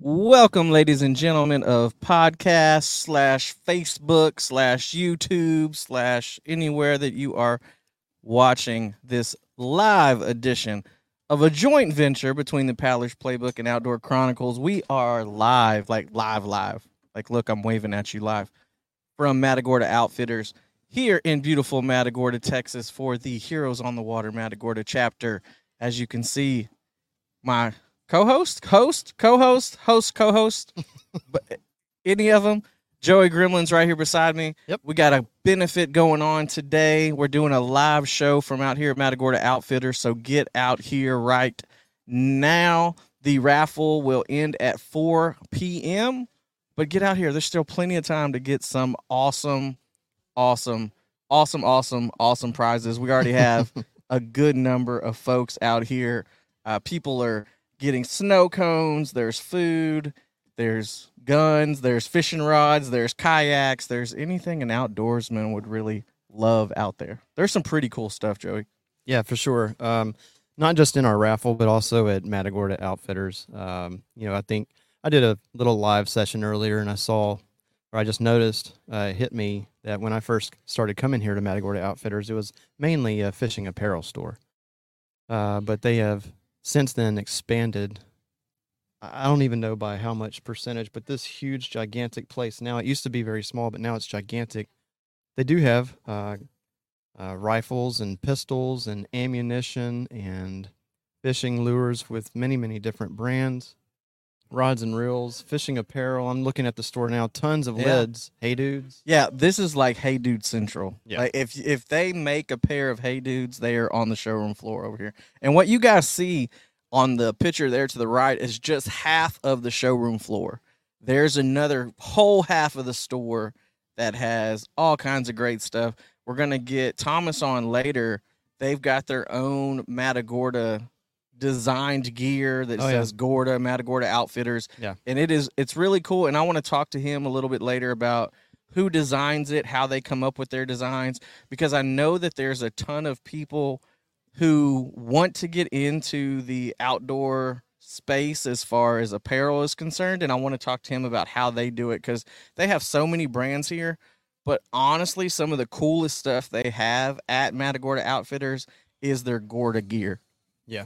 Welcome, ladies and gentlemen of podcast slash Facebook slash YouTube slash anywhere that you are watching this live edition of a joint venture between the Paddlers Playbook and Outdoor Chronicles. We are live, like live, live. Like, look, I'm waving at you live from Matagorda Outfitters here in beautiful Matagorda, Texas, for the Heroes on the Water Matagorda chapter. As you can see, my co-host, host, co-host, host, co-host, but any of them. Joey Gremlin's right here beside me. Yep. We got a benefit going on today. We're doing a live show from out here at Matagorda Outfitters. So get out here right now. The raffle will end at 4 p.m. But get out here. There's still plenty of time to get some awesome, awesome, awesome, awesome, awesome prizes. We already have a good number of folks out here. Uh, people are getting snow cones, there's food, there's guns, there's fishing rods, there's kayaks, there's anything an outdoorsman would really love out there. There's some pretty cool stuff, Joey. Yeah, for sure. Um, not just in our raffle, but also at Matagorda Outfitters. Um, you know, I think I did a little live session earlier, and I saw, or I just noticed, uh, it hit me that when I first started coming here to Matagorda Outfitters, it was mainly a fishing apparel store. Uh, but they have since then expanded. I don't even know by how much percentage, but this huge, gigantic place now, it used to be very small, but now it's gigantic. They do have uh, uh, rifles and pistols and ammunition and fishing lures with many, many different brands, rods and reels, fishing apparel. I'm looking at the store now, tons of Yeah. lids. Hey, dudes. Yeah, this is like Hey Dude Central. Yeah. Like if if they make a pair of Hey Dudes, they are on the showroom floor over here. And what you guys see on the picture there to the right is just half of the showroom floor. There's another whole half of the store that has all kinds of great stuff. We're gonna get Thomas on later. They've got their own Matagorda designed gear that Oh, yeah. says Gorda, Matagorda Outfitters. Yeah. And it is it's really cool. And I want to talk to him a little bit later about who designs it, how they come up with their designs, because I know that there's a ton of people who want to get into the outdoor space as far as apparel is concerned. And I want to talk to him about how they do it because they have so many brands here. But honestly, some of the coolest stuff they have at Matagorda Outfitters is their Gorda gear. Yeah,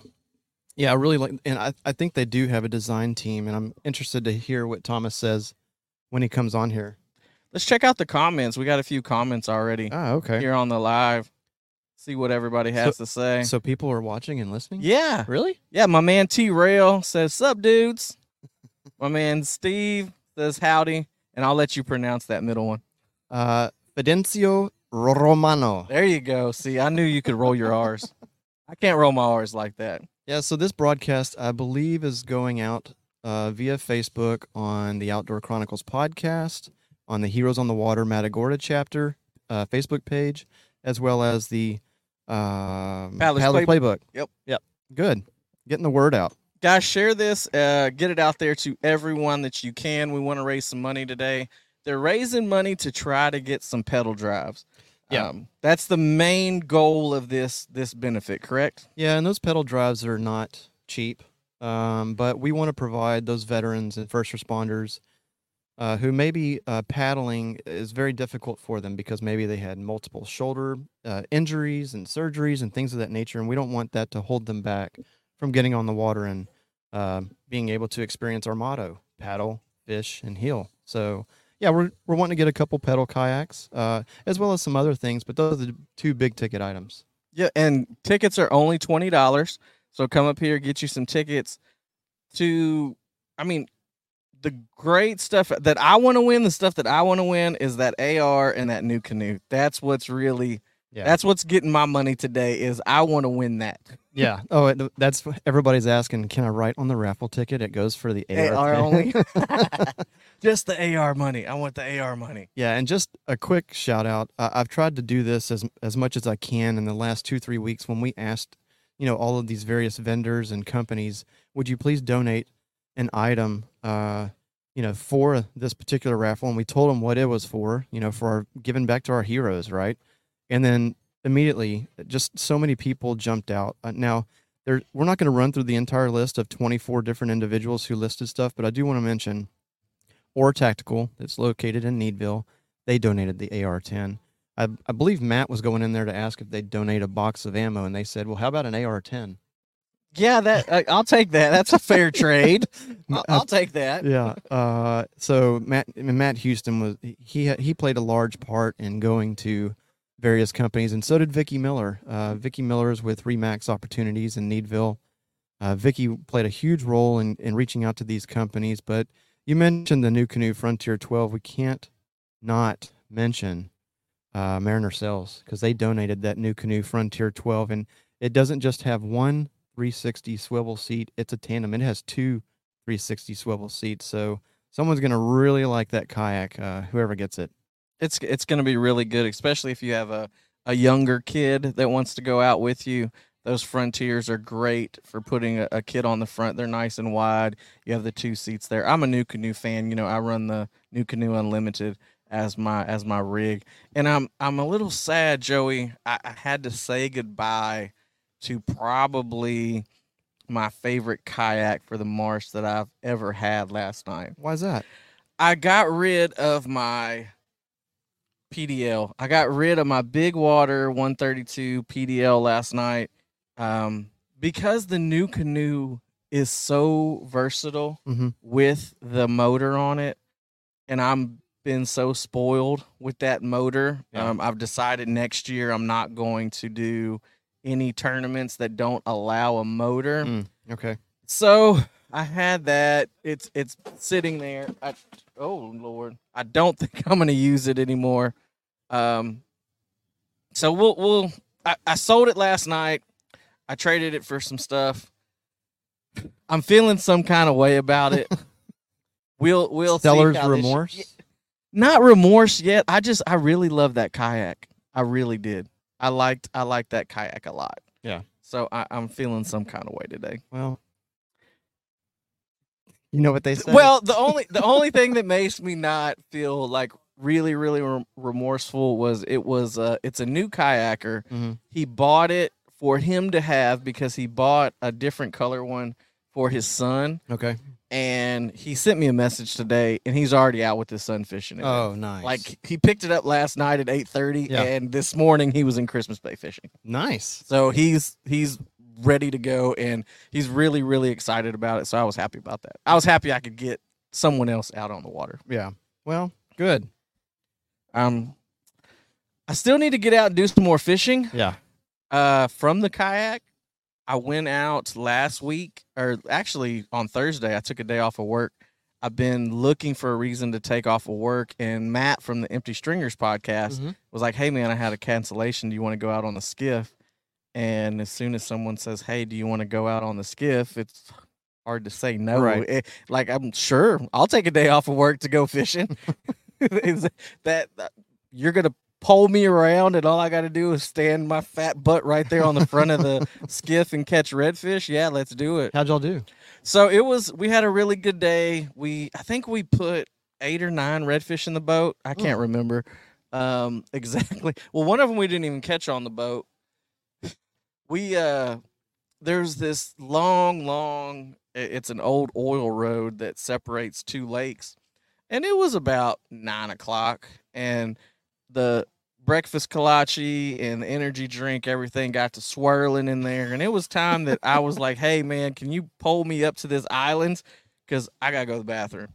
I really like, and I, I think they do have a design team, and I'm interested to hear what Thomas says when he comes on here. Let's check out the comments. We got a few comments already Ah, okay. here on the live. See what everybody has to say. So people are watching and listening. yeah. Really? Yeah, my man T Rail says, Sup, dudes. my man Steve says, Howdy. And I'll let you pronounce that middle one. Uh, Fidencio Romano. There you go. See, I knew you could roll your R's. I can't roll my R's like that. Yeah, so this broadcast, I believe, is going out uh, via Facebook on the Outdoor Chronicles podcast, on the Heroes on the Water Matagorda chapter uh, Facebook page, as well as the um, Paddler's Paddler Playbook. Playbook. Yep. Yep. Good. Getting the word out. Guys, share this. Uh, get it out there to everyone that you can. We want to raise some money today. They're raising money to try to get some pedal drives. Yeah. Um, that's the main goal of this this benefit, correct? Yeah, and those pedal drives are not cheap, um, but we want to provide those veterans and first responders uh, who maybe uh, paddling is very difficult for them because maybe they had multiple shoulder uh, injuries and surgeries and things of that nature, and we don't want that to hold them back from getting on the water and um being able to experience our motto: paddle, fish, and heal. So. Yeah, we're, we're wanting to get a couple pedal kayaks, uh, as well as some other things, but those are the two big ticket items. Yeah, and tickets are only twenty dollars. So come up here, get you some tickets to I mean, the great stuff that I want to win, the stuff that I want to win is that AR and that NuCanoe. That's what's really Yeah. that's what's getting my money today is I want to win that. Yeah. Oh, it, that's everybody's asking. Can I write on the raffle ticket? It goes for the AR, AR only. Just the AR money. I want the AR money. yeah, and just a quick shout out. I've tried to do this as as much as I can in the last two three weeks. When we asked, you know, all of these various vendors and companies, would you please donate an item, uh, you know, for this particular raffle? And we told them what it was for. You know, for our giving back to our heroes, right? And then immediately, just so many people jumped out. Uh, now, there we're not going to run through the entire list of 24 different individuals who listed stuff, but I do want to mention Or Tactical that's located in Needville. They donated the AR-10. I, I believe Matt was going in there to ask if they'd donate a box of ammo, and they said, "Well, how about an AR-10?" Yeah, that I- I'll take that. That's a fair trade. I'll, I'll take that. yeah. Uh, so Matt Matt Houston was he he played a large part in going to various companies, and so did Vicky Miller. Uh, Vicky Miller is with Remax Opportunities in Needville. Uh, Vicky played a huge role in in reaching out to these companies. But you mentioned the NuCanoe Frontier 12. We can't not mention uh, Mariner Sales because they donated that NuCanoe Frontier 12, and it doesn't just have one 360 swivel seat; it's a tandem. It has two 360 swivel seats. So someone's gonna really like that kayak. Uh, whoever gets it. It's it's going to be really good, especially if you have a a younger kid that wants to go out with you. Those Frontiers are great for putting a, a kid on the front. They're nice and wide. You have the two seats there. I'm a NuCanoe fan. You know, I run the NuCanoe unlimited as my as my rig, and I'm I'm a little sad, Joey. I, I had to say goodbye to probably my favorite kayak for the marsh that I've ever had last night. Why is that? I got rid of my PDL. I got rid of my big water 132 PDL last night um, because the NuCanoe is so versatile Mm-hmm. with the motor on it, and I'm been so spoiled with that motor. Yeah. Um, I've decided next year I'm not going to do any tournaments that don't allow a motor. Mm, okay. So I had that. It's it's sitting there. I, oh Lord, I don't think I'm gonna use it anymore. Um, so we'll we'll. I, I sold it last night. I traded it for some stuff. I'm feeling some kind of way about it. we'll we'll Seller's how this- remorse. Not remorse yet. I just I really love that kayak. I really did. I liked I liked that kayak a lot. Yeah. So I, I'm feeling some kind of way today. Well, you know what they say. Well, the only the only thing that makes me not feel like really really rem- remorseful was it was uh it's a new kayaker. Mhm. He bought it for him to have because he bought a different color one for his son okay. and he sent me a message today and he's already out with his son fishing it. Oh, nice. Like he picked it up last night at 8:30 Yeah. and this morning he was in Christmas Bay fishing. nice. So he's he's ready to go and he's really really excited about it. So I was happy about that. I was happy I could get someone else out on the water. Yeah. Well, good. Um I still need to get out and do some more fishing. Yeah. Uh from the kayak. I went out last week or actually on Thursday I took a day off of work. I've been looking for a reason to take off of work and Matt from the Empty Stringers podcast Mhm. was like, "Hey man, I had a cancellation. Do you want to go out on the skiff?" And as soon as someone says, "Hey, do you want to go out on the skiff?" it's hard to say no. Right. Eh, like I'm sure I'll take a day off of work to go fishing. Is that, that you're gonna pull me around and all I got to do is stand my fat butt right there on the front of the skiff and catch redfish? Yeah, let's do it. How'd y'all do? So it was. We had a really good day. We I think we put eight or nine redfish in the boat. I can't remember um, exactly. Well, one of them we didn't even catch on the boat. We uh, there's this long, long. It's an old oil road that separates two lakes, and it was about nine o'clock, and the breakfast kolache and the energy drink, everything got to swirling in there. And it was time that I was like, hey, man, can you pull me up to this island? Because I got to go to the bathroom.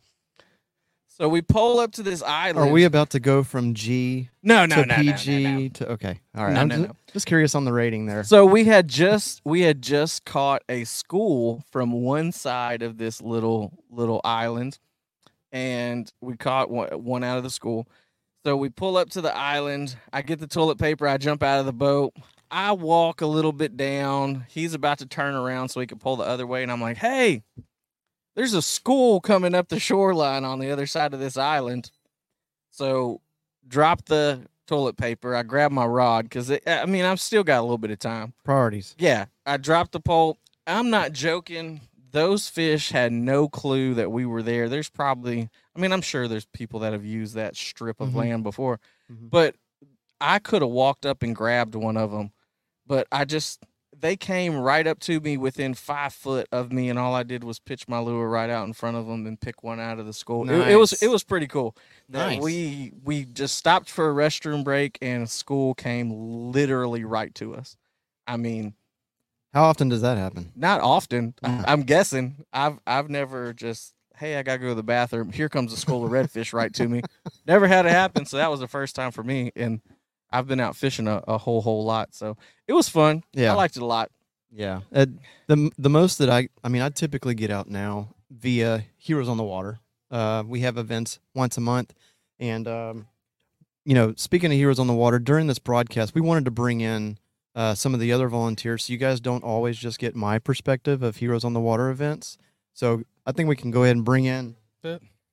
So we pull up to this island. Are we about to go from G no, no, to no, no, no, PG no. to okay? All right. No, I'm no, ju- no. just curious on the rating there. So we had just we had just caught a school from one side of this little little island, and we caught one, one out of the school. So we pull up to the island. I get the toilet paper. I jump out of the boat. I walk a little bit down. He's about to turn around so he can pull the other way, and I'm like, "Hey, there's a school coming up the shoreline on the other side of this island." So drop the toilet paper. I grab my rod because I mean I've still got a little bit of time. Priorities. Yeah, I dropped the pole. I'm not joking. Those fish had no clue that we were there. There's probably, I mean, I'm sure there's people that have used that strip of Mhm. land before, Mhm. but I could have walked up and grabbed one of them, but I just they came right up to me within five foot of me, and all I did was pitch my lure right out in front of them and pick one out of the school. It, it was it was pretty cool. Nice. We we just stopped for a restroom break, and school came literally right to us. I mean, How often does that happen? not often. Mm. I'm guessing. I've I've never just hey, I gotta go to the bathroom. Here comes a school of redfish right to me. Never had it happen. So that was the first time for me, and I've been out fishing a, a whole whole lot. So it was fun. Yeah. I liked it a lot. Yeah. Uh, the the most that I I mean I typically get out now via Heroes on the Water. Uh, we have events once a month, and um, you know, speaking of Heroes on the Water, during this broadcast, we wanted to bring in uh, some of the other volunteers, so you guys don't always just get my perspective of Heroes on the Water events. So I think we can go ahead and bring in.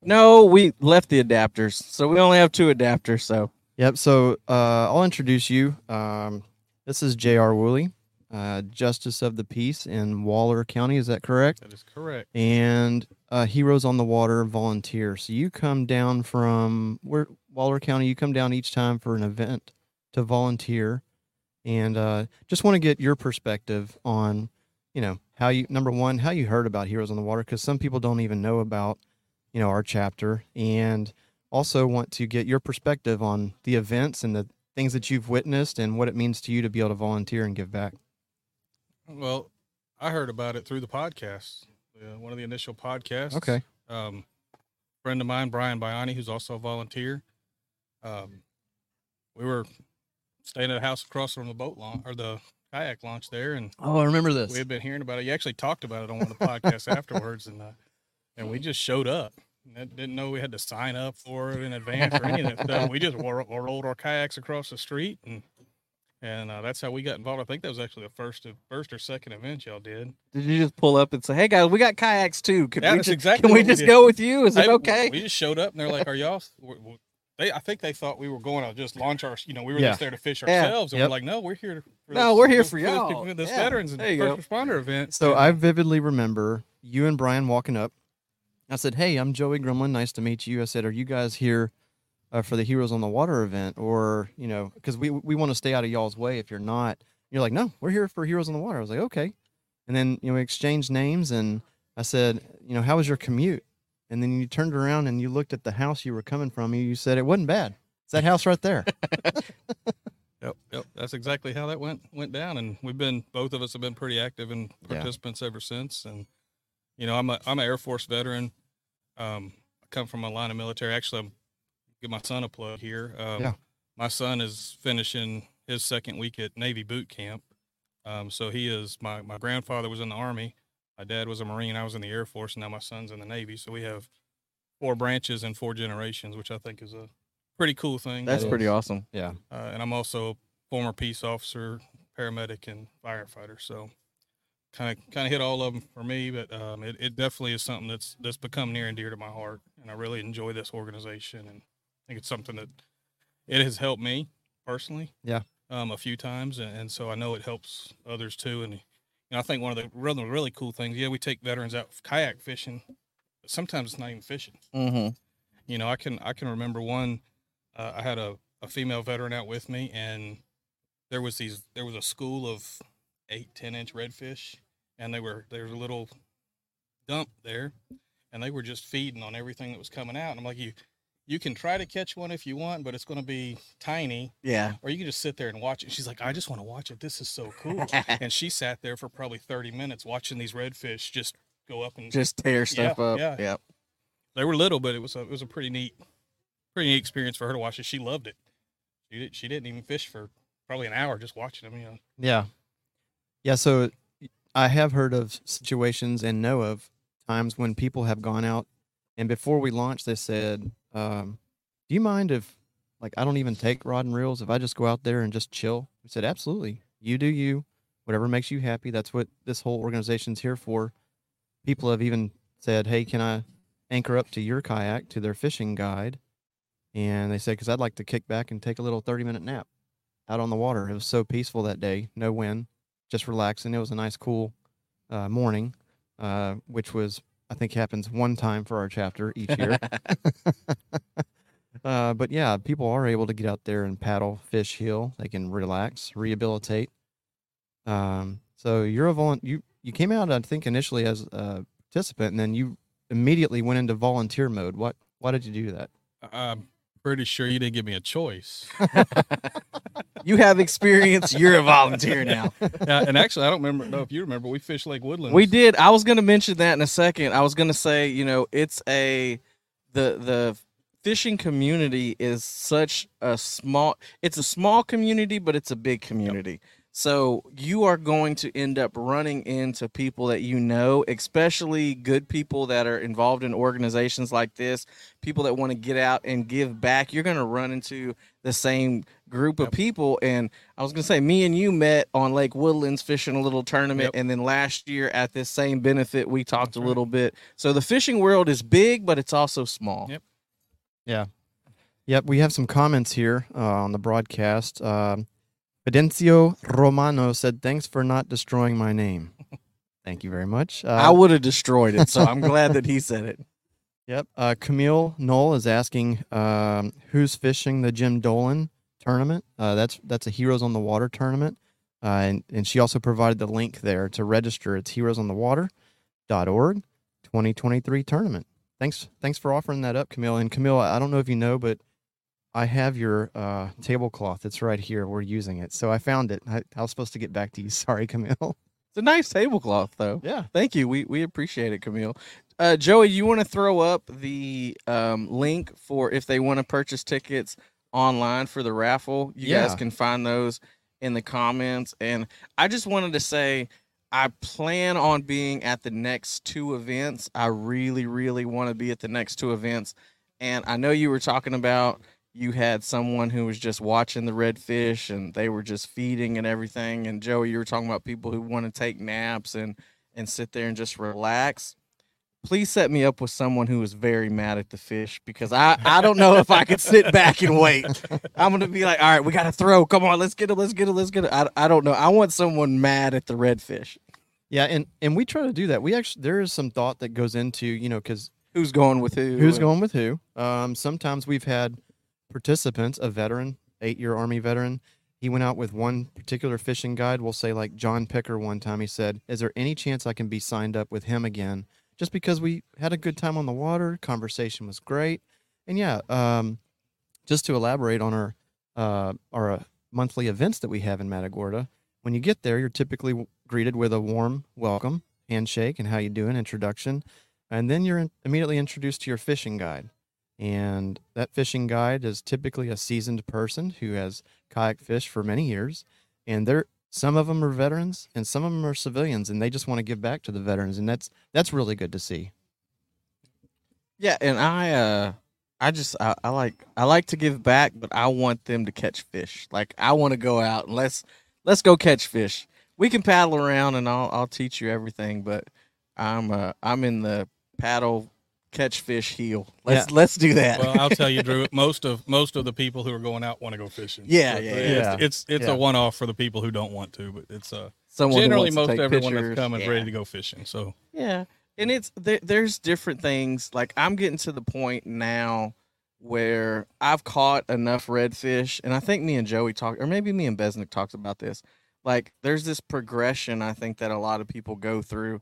No, we left the adapters, so we only have two adapters. So Yep. So uh, I'll introduce you. Um, this is J.R. Woolley, uh, Justice of the Peace in Waller County. Is that correct? That is correct. and uh, Heroes on the Water volunteer. So you come down from where Waller County. You come down each time for an event to volunteer, and uh, just want to get your perspective on, you know, how you number one how you heard about Heroes on the Water because some people don't even know about, you know, our chapter, and also want to get your perspective on the events and the things that you've witnessed and what it means to you to be able to volunteer and give back. Well, I heard about it through the podcast, uh, one of the initial podcasts. Okay. Um, friend of mine, Brian Biani, who's also a volunteer. Um, we were staying at a house across from the boat launch or the kayak launch there, and Oh, I remember this. we had been hearing about it. You actually talked about it on one of the podcasts afterwards, and uh, and we just showed up. And Didn't know we had to sign up for it in advance or any of that stuff. We just wor- rolled our kayaks across the street, and and uh, that's how we got involved. I think that was actually the first first or second event y'all did. did you just pull up and say, "Hey guys, we got kayaks too? Can Yeah, we just, exactly can we just did. go with you? Is it okay?" We just showed up, and they're like, "Are y'all?" They, I think they thought we were going to just launch our, you know, we were Yeah. just there to fish Yeah. ourselves, and Yep. we're like, "No, we're here." For No, this- we're here for for y'all. this Yeah. veterans and first responder event. So And, I vividly remember you and Brian walking up. I said, "Hey, I'm Joey Grumlin. Nice to meet you." I said, "Are you guys here uh, for the Heroes on the Water event, or you know, because we we want to stay out of y'all's way if you're not." You're like, "No, we're here for Heroes on the Water." I was like, "Okay," and then you know we exchanged names, and I said, "You know, how was your commute?" And then you turned around and you looked at the house you were coming from. You you said it wasn't bad. It's that house right there. Yep, yep. That's exactly how that went went down, and we've been both of us have been pretty active and Yeah. participants ever since. And you know, I'm a I'm an Air Force veteran. Um, I come from a line of military. Actually, I'm give my son a plug here. Um, Yeah. My son is finishing his second week at Navy boot camp. Um, so he is my my grandfather was in the Army. My dad was a Marine. I was in the Air Force, and now my son's in the Navy. So we have four branches and four generations, which I think is a pretty cool thing. That's That pretty is. awesome. Yeah. uh, and I'm also a former peace officer, paramedic, and firefighter. So kind of kind of hit all of them for me, but um, it, it definitely is something that's that's become near and dear to my heart, and I really enjoy this organization, and I think it's something that it has helped me personally. Yeah. Um, a few times, and, and so I know it helps others too. And know, I think one of the really really cool things, yeah, we take veterans out kayak fishing, but sometimes it's not even fishing Mm-hmm. you know, I can I can remember one. Uh, I had a, a female veteran out with me, and there was these there was a school of eight ten inch redfish, and they were there was a little dump there, and they were just feeding on everything that was coming out. And I'm like, you you can try to catch one if you want, but it's going to be tiny, Yeah. or you can just sit there and watch it. She's like, I just want to watch it. This is so cool. and she sat there for probably 30 minutes watching these redfish just go up and Just tear stuff up. yeah. Yep. they were little, but it was a it was a pretty neat, pretty neat experience for her to watch it. She loved it. She did, she didn't even fish for probably an hour just watching them. You know, Yeah. Yeah. So I have heard of situations and know of times when people have gone out and before we launched, they said, um, Do you mind if, like, I don't even take rod and reels if I just go out there and just chill? We said, Absolutely. You do you. Whatever makes you happy. That's what this whole organization's here for. People have even said, Hey, can I anchor up to your kayak to their fishing guide? And they said, Because I'd like to kick back and take a little 30 minute nap out on the water. It was so peaceful that day, no wind, just relaxing. It was a nice, cool uh, morning, uh, which was, I think, happens one time for our chapter each year. uh, but yeah, people are able to get out there and paddle, fish, heal. They can relax, rehabilitate. Um, So you're a volun you you came out I think initially as a participant and then you immediately went into volunteer mode. What why did you do that? I'm pretty sure you didn't give me a choice. You have experience. You're a volunteer now. yeah, and actually, I don't remember. know if you remember, we fished Lake Woodland. We did. I was going to mention that in a second. I was going to say, you know, it's a the the fishing community is such a small. It's a small community, but it's a big community. So you are going to end up running into people that you know, especially good people that are involved in organizations like this, people that want to get out and give back. You're going to run into the same group of Yep. people. And I was going to say, me and you met on Lake Woodlands fishing a little tournament. Yep. And then last year at this same benefit, we talked That's a right. little bit. So the fishing world is big, but it's also small. Yep. Yeah. Yep, we have some comments here uh, on the broadcast. Um, Fidencio Romano said, "Thanks for not destroying my name." Thank you very much. Uh, I would have destroyed it. So I'm glad that he said it. Yep. Uh, Camille Knoll is asking um, who's fishing the Jim Dolan tournament. Uh, that's that's a Heroes on the Water tournament, uh, and and she also provided the link there to register. It's heroesonthewater.org 2023 tournament. Thanks thanks for offering that up, Camille. And Camille, I don't know if you know, but I have your uh, tablecloth. It's right here. We're using it, so I found it. I, I was supposed to get back to you. Sorry, Camille. It's a nice tablecloth, though. Yeah. Thank you. We we appreciate it, Camille. Uh, Joey, you want to throw up the um, link for if they want to purchase tickets online for the raffle? You guys can find those in the comments. And I just wanted to say, I plan on being at the next two events. I really, really want to be at the next two events. And I know you were talking about you had someone who was just watching the redfish and they were just feeding and everything. And Joey, you were talking about people who want to take naps and and sit there and just relax. Please set me up with someone who is very mad at the fish because I, I don't know if I could sit back and wait. I'm gonna be like, all right, we gotta throw. Come on, let's get it, let's get it, let's get it. I, I don't know. I want someone mad at the redfish. Yeah, and and we try to do that. We actually there is some thought that goes into you know because Who's going with who? who's going with who. Um, sometimes we've had participants, a veteran, eight year Army veteran. He went out with one particular fishing guide. We'll say like John Picker one time. He said, "Is there any chance I can be signed up with him again?" Just because we had a good time on the water, conversation was great, and yeah, um, just to elaborate on our uh, our uh, monthly events that we have in Matagorda. When you get there, you're typically w- greeted with a warm welcome, handshake, and how you doing, introduction, and then you're in- immediately introduced to your fishing guide. And that fishing guide is typically a seasoned person who has kayak fished for many years, and they're some of them are veterans and some of them are civilians, and they just want to give back to the veterans, and that's that's really good to see. Yeah, and I uh I just I, I like I like to give back, but I want them to catch fish. Like I want to go out and let's let's go catch fish. We can paddle around and I'll I'll teach you everything, but I'm uh I'm in the paddle catch fish heal. Let's let's do that. Well, I'll tell you, Drew. Most of most of the people who are going out want to go fishing. Yeah, So yeah, it's, yeah. It's it's Yeah. a one off for the people who don't want to, but it's uh Someone generally most everyone pictures. that's coming is Yeah. ready to go fishing. So Yeah, and it's there, there's different things. Like I'm getting to the point now where I've caught enough redfish, and I think me and Joey talked, or maybe me and Besnick talked about this. Like there's this progression I think that a lot of people go through.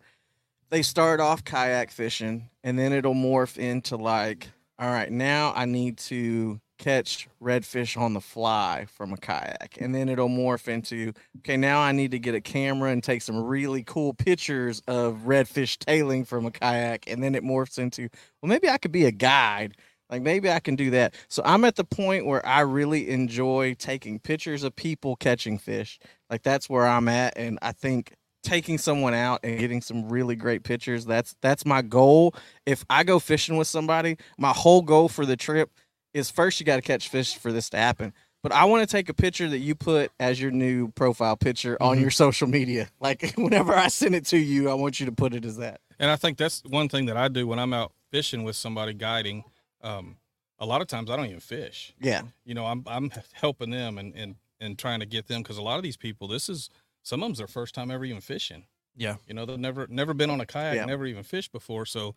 They start off kayak fishing, and then it'll morph into like, all right, now I need to catch redfish on the fly from a kayak, and then it'll morph into okay, now I need to get a camera and take some really cool pictures of redfish tailing from a kayak. And then it morphs into, well, maybe I could be a guide. Like maybe I can do that. So I'm at the point where I really enjoy taking pictures of people catching fish. Like that's where I'm at. And I think taking someone out and getting some really great pictures, that's that's my goal. If I go fishing with somebody, my whole goal for the trip is first you got to catch fish for this to happen but I want to take a picture that you put as your new profile picture on Mhm. your social media. Like whenever I send it to you, I want you to put it as that. And I think that's one thing that I do when I'm out fishing with somebody guiding. Um, a lot of times I don't even fish. Yeah. You know, I'm I'm helping them and and and trying to get them because a lot of these people, this is some of them's their first time ever even fishing. Yeah. You know, they've never never been on a kayak, Yeah. never even fished before. So,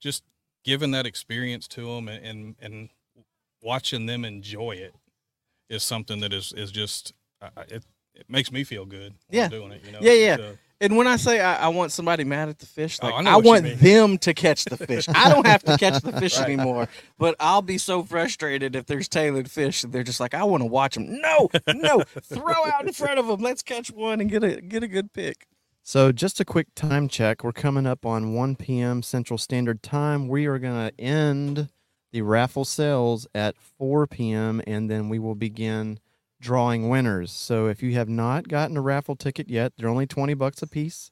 just giving that experience to them and and, and watching them enjoy it is something that is is just uh, it it makes me feel good. Yeah. doing it. You know. Yeah, yeah. And when I say I, I want somebody mad at the fish, Oh, like I I, want them to catch the fish. I don't have to catch the fish Right. anymore. But I'll be so frustrated if there's tailored fish and they're just like, I want to watch them. No, no, throw out in front of them. Let's catch one and get a get a good pick. So, just a quick time check. We're coming up on 1 p.m. Central Standard Time. We are going to end the raffle sales at 4 p.m. and then we will begin drawing winners. So, if you have not gotten a raffle ticket yet, they're only 20 bucks a piece.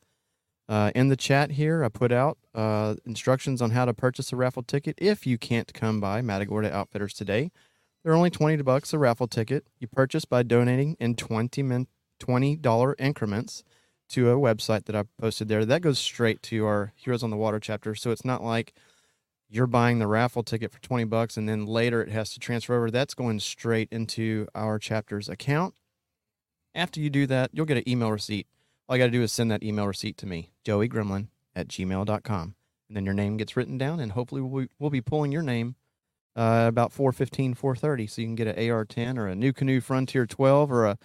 Uh, in the chat here, I put out uh, instructions on how to purchase a raffle ticket if you can't come by Matagorda Outfitters today. They're only 20 bucks a raffle ticket. You purchase by donating in 20 min- $20 increments to a website that I posted there. That goes straight to our Heroes on the Water chapter. So it's not like you're buying the raffle ticket for 20 bucks and then later it has to transfer over. That's going straight into our chapter's account. After you do that, you'll get an email receipt. All you got to do is send that email receipt to me, Joey Gremlin at gmail.com. And then your name gets written down, and hopefully we'll be, we'll be pulling your name uh, about 415, 430. So you can get an AR-10 or a NuCanoe Frontier 12 or a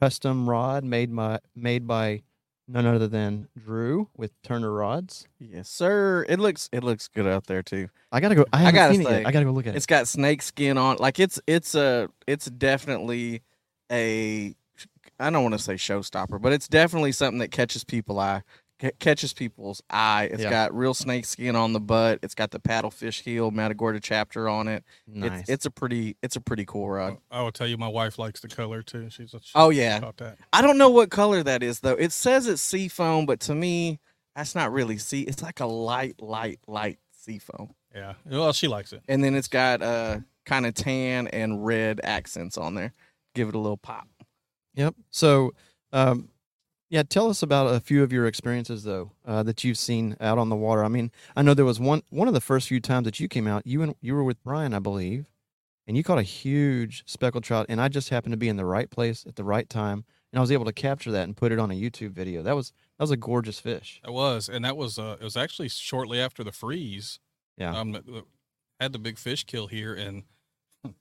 custom rod made by, made by none other than Drew with Turner rods. Yes, sir. It looks it looks good out there too. I gotta go. I, haven't gotta seen it yet. I gotta go look at it. It's got snake skin on. Like it's it's a it's definitely a I don't want to say showstopper, but it's definitely something that catches people eye ca- catches people's eye. It's Yeah. got real snake skin on the butt. It's got the paddlefish heal Matagorda chapter on it. Nice. It's it's a pretty it's a pretty cool rod. I will tell you, my wife likes the color too. She's a, she Oh yeah. that. I don't know what color that is though. It says it's sea foam, but to me that's not really sea. It's like a light light light sea foam. Yeah. Well, she likes it. And then it's got uh kind of tan and red accents on there. Give it a little pop. Yep. So, um, yeah, tell us about a few of your experiences though uh, that you've seen out on the water. I mean, I know there was one one of the first few times that you came out. You and you were with Brian, I believe, and you caught a huge speckled trout. And I just happened to be in the right place at the right time, and I was able to capture that and put it on a YouTube video. That was that was a gorgeous fish. It was, and that was uh, it was actually shortly after the freeze. Yeah. Um, had the big fish kill here, and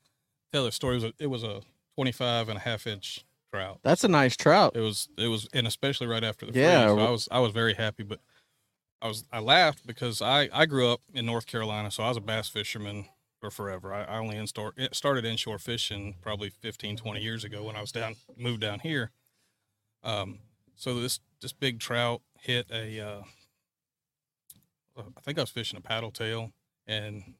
tell the story. It was a, it was a 25 and a half inch trout. That's a nice trout. It was it was, and especially right after the Yeah, freeze, so I was I was very happy. But I was I laughed because I I grew up in North Carolina, so I was a bass fisherman for forever. I, I only instore, it started inshore fishing probably 15, 20 years ago when I was down moved down here. Um, so this this big trout hit a uh, I think I was fishing a paddle tail and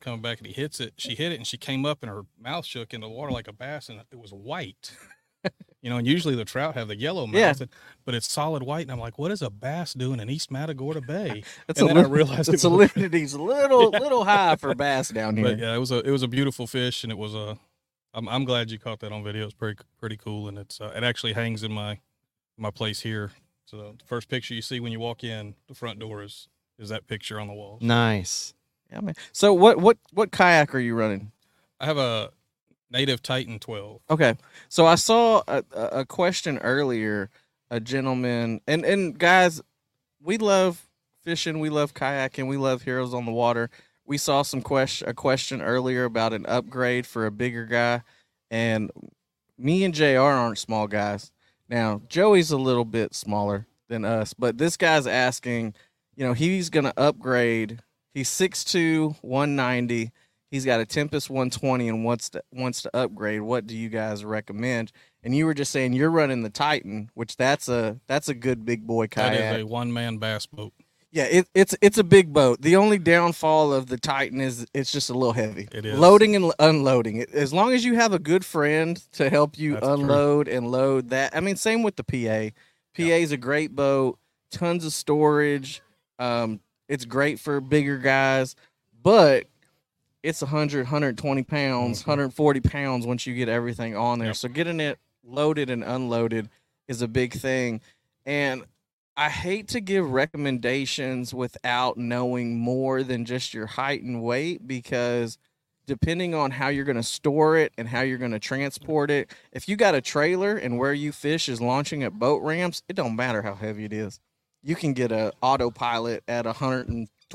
coming back and he hits it. She hit it and she came up and her mouth shook in the water like a bass and it was white. you know, and usually the trout have the yellow mouth, Yeah. but it's solid white. And I'm like, what is a bass doing in East Matagorda Bay? And then I realized the salinity's a little little high for bass down here. But yeah, it was a it was a beautiful fish and it was a. I'm I'm glad you caught that on video. It's pretty pretty cool and it's uh, it actually hangs in my my place here. So the first picture you see when you walk in the front door is is that picture on the wall. Nice. Yeah, man. So what what what kayak are you running? I have a native Titan 12. Okay. So I saw a, a question earlier. A gentleman and and guys, we love fishing. We love kayaking. We love heroes on the water. We saw some question a question earlier about an upgrade for a bigger guy, and me and Jr. aren't small guys. Now Joey's a little bit smaller than us, but this guy's asking. You know, he's gonna upgrade. He's 6'2", 190. He's got a Tempest 120 and wants to wants to upgrade. What do you guys recommend? And you were just saying you're running the Titan, which that's a that's a good big boy kayak. is a one man bass boat. yeah, it, it's it's a big boat. The only downfall of the Titan is it's just a little heavy. It is. loading and unloading. As long as you have a good friend to help you That's true. unload and load that. I mean, same with the PA. PA is a great boat, tons of storage. Um, it's great for bigger guys, but it's 100, 120 pounds, Mhm. 140 pounds once you get everything on there. Yep. So getting it loaded and unloaded is a big thing. And I hate to give recommendations without knowing more than just your height and weight because depending on how you're going to store it and how you're going to transport it, if you got a trailer and where you fish is launching at boat ramps, it don't matter how heavy it is. You can get a autopilot at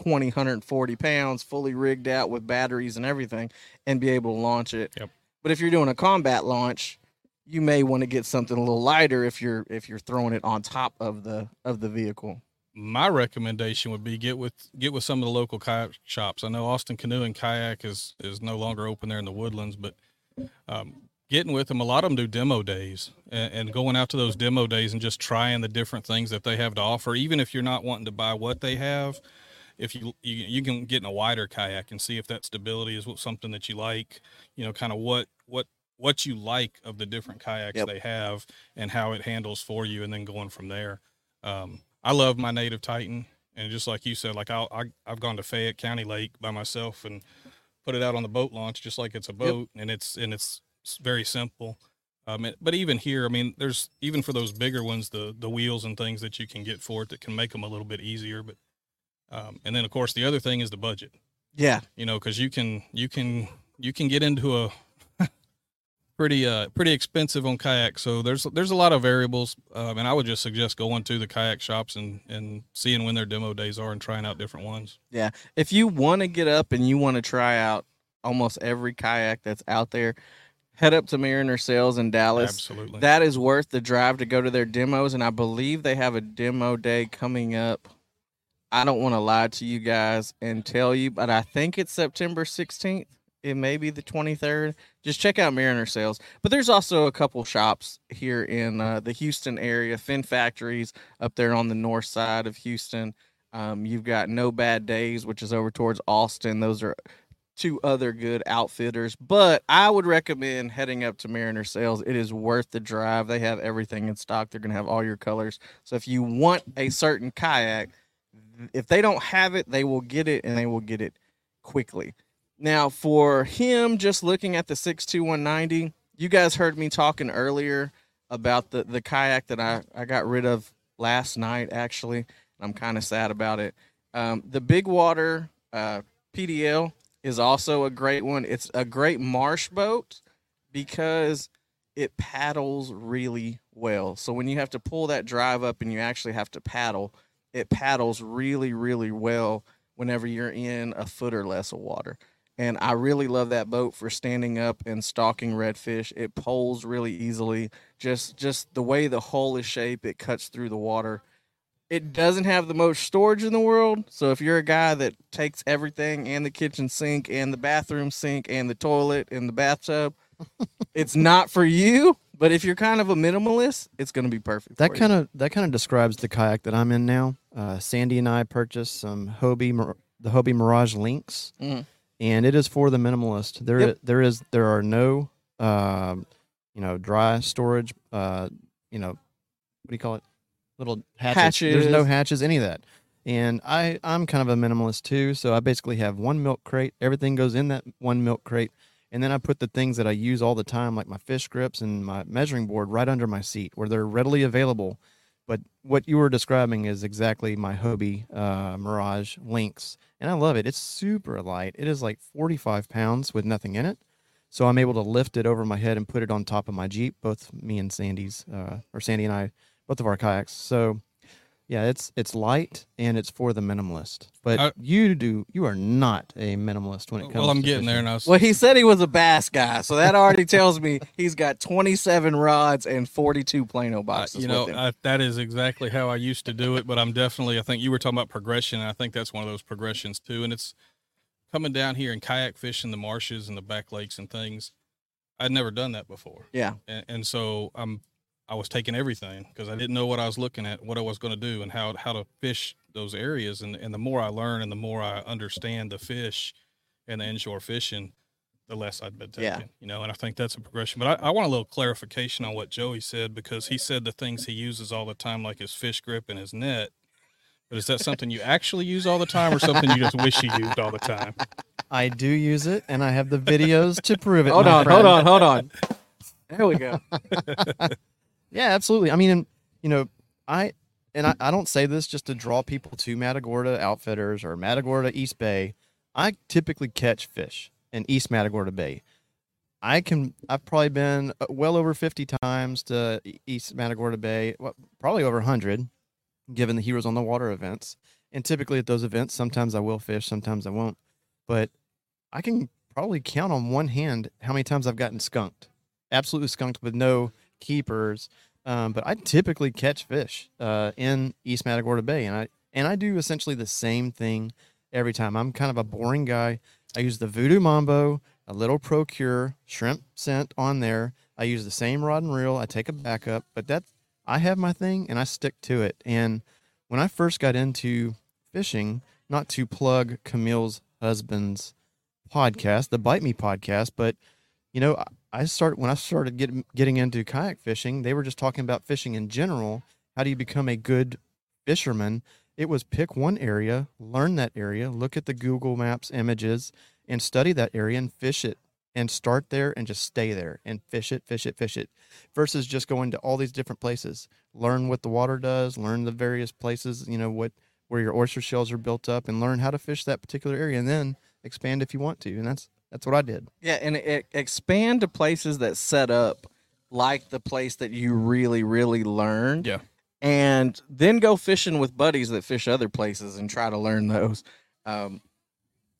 120, 140 pounds, fully rigged out with batteries and everything, and be able to launch it. Yep. But if you're doing a combat launch, you may want to get something a little lighter if you're if you're throwing it on top of the of the vehicle. My recommendation would be get with get with some of the local kayak shops. I know Austin Canoe and Kayak is is no longer open there in the woodlands, but um, getting with them, a lot of them do demo days and, and going out to those demo days and just trying the different things that they have to offer. Even if you're not wanting to buy what they have, if you you, you can get in a wider kayak and see if that stability is what, something that you like. You know, kind of what what what you like of the different kayaks Yep. they have and how it handles for you, and then going from there. Um, I love my native Titan, and just like you said, like I'll, I I've gone to Fayette County Lake by myself and put it out on the boat launch just like it's a boat, and it's and it's very simple. Um, but even here, I mean, there's even for those bigger ones, the the wheels and things that you can get for it that can make them a little bit easier. But um, and then of course the other thing is the budget Yeah, you know because you can you can you can get into a pretty uh pretty expensive on kayak so there's there's a lot of variables um, and i would just suggest going to the kayak shops and and seeing when their demo days are and trying out different ones Yeah. if you want to get up and you want to try out almost every kayak that's out there, head up to Mariner Sales in Dallas. absolutely That is worth the drive to go to their demos, and I believe they have a demo day coming up. I don't want to lie to you guys and tell you, but I think it's September 16th. It may be the 23rd. Just check out Mariner Sales. But there's also a couple shops here in uh, the Houston area, Fin Factories up there on the north side of Houston. Um, you've got No Bad Days, which is over towards Austin. Those are two other good outfitters, but I would recommend heading up to Mariner Sales. It is worth the drive. They have everything in stock. They're going to have all your colors. So if you want a certain kayak, if they don't have it, they will get it and they will get it quickly. Now, for him, just looking at the 62190, you guys heard me talking earlier about the, the kayak that I, I got rid of last night, actually. I'm kind of sad about it. Um, the Big Water uh, PDL is also a great one. It's a great marsh boat because it paddles really well. So when you have to pull that drive up and you actually have to paddle, it paddles really, really well whenever you're in a foot or less of water. And I really love that boat for standing up and stalking redfish. It poles really easily. Just just the way the hull is shaped, it cuts through the water. It doesn't have the most storage in the world. So if you're a guy that takes everything and the kitchen sink and the bathroom sink and the toilet and the bathtub, it's not for you. But if you're kind of a minimalist, it's going to be perfect. That kind of that kind of describes the kayak that I'm in now. Uh, Sandy and I purchased some Hobie Mir- the Hobie Mirage Lynx, Mhm. and it is for the minimalist. There Yep. there is there are no um, you know dry storage. Uh, you know what do you call it? Little hatches. There's no Hatches. hatches, any of that. And I I'm kind of a minimalist too, so I basically have one milk crate. Everything goes in that one milk crate. And then I put the things that I use all the time, like my fish grips and my measuring board, right under my seat where they're readily available. But what you were describing is exactly my Hobie uh, Mirage Lynx. And I love it. It's super light. It is like 45 pounds with nothing in it. So I'm able to lift it over my head and put it on top of my Jeep, both me and Sandy's, uh, or Sandy and I, both of our kayaks. So yeah, it's it's light and it's for the minimalist. But I- you do you are not a minimalist when it comes. well i'm to getting there fishing. and i was Well, he said he was a bass guy, so that already tells me he's got 27 rods and 42 Plano Uh, boxes. you know, with him. I, that is exactly how I used to do it. But I'm definitely, I think you were talking about progression. And I think that's one of those progressions too. And it's coming down here and kayak fishing the marshes and the back lakes and things. I'd never done that before. yeah, And, and so I'm, I was taking everything because I didn't know what I was looking at, what I was going to do, and how how to fish those areas. And and the more I learn, and the more I understand the fish and the inshore fishing, the less I'd been taking. Yeah. You know, and I think that's a progression. But I, I want a little clarification on what Joey said because he said the things he uses all the time, like his fish grip and his net. But is that something you actually use all the time, or something you just wish you used all the time? I do use it, and I have the videos to prove it. hold on, friend. hold on, hold on. There we go. Yeah, absolutely. I mean, and, you know, I and I, I don't say this just to draw people to Matagorda Outfitters or Matagorda East Bay. I typically catch fish in East Matagorda Bay. I can. I've probably been uh, well over fifty times to East Matagorda Bay. Well, probably over hundred, given the Heroes on the Water events. And typically at those events, sometimes I will fish, sometimes I won't. But I can probably count on one hand how many times I've gotten skunked absolutely skunked with no keepers. Um, but I typically catch fish uh, in East Matagorda Bay, and I and I do essentially the same thing every time. I'm kind of a boring guy. I use the Voodoo Mambo, a little Pro-Cure shrimp scent on there. I use the same rod and reel. I take a backup, but that I have my thing and I stick to it. And when I first got into fishing, not to plug Camille's husband's podcast, the Bite Me podcast, but you know, I start when I started getting getting into kayak fishing, they were just talking about fishing in general. How do you become a good fisherman? It was pick one area, learn that area, look at the Google Maps images, and study that area and fish it and start there and just stay there and fish it, fish it, fish it, versus just going to all these different places. Learn what the water does, learn the various places, you know, what where your oyster shells are built up, and learn how to fish that particular area, and then expand if you want to. And that's that's what I did. Yeah, and it, expand to places that set up like the place that you really, really learned. Yeah. And then go fishing with buddies that fish other places and try to learn those. Um,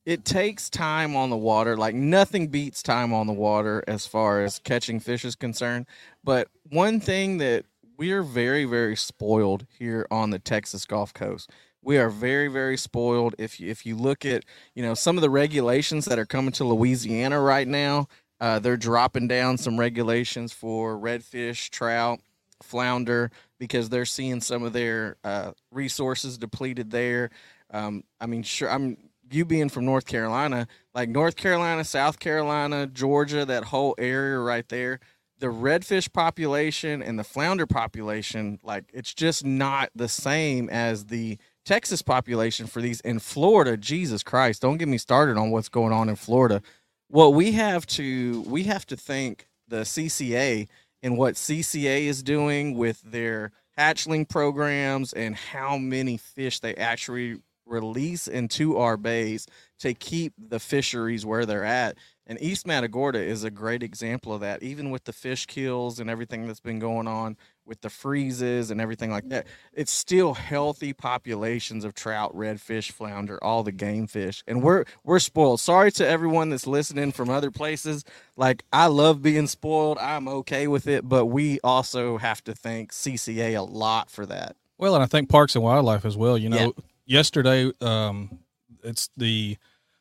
it takes time on the water. Like nothing beats time on the water as far as catching fish is concerned. But one thing that we're very, very spoiled here on the Texas Gulf Coast we are very very spoiled. If you, if you look at you know some of the regulations that are coming to louisiana right now uh, they're dropping down some regulations for redfish trout flounder because they're seeing some of their uh, resources depleted there. Um, i mean sure i'm you being from north carolina like north carolina south carolina georgia that whole area right there the redfish population and the flounder population like it's just not the same as the Texas population for these in Florida. Jesus Christ, don't get me started on what's going on in Florida. What we have to we have to thank the CCA and what CCA is doing with their hatchling programs and how many fish they actually release into our bays to keep the fisheries where they're at. And East Matagorda is a great example of that, even with the fish kills and everything that's been going on with the freezes and everything like that, it's still healthy populations of trout, redfish, flounder, all the game fish. And we're we're spoiled. Sorry to everyone that's listening from other places. Like I love being spoiled. I'm okay with it, but we also have to thank CCA a lot for that. Well, and I think Parks and Wildlife as well. You know, yeah. yesterday um, it's the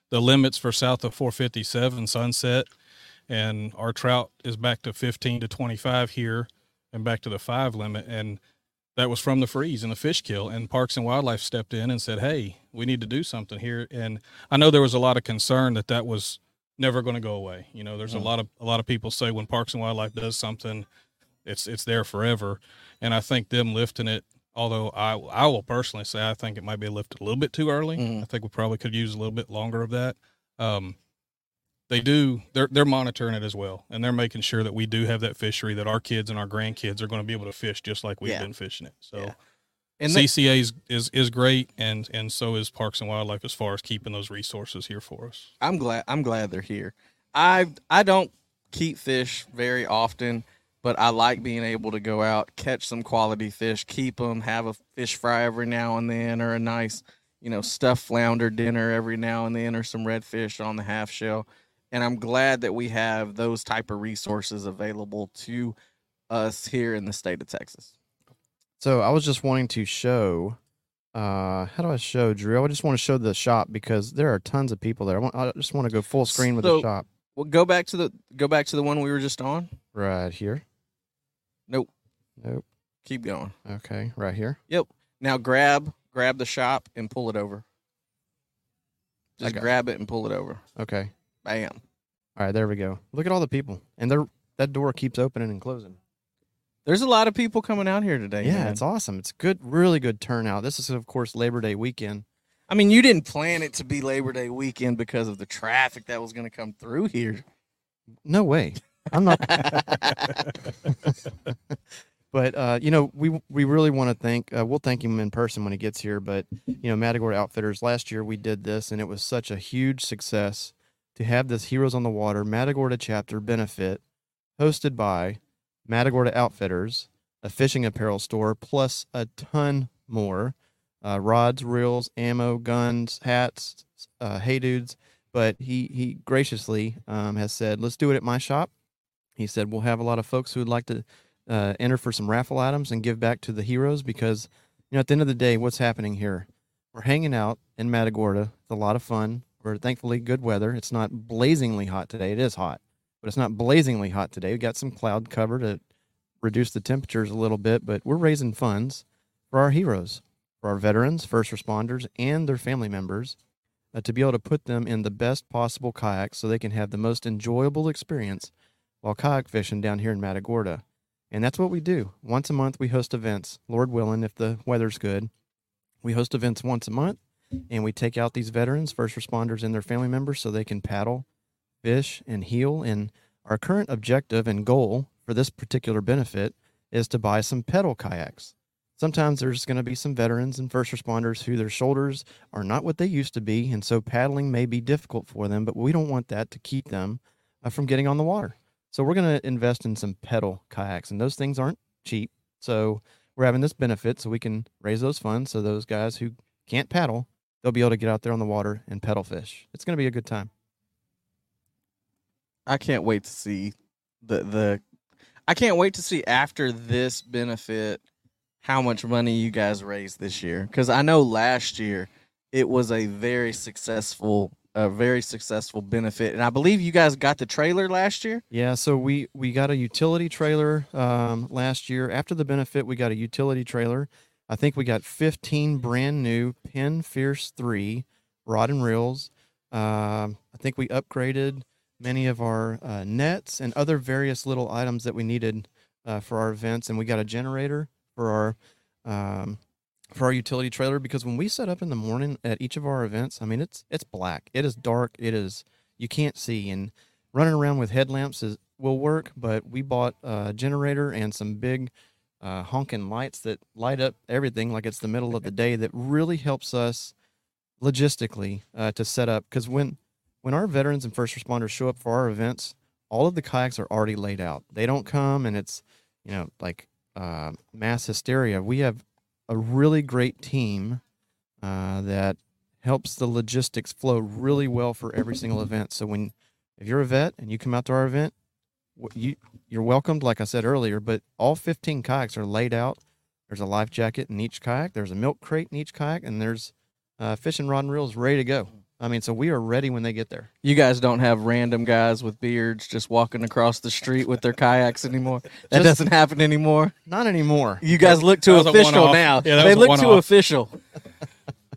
the limits for south of 457 Sunset, and our trout is back to 15 to 25 here and back to the five limit. And that was from the freeze and the fish kill. And Parks and Wildlife stepped in and said, "Hey, we need to do something here." And I know there was a lot of concern that that was never going to go away. You know, there's mm. a lot of a lot of people say when Parks and Wildlife does something, it's it's there forever. And I think them lifting it, although I I will personally say I think it might be lifted a little bit too early. Mm. I think we probably could use a little bit longer of that. Um, they do they're they're monitoring it as well and they're making sure that we do have that fishery that our kids and our grandkids are going to be able to fish just like we've yeah. been fishing it so yeah. and CCA is, is is great and and so is Parks and Wildlife as far as keeping those resources here for us. I'm glad I'm glad they're here. I I don't keep fish very often, but I like being able to go out, catch some quality fish, keep them, have a fish fry every now and then or a nice, you know, stuffed flounder dinner every now and then or some redfish on the half shell and I'm glad that we have those type of resources available to us here in the state of Texas. So I was just wanting to show. Uh, how do I show Drew? I just want to show the shop because there are tons of people there. I, want, I just want to go full screen with so, the shop. Well, go back to the go back to the one we were just on. Right here. Nope. Nope. Keep going. Okay, right here. Yep. Now grab grab the shop and pull it over. Just grab it. it and pull it over. Okay. Bam. All right, there we go. Look at all the people, and they that door keeps opening and closing. There's a lot of people coming out here today. Yeah, man. it's awesome. It's good, really good turnout. This is, of course, Labor Day weekend. I mean, you didn't plan it to be Labor Day weekend because of the traffic that was going to come through here. No way. I'm not. but uh, you know, we we really want to thank. Uh, we'll thank him in person when he gets here. But you know, Matagorda Outfitters. Last year we did this, and it was such a huge success to have this Heroes on the Water Matagorda chapter benefit hosted by Matagorda Outfitters, a fishing apparel store, plus a ton more uh, rods, reels, ammo, guns, hats, uh, hey dudes. But he, he graciously um, has said, let's do it at my shop. he said we'll have a lot of folks who would like to uh, enter for some raffle items and give back to the heroes because you know at the end of the day, what's happening here? We're hanging out in Matagorda. It's a lot of fun. We're thankfully good weather. It's not blazingly hot today. It is hot, but it's not blazingly hot today. We got some cloud cover to reduce the temperatures a little bit, but we're raising funds for our heroes, for our veterans, first responders, and their family members uh, to be able to put them in the best possible kayaks so they can have the most enjoyable experience while kayak fishing down here in Matagorda. And that's what we do. Once a month, we host events, Lord willing, if the weather's good. We host events once a month and we take out these veterans, first responders, and their family members so they can paddle, fish, and heal. And our current objective and goal for this particular benefit is to buy some pedal kayaks. Sometimes there's going to be some veterans and first responders who their shoulders are not what they used to be, and so paddling may be difficult for them, but we don't want that to keep them uh, from getting on the water. So we're going to invest in some pedal kayaks, and those things aren't cheap. So we're having this benefit so we can raise those funds so those guys who can't paddle they'll be able to get out there on the water and pedal fish. It's going to be a good time. I can't wait to see the the I can't wait to see after this benefit how much money you guys raised this year cuz I know last year it was a very successful a very successful benefit and I believe you guys got the trailer last year. Yeah, so we we got a utility trailer um, last year. After the benefit, we got a utility trailer I think we got 15 brand new Penn Fierce 3 rod and reels. Um, I think we upgraded many of our uh, nets and other various little items that we needed uh, for our events. And we got a generator for our um, for our utility trailer because when we set up in the morning at each of our events, I mean it's it's black, it is dark, it is you can't see, and running around with headlamps is will work. But we bought a generator and some big uh, honking lights that light up everything like it's the middle of the day that really helps us logistically uh, to set up. Because when when our veterans and first responders show up for our events all of the kayaks are already laid out. They don't come and it's you know like uh, mass hysteria. We have a really great team uh, that helps the logistics flow really well for every single event. So when if you're a vet and you come out to our event you you're welcomed, like I said earlier. But all 15 kayaks are laid out. There's a life jacket in each kayak. There's a milk crate in each kayak, and there's uh, fishing rod and reels ready to go. I mean, so we are ready when they get there. You guys don't have random guys with beards just walking across the street with their kayaks anymore. That Just- doesn't happen anymore. Not anymore. You guys look too that was a official now. Yeah, that they was a look too official.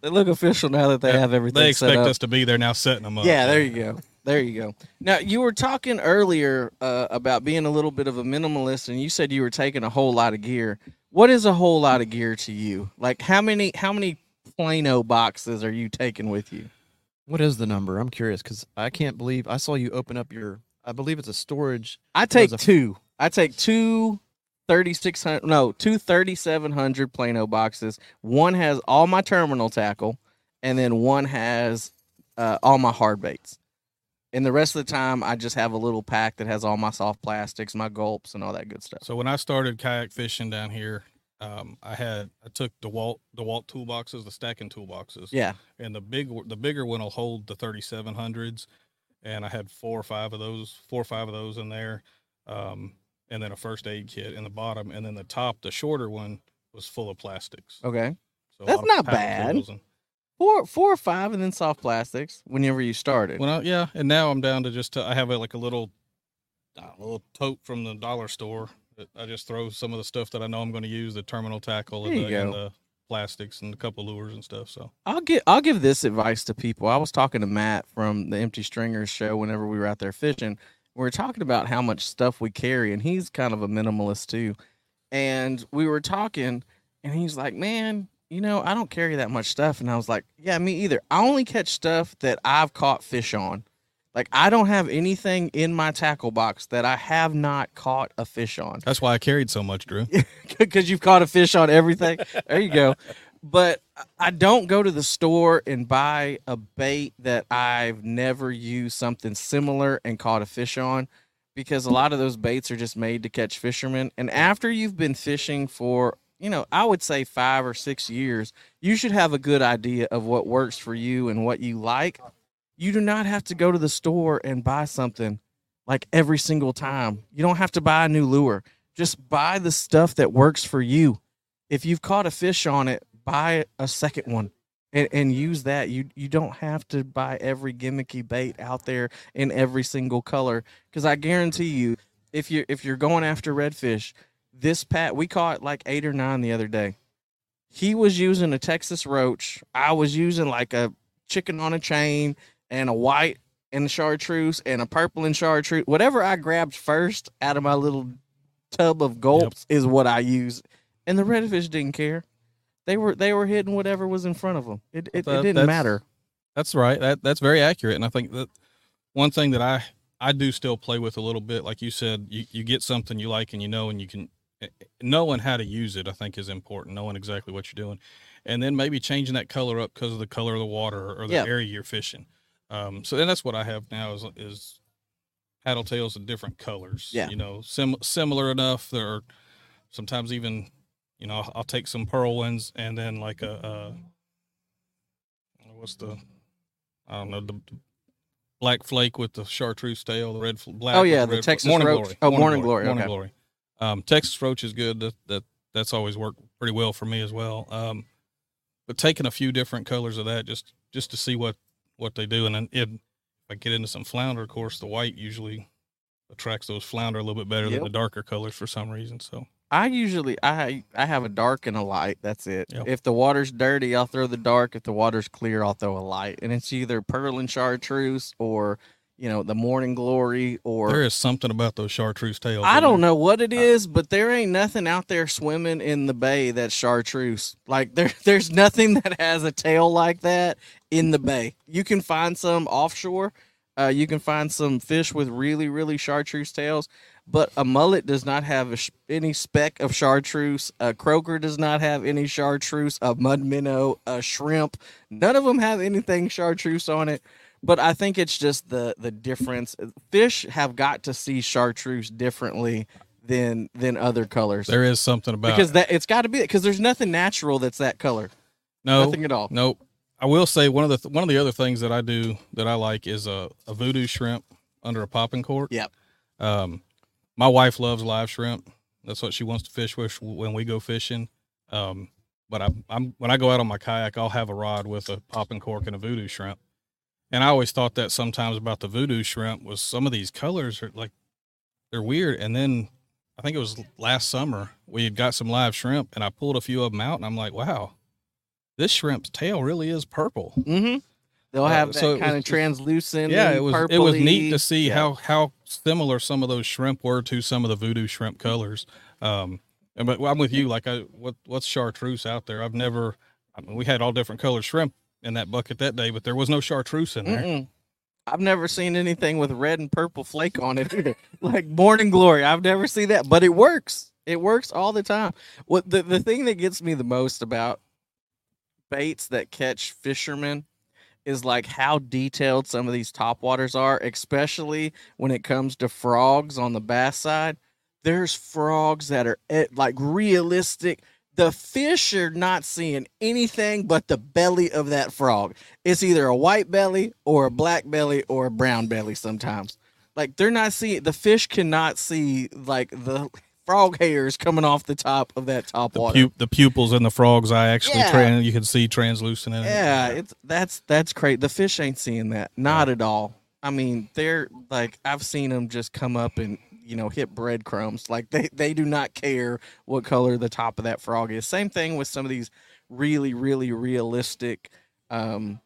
they look official now that they Yeah, have everything They set expect up. us to be there now, setting them up. Yeah, there you go. There you go. Now you were talking earlier uh, about being a little bit of a minimalist, and you said you were taking a whole lot of gear. What is a whole lot of gear to you? Like how many how many Plano boxes are you taking with you? What is the number? I'm curious because I can't believe I saw you open up your. I believe it's a storage. I take a- two. I take two 3600 no, two 3700 Plano boxes. One has all my terminal tackle and then one has uh, all my hard baits. And the rest of the time I just have a little pack that has all my soft plastics, my gulps and all that good stuff. So when I started kayak fishing down here, um, I had I took DeWalt DeWalt toolboxes, the stacking toolboxes. Yeah. And the big the bigger one will hold the 3700s, and I had four or five of those, four or five of those in there, um, and then a first aid kit in the bottom, and then the top, the shorter one was full of plastics. Okay. So That's not bad. and- Four four or five and then soft plastics whenever you started. When I, yeah, and now I'm down to just I have a, like a little, uh, little tote from the dollar store. That I just throw some of the stuff that I know I'm going to use, the terminal tackle and the, and the plastics and a couple lures and stuff. So I'll get i'll give this advice to people. I was talking to Matt from the Empty Stringers show whenever we were out there fishing. We were talking about how much stuff we carry, and he's kind of a minimalist too. And we were talking, and he's like, "Man, you know, I don't carry that much stuff." And I was like, "Yeah, me either. I only catch stuff that I've caught fish on. Like I don't have anything in my tackle box that I have not caught a fish on." that's why I carried so much, Drew. because you've caught a fish on everything. There you go. But I don't go to the store and buy a bait that I've never used something similar and caught a fish on because a lot of those baits are just made to catch fishermen. And after you've been fishing for, you know, I would say five or six years, you should have a good idea of what works for you and what you like. You do not have to go to the store and buy something like every single time. You don't have to buy a new lure. Just buy the stuff that works for you. If you've caught a fish on it, buy a second one and, and use that. You you don't have to buy every gimmicky bait out there in every single color because I guarantee you, if you if you're going after redfish, this pat we caught like eight or nine the other day. He was using a Texas roach. I was using like a chicken on a chain and a white and a chartreuse and a purple and chartreuse. Whatever I grabbed first out of my little tub of gulps is what I used. And the redfish didn't care. They were they were hitting whatever was in front of them. It it, That- it didn't that's- matter. That's right. That that's very accurate. And I think that one thing that I I do still play with a little bit, like you said, you, you get something you like and you know, and you can knowing how to use it. I think is important. Knowing exactly what you're doing, and then maybe changing that color up because of the color of the water or the Yeah. area you're fishing. Um, so then that's what I have now is is paddle tails in different colors. Yeah. you know, sim- similar enough. There are sometimes even, you know, I'll, I'll take some pearl ones and then like a, uh what's the, I don't know, the, the black flake with the chartreuse tail, the red fl- black. Oh, yeah, the fl- Texas morning roach. glory. Oh, Morning Glory, Morning okay. glory. Um, Texas roach is good. That that that's always worked pretty well for me as well. Um, but taking a few different colors of that just just to see what what they do, and then it, if I get into some flounder, of course, the white usually attracts those flounder a little bit better Yep. than the darker colors for some reason. So I usually I I have a dark and a light. That's it. Yep. If the water's dirty, I'll throw the dark. If the water's clear, I'll throw a light. And it's either pearl and chartreuse or you know the morning glory or there is something about those chartreuse tails. I don't there? know what it is, but there ain't nothing out there swimming in the bay that's chartreuse. Like there, there's nothing that has a tail like that in the bay. You can find some offshore. Uh, you can find some fish with really, really chartreuse tails, but a mullet does not have a sh- any speck of chartreuse. A croaker does not have any chartreuse. A mud minnow, a shrimp, none of them have anything chartreuse on it. But I think it's just the the difference. Fish have got to see chartreuse differently than than other colors There is something about because that it's got to be because there's nothing natural that's that color. no Nothing at all. Nope. I will say one of the th- one of the other things that I do that I like is a, a voodoo shrimp under a popping cork. Yep. Um, my wife loves live shrimp. That's what she wants to fish with when we go fishing. Um, but I, I'm when I go out on my kayak, I'll have a rod with a popping cork and a voodoo shrimp. And I always thought that sometimes about the voodoo shrimp was some of these colors are like they're weird. And then I think it was last summer we had got some live shrimp, and I pulled a few of them out, and I'm like, wow, this shrimp's tail really is purple. Mm-hmm. They'll Uh, have that so kind was of translucent. yeah, it was it was neat to see Yeah. how how similar some of those shrimp were to some of the voodoo shrimp colors. Um, and but I'm with you. Like, I what what's chartreuse out there? I've never. I mean, we had all different colored shrimp in that bucket that day, but there was no chartreuse in there. Mm-mm. I've never seen anything with red and purple flake on it like Morning Glory, I've never seen that, but it works. It works all the time. What the the thing that gets me the most about baits that catch fishermen is like how detailed some of these topwaters are, especially when it comes to frogs on the bass side. There's frogs that are eh, like realistic. The fish are not seeing anything but the belly of that frog. It's either a white belly or a black belly or a brown belly sometimes. Like they're not seeing the fish cannot see like the frog hairs coming off the top of that top The, water. pu- the pupils in the frog's eye actually Yeah. you can see translucent in it. Yeah, it's that's that's great. The fish ain't seeing that, not at all. I mean, they're like I've seen them just come up and you know hit breadcrumbs. Like they they do not care what color the top of that frog is. Same thing with some of these really really realistic um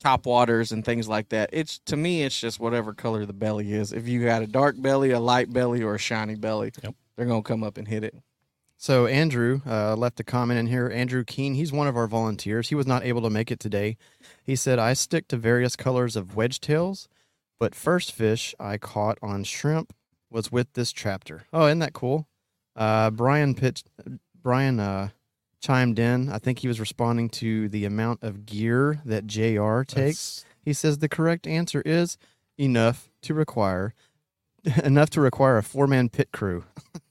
top waters and things like that. It's to me it's just whatever color the belly is. If you got a dark belly, a light belly, or a shiny belly, Yep. they're gonna come up and hit it. So Andrew uh, left a comment in here. Andrew Keene, he's one of our volunteers. He was not able to make it today. He said, "I stick to various colors of wedge tails, but first fish I caught on shrimp was with this chapter. Oh, isn't that cool? Uh, Brian pitched, Brian uh, chimed in. I think he was responding to the amount of gear that Jr. takes. That's- He says the correct answer is enough to require enough to require a four man pit crew.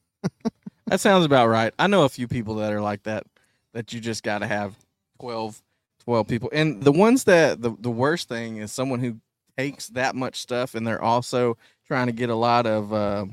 That sounds about right. I know a few people that are like that, that you just got to have 12, 12 people. And the ones that, the, the worst thing is someone who takes that much stuff and they're also trying to get a lot of uh,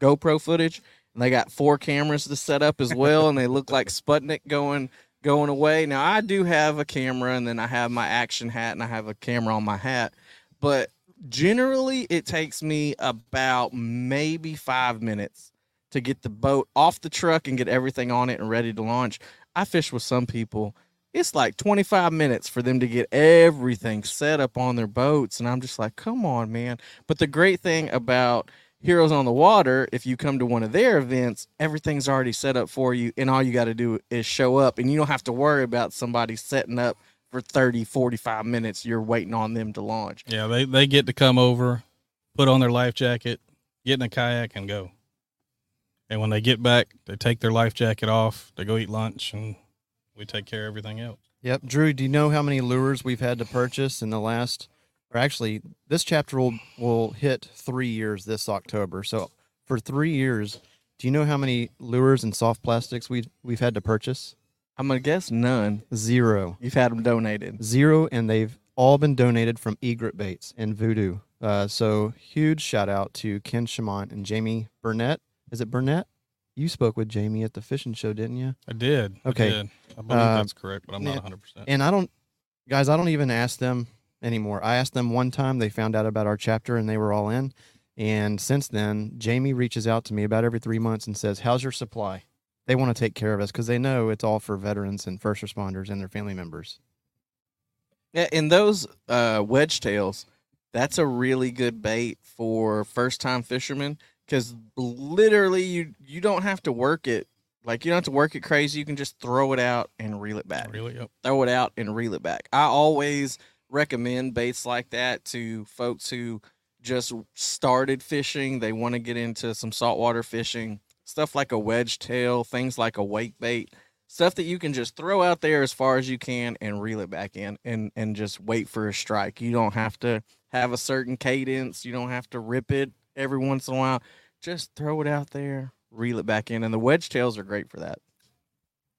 GoPro footage, and they got four cameras to set up as well, and they look like Sputnik going going away. Now I do have a camera, and then I have my action hat, and I have a camera on my hat, but generally it takes me about maybe five minutes to get the boat off the truck and get everything on it and ready to launch. I fish with some people. It's like 25 minutes for them to get everything set up on their boats. And I'm just like, come on, man. But the great thing about Heroes on the Water, if you come to one of their events, everything's already set up for you. And all you got to do is show up. And you don't have to worry about somebody setting up for 30, 45 minutes. You're waiting on them to launch. Yeah, they they get to come over, put on their life jacket, get in a kayak, and go. And when they get back, they take their life jacket off, they go eat lunch, and we take care of everything else. Yep. Drew, do you know how many lures we've had to purchase in the last, or actually, this chapter will, will hit three years this October. So for three years, do you know how many lures and soft plastics we we've had to purchase? I'm going to guess none. Zero. You've had them donated. Zero, and they've all been donated from Egret Baits and Voodoo. Uh, so huge shout out to Ken Chaumont and Jamie Burnett. Is it Burnett? You spoke with Jamie at the fishing show, didn't you? I did. I Okay. did. I believe Uh, that's correct, but I'm not 100. percent And I don't, guys, I don't even ask them anymore. I asked them one time, they found out about our chapter and they were all in. And since then, Jamie reaches out to me about every three months and says, How's your supply? They want to take care of us because they know it's all for veterans and first responders and their family members. Yeah, and those uh, wedge tails, that's a really good bait for first time fishermen because literally you you don't have to work it like you don't have to work it crazy. You can just throw it out and reel it back. Really? Yep. Throw it out and reel it back. I always recommend baits like that to folks who just started fishing. They want to get into some saltwater fishing. Stuff like a wedge tail, things like a wake bait stuff that you can just throw out there as far as you can and reel it back in and and just wait for a strike you don't have to have a certain cadence you don't have to rip it every once in a while just throw it out there reel it back in and the wedge tails are great for that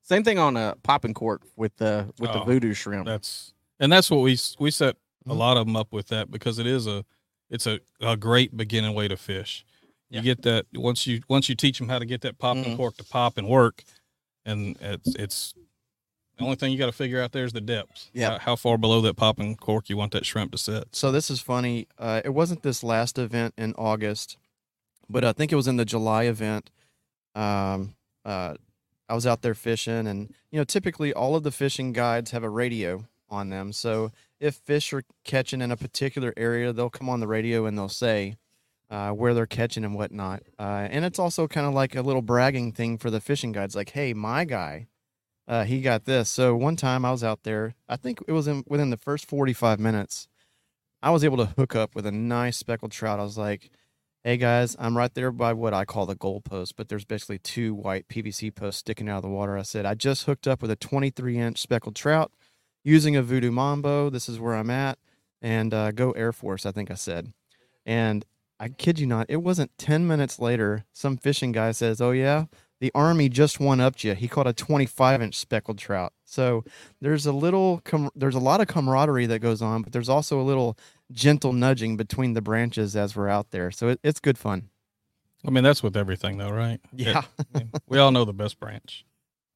same thing on a popping cork with the with the Oh, voodoo shrimp That's and that's what we we set a Mhm. lot of them up with that because it is a it's a, a great beginning way to fish. You Yeah. get that once you once you teach them how to get that popping Mhm. cork to pop and work, and it's it's the only thing you got to figure out there is the depths. Yeah. how, how far below that popping cork you want that shrimp to sit. So this is funny. Uh, it wasn't this last event in August, but I think it was in the July event. Um, uh, I was out there fishing, and you know, typically all of the fishing guides have a radio on them. So if fish are catching in a particular area, they'll come on the radio and they'll say uh, where they're catching and whatnot. Uh, and it's also kind of like a little bragging thing for the fishing guides, like, "Hey, my guy." Uh, he got this. So one time I was out there. I think it was in within the first 45 minutes. I was able to hook up with a nice speckled trout. I was like, hey guys, I'm right there by what I call the goal post, but there's basically two white PVC posts sticking out of the water. I said, I just hooked up with a 23 inch speckled trout using a Voodoo Mambo. This is where I'm at. And uh, go Air Force, I think I said. And I kid you not, it wasn't 10 minutes later, some fishing guy says, oh yeah, the Army just one upped you. He caught a 25 inch speckled trout. So there's a little, com- there's a lot of camaraderie that goes on, but there's also a little gentle nudging between the branches as we're out there. So it, it's good fun. I mean, that's with everything though, right? It- Yeah. I mean, we all know the best branch.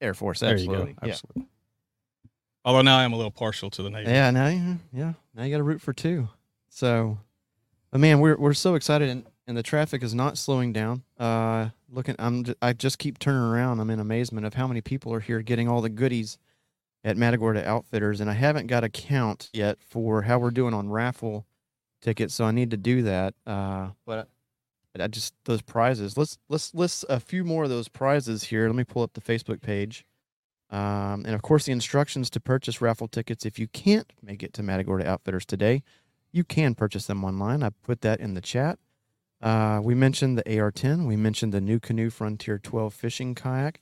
Air Force, There absolutely. you go. Yeah. Absolutely. Although now I am a little partial to the Navy. Yeah, now you yeah, now you got to root for two. So, but man, we're we're so excited, and, and the traffic is not slowing down. Uh, looking, I'm I just keep turning around. I'm in amazement of how many people are here getting all the goodies at Matagorda Outfitters, and I haven't got a count yet for how we're doing on raffle tickets. So I need to do that. Uh, but but I just those prizes. Let's let's list a few more of those prizes here. Let me pull up the Facebook page. Um, and of course, the instructions to purchase raffle tickets. If you can't make it to Matagorda Outfitters today, you can purchase them online. I put that in the chat. Uh, we mentioned the AR-10. We mentioned the NuCanoe Frontier 12 fishing kayak.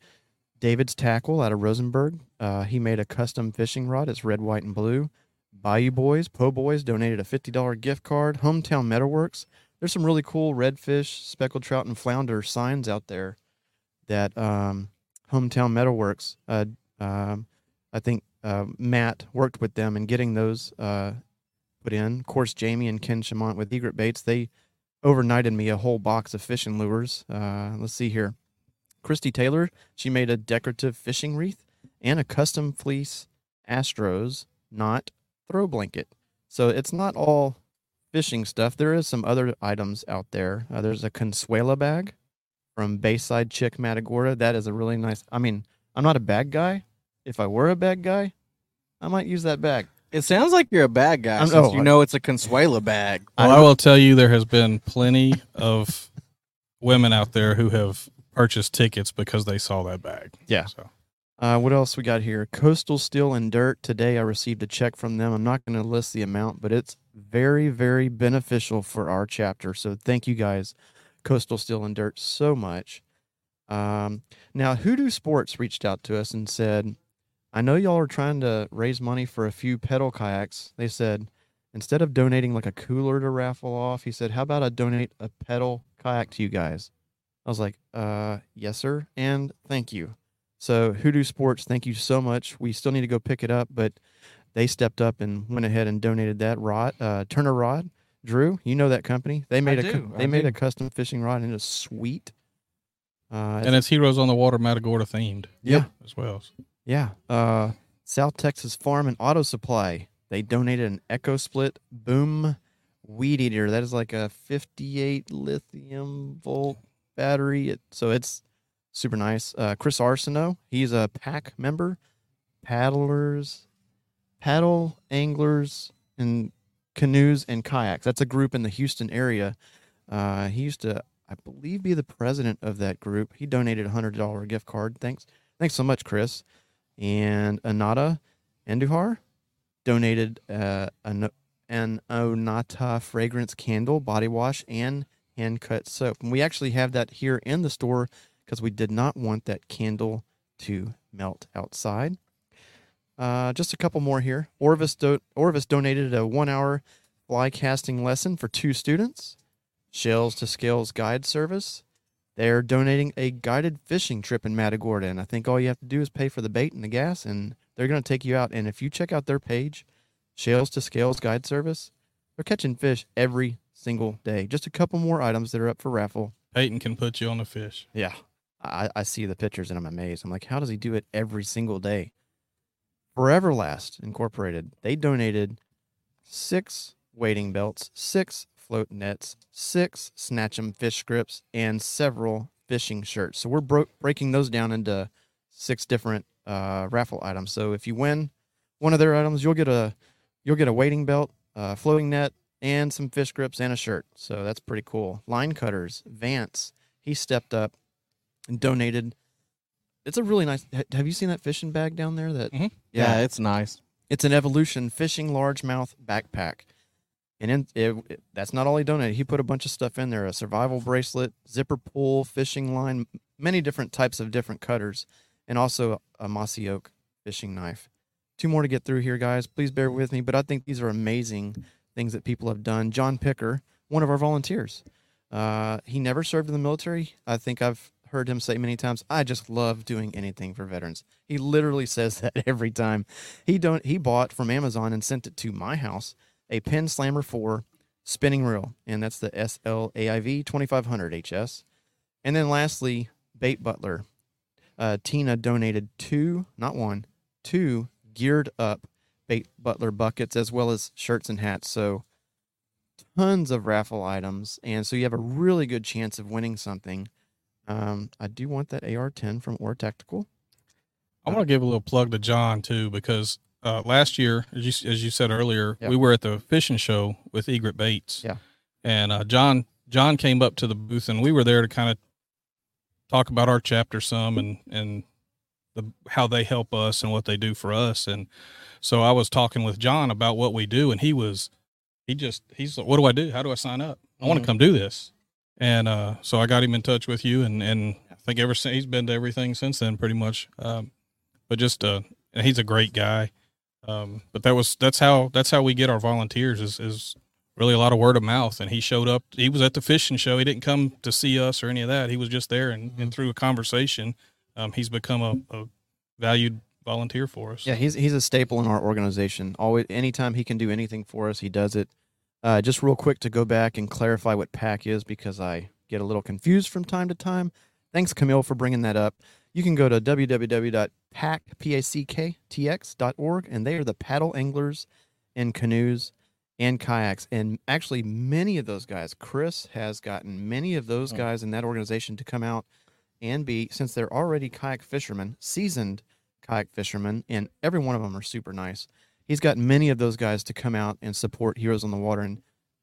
David's Tackle out of Rosenberg. Uh, he made a custom fishing rod. It's red, white, and blue. Bayou Boys, Po Boys donated a $50 gift card. Hometown Metalworks. There's some really cool redfish, speckled trout, and flounder signs out there that um, Hometown Metalworks, uh, um, I think uh, Matt worked with them in getting those uh, put in. Of course, Jamie and Ken Chaumont with Egret Baits, they overnighted me a whole box of fishing lures. Uh, let's see here. Christy Taylor, she made a decorative fishing wreath and a custom fleece Astros knot throw blanket. So it's not all fishing stuff. There is some other items out there. Uh, there's a Consuela bag from Bayside Chick Matagorda. That is a really nice. I mean, I'm not a bag guy. If I were a bag guy, I might use that bag. It sounds like you're a bad guy I'm- since oh, you I- know it's a Consuela bag. Well, I will tell you, there has been plenty of women out there who have purchased tickets because they saw that bag. Yeah. So Uh, what else we got here? Coastal Steel and Dirt. Today I received a check from them. I'm not going to list the amount, but it's very, very beneficial for our chapter. So thank you guys, Coastal Steel and Dirt, so much. Um, now, Hoodoo Sports reached out to us and said, I know y'all are trying to raise money for a few pedal kayaks. They said, instead of donating like a cooler to raffle off, he said, How about I donate a pedal kayak to you guys? I was like, uh, yes, sir. And thank you. So Hoodoo Sports, thank you so much. We still need to go pick it up, but they stepped up and went ahead and donated that rod, uh, Turner rod. Drew, you know that company. They made a cu- do, I they made do. a custom fishing rod and it's sweet. Uh, and it's Heroes on the Water Matagorda themed yeah, as well. Yeah. Uh, South Texas Farm and Auto Supply. They donated an Echo Split Boom Weed Eater. That is like a 58 lithium volt battery. It, so it's super nice. Uh, Chris Arsenault, he's a pack member. Paddlers, paddle anglers, and canoes and kayaks. That's a group in the Houston area. Uh, he used to, I believe, be the president of that group. He donated a hundred dollar gift card. Thanks, thanks so much, Chris. And Anata Anduhar donated uh, an an Onata fragrance candle, body wash, and hand cut soap. And we actually have that here in the store because we did not want that candle to melt outside. Uh, just a couple more here. Orvis, do- Orvis donated a one hour fly casting lesson for two students. Shells to Scales Guide Service. They're donating a guided fishing trip in Matagorda. And I think all you have to do is pay for the bait and the gas, and they're going to take you out. And if you check out their page, Shells to Scales Guide Service, they're catching fish every single day. Just a couple more items that are up for raffle. Peyton can put you on a fish. Yeah. I, I see the pictures and I'm amazed. I'm like, how does he do it every single day? Foreverlast Incorporated, they donated six wading belts, six float nets, six snatch 'em fish grips, and several fishing shirts. So we're bro- breaking those down into six different uh, raffle items. So if you win one of their items, you'll get a you'll get a wading belt, a floating net, and some fish grips and a shirt. So that's pretty cool. Line cutters, Vance, he stepped up and donated. It's a really nice. Have you seen that fishing bag down there? That Mhm. Yeah, it's nice. it's an Evolution fishing largemouth backpack. And in, it, it- that's not all he donated. He put a bunch of stuff in there: a survival bracelet, zipper pull, fishing line, many different types of different cutters, and also a mossy oak fishing knife. Two more to get through here, guys. Please bear with me, but I think these are amazing things that people have done. John Picker, one of our volunteers, uh, he never served in the military. I think I've heard him say many times, "I just love doing anything for veterans." He literally says that every time. He don't. He bought from Amazon and sent it to my house a Penn Slammer 4 spinning reel, and that's the SLAIV 2500 HS. And then lastly, Bait Butler. Uh, Tina donated two, not one, two geared up Bait Butler buckets as well as shirts and hats. So tons of raffle items, and so you have a really good chance of winning something. Um, I do want that AR-10 from Or Tactical. I want to give a little plug to John too because uh, last year, as you as you said earlier, we were at the fishing show with Egret Baits. Yeah. And uh, John John came up to the booth and we were there to kind of talk about our chapter some and and the how they help us and what they do for us. And so I was talking with John about what we do and he was he just he's like, what do I do? How do I sign up? I want to come do this. And uh, so I got him in touch with you and and I think ever since he's been to everything since then pretty much. Um, but just uh he's a great guy um but that was that's how that's how we get our volunteers is is really a lot of word of mouth and he showed up he was at the fishing show he didn't come to see us or any of that he was just there and, and through a conversation um he's become a, a valued volunteer for us Yeah, he's he's a staple in our organization. Always, anytime he can do anything for us, he does it. Uh, just real quick to go back and clarify what PAC is because I get a little confused from time to time. Thanks, Camille, for bringing that up. You can go to www.pack.org, and they are the paddle anglers and canoes and kayaks. And actually, many of those guys, Chris has gotten many of those Mm. guys in that organization to come out and be, since they're already kayak fishermen, seasoned kayak fishermen, and every one of them are super nice. He's got many of those guys to come out and support Heroes on the Water, and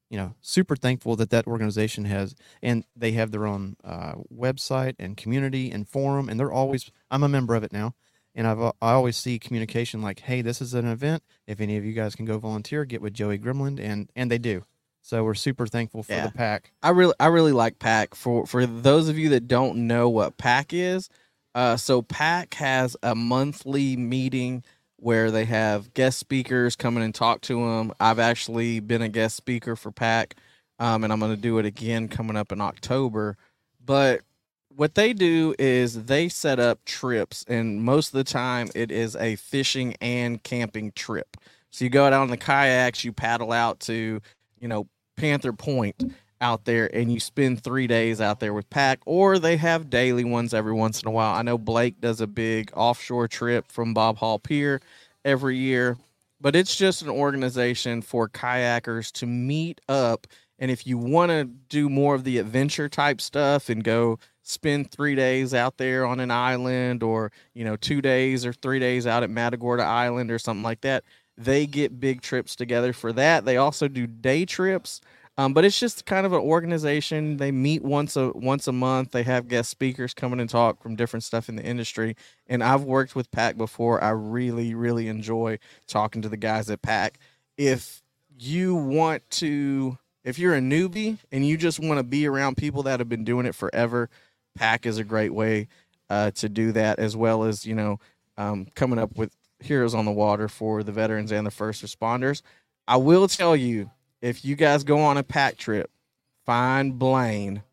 you know, super thankful that that organization has, and they have their own uh, website and community and forum, and they're always. I'm a member of it now, and I've I always see communication like, "Hey, this is an event. If any of you guys can go volunteer, get with Joey Grimland," and and they do. So we're super thankful for Yeah. the pack. I really I really like pack. For for those of you that don't know what pack is, uh, so pack has a monthly meeting where they have guest speakers come in and talk to them. I've actually been a guest speaker for pack, um, and I'm going to do it again coming up in October. But what they do is they set up trips, and most of the time it is a fishing and camping trip. So you go out on the kayaks, you paddle out to, you know, Panther Point out there and you spend three days out there with Pack, or they have daily ones every once in a while. I know Blake does a big offshore trip from Bob Hall Pier every year, but it's just an organization for kayakers to meet up. And if you want to do more of the adventure type stuff and go spend three days out there on an island or, you know, two days or three days out at Matagorda Island or something like that, they get big trips together for that. They also do day trips. Um, but it's just kind of an organization. They meet once a once a month. They have guest speakers coming and talk from different stuff in the industry. And I've worked with Pack before. I really, really enjoy talking to the guys at Pack. If you want to, if you're a newbie and you just want to be around people that have been doing it forever, Pack is a great way uh, to do that, as well as you know um, coming up with heroes on the water for the veterans and the first responders. I will tell you if you guys go on a pack trip, find Blaine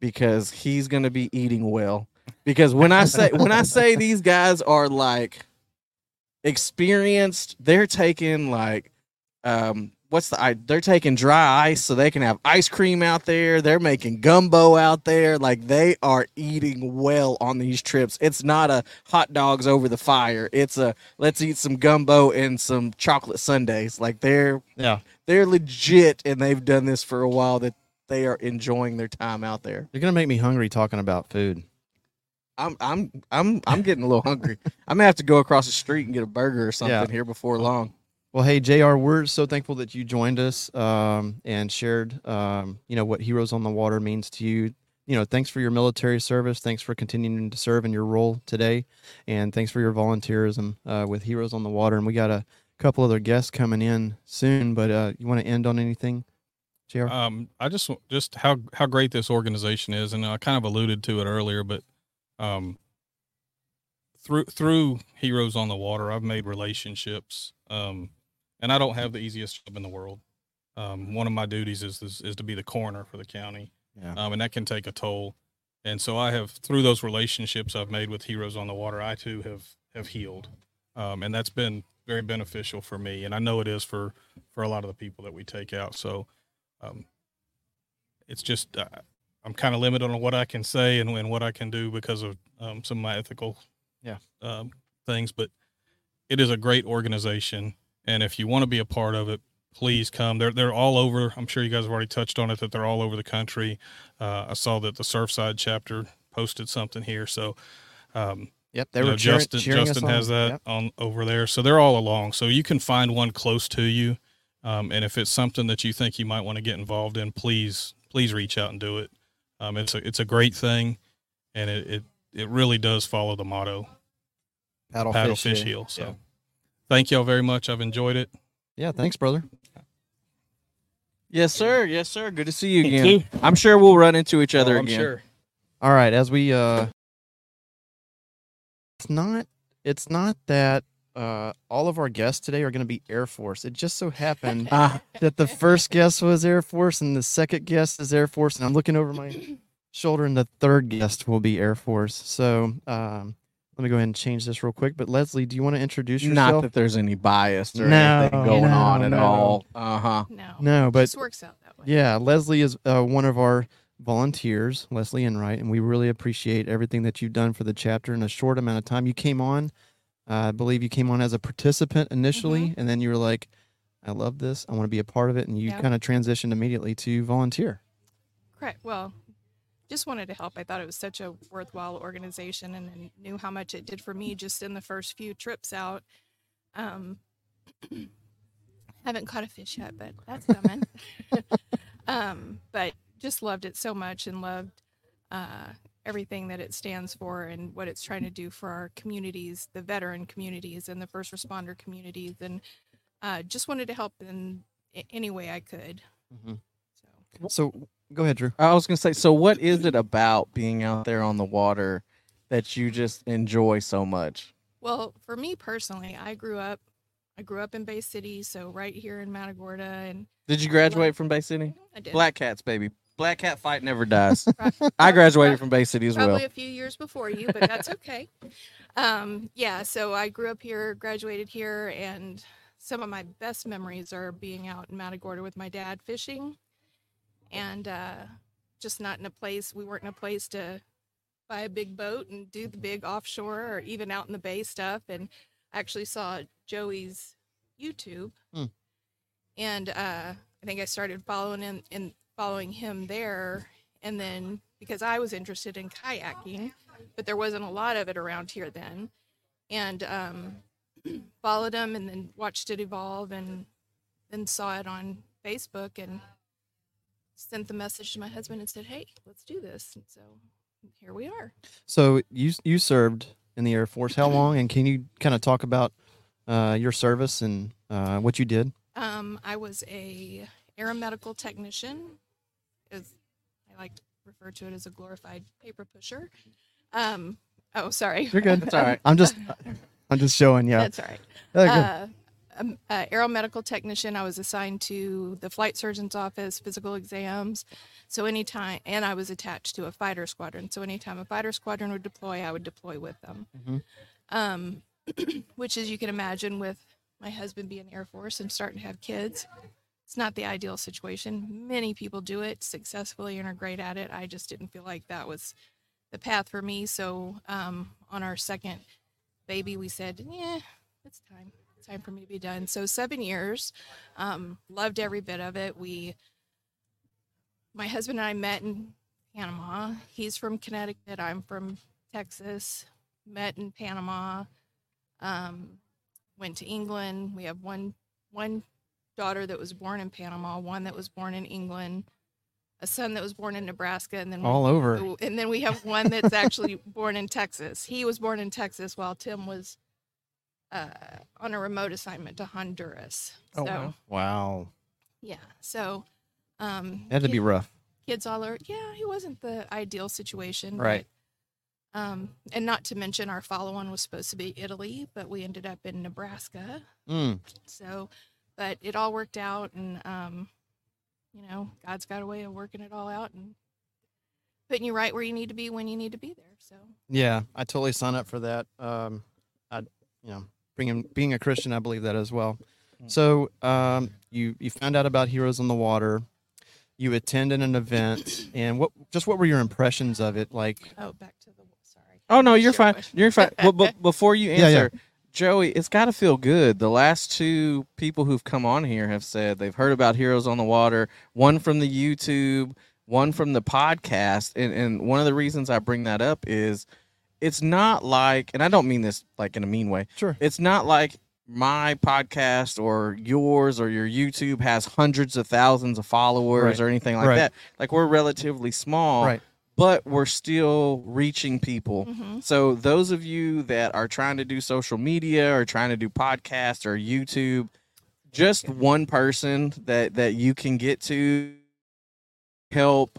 because he's going to be eating well. Because when I say when I say these guys are like experienced, they're taking like um what's the I they're taking dry ice so they can have ice cream out there. They're making gumbo out there. Like they are eating well on these trips. It's not a hot dogs over the fire. It's a let's eat some gumbo and some chocolate sundaes. Like they're Yeah, they're legit and they've done this for a while that they are enjoying their time out there. you're gonna make me hungry talking about food. I'm I'm I'm I'm getting a little hungry. I'm gonna have to go across the street and get a burger or something Yeah. here before long. Well, hey Jr., we're so thankful that you joined us um, and shared, um, you know, what Heroes on the Water means to you. You know, thanks for your military service. Thanks for continuing to serve in your role today, and thanks for your volunteerism uh, with Heroes on the Water. And we got a couple other guests coming in soon, but uh, you want to end on anything, Jr.? Um, I just just how how great this organization is, and I kind of alluded to it earlier, but um, through through Heroes on the Water, I've made relationships, um, and I don't have the easiest job in the world. Um, one of my duties is, is is to be the coroner for the county, yeah. um, and that can take a toll. And so I have through those relationships I've made with Heroes on the Water, I too have have healed, um, and that's been very beneficial for me, and I know it is for for a lot of the people that we take out. So um, it's just uh, I'm kind of limited on what I can say and, and what I can do because of um, some of my ethical Yeah. um, things. But it is a great organization, and if you want to be a part of it, please come. They're they're all over. I'm sure you guys have already touched on it that they're all over the country. Uh, I saw that the Surfside chapter posted something here, so. Um, Yep, they you were know, cheering, Justin cheering us Justin has that Yep. on over there, so they're all along. So you can find one close to you, um, and if it's something that you think you might want to get involved in, please please reach out and do it. Um, it's a it's a great thing, and it it, it really does follow the motto Paddle, paddle fish, fish heal. heal. So Yeah. Thank y'all very much. I've enjoyed it. yeah, thanks, brother. Yes, sir. Yes, sir. Good to see you again. too. I'm sure we'll run into each other Oh, I'm again. sure. All right, as we uh it's not it's not that uh all of our guests today are going to be Air Force. It just so happened Ah, that the first guest was Air Force and the second guest is Air Force and I'm looking over my shoulder and the third guest will be Air Force. So, um let me go ahead and change this real quick. But Leslie, do you want to introduce yourself? Not yourself? that there's any bias or No, anything going no, on at no. all. Uh huh. No. no, but just works out that way. Yeah, Leslie is uh, one of our volunteers, Leslie Enright, and we really appreciate everything that you've done for the chapter in a short amount of time. You came on, uh, I believe you came on as a participant initially, and then you were like, I love this. I want to be a part of it. And you Yeah. kind of transitioned immediately to volunteer. Correct. Well, just wanted to help. I thought it was such a worthwhile organization and I knew how much it did for me just in the first few trips out. Um, haven't caught a fish yet, but that's coming. um, but just loved it so much and loved uh, everything that it stands for and what it's trying to do for our communities, the veteran communities and the first responder communities. And uh, just wanted to help in any way I could. Mhm. So. So go ahead, Drew. I was gonna say. So, what is it about being out there on the water that you just enjoy so much? Well, for me personally, I grew up I grew up in Bay City, so right here in Matagorda and Did you graduate from Bay City? I did Black Cats, baby. Black Cat fight never dies. I graduated from Bay City as probably well. Probably a few years before you, but that's okay. um, yeah, so I grew up here, graduated here, and some of my best memories are being out in Matagorda with my dad fishing, and uh, just not in a place. We weren't in a place to buy a big boat and do the big offshore or even out in the bay stuff. And I actually saw Joey's YouTube, Hmm. and uh, I think I started following him and following him there, and then because I was interested in kayaking, but there wasn't a lot of it around here then, and um, followed him and then watched it evolve, and then saw it on Facebook and sent the message to my husband and said, "Hey, let's do this." And so here we are. So you you served in the Air Force. How long? And can you kind of talk about uh, your service and uh, what you did? Um, I was a aeromedical technician. Is I like to refer to it as a glorified paper pusher. Um, oh, sorry. You're good. That's all right. I'm just I'm just showing. you. That's all right. Uh, um, uh, aeromedical technician. I was assigned to the flight surgeon's office, physical exams. So anytime, and I was attached to a fighter squadron. So anytime a fighter squadron would deploy, I would deploy with them. Mhm. Um, which, as you can imagine, with my husband being the Air Force and starting to have kids, it's not the ideal situation. Many people do it successfully and are great at it. I just didn't feel like that was the path for me. So um, on our second baby, we said, yeah, it's time. Time for me to be done. So seven years, um, loved every bit of it. We, my husband and I met in Panama. He's from Connecticut. I'm from Texas. Met in Panama. Um, went to England. We have one one daughter that was born in Panama, one that was born in England, a son that was born in Nebraska, and then we- All over. And then we have one that's actually born in Texas. He was born in Texas while Tim was uh, on a remote assignment to Honduras. Oh, so wow. Wow. yeah, so um, It had to be rough. kids all are. Yeah, he wasn't the ideal situation, Right. But, um, and not to mention our follow-on was supposed to be Italy, but we ended up in Nebraska. Mm. So, but it all worked out, and um, you know, God's got a way of working it all out and putting you right where you need to be when you need to be there. So, Yeah, I totally sign up for that. Um, I, you know, being being a Christian, I believe that as well. Mm. So, um, you you found out about Heroes on the Water. You attended an event, and what just what were your impressions of it? Like, oh, back to the sorry. Oh no, you're Your fine. question. You're fine. but, but before you Yeah, answer, yeah. Joey, it's got to feel good. The last two people who've come on here have said they've heard about Heroes on the Water. One from the YouTube, one from the podcast, and and one of the reasons I bring that up is it's not like, and I don't mean this like in a mean way. sure, It's not like my podcast or yours or your YouTube has hundreds of thousands of followers Right. or anything like Right. that. Like we're relatively small, right, but we're still reaching people. hmm So those of you that are trying to do social media or trying to do podcasts or YouTube, just one person that that you can get to help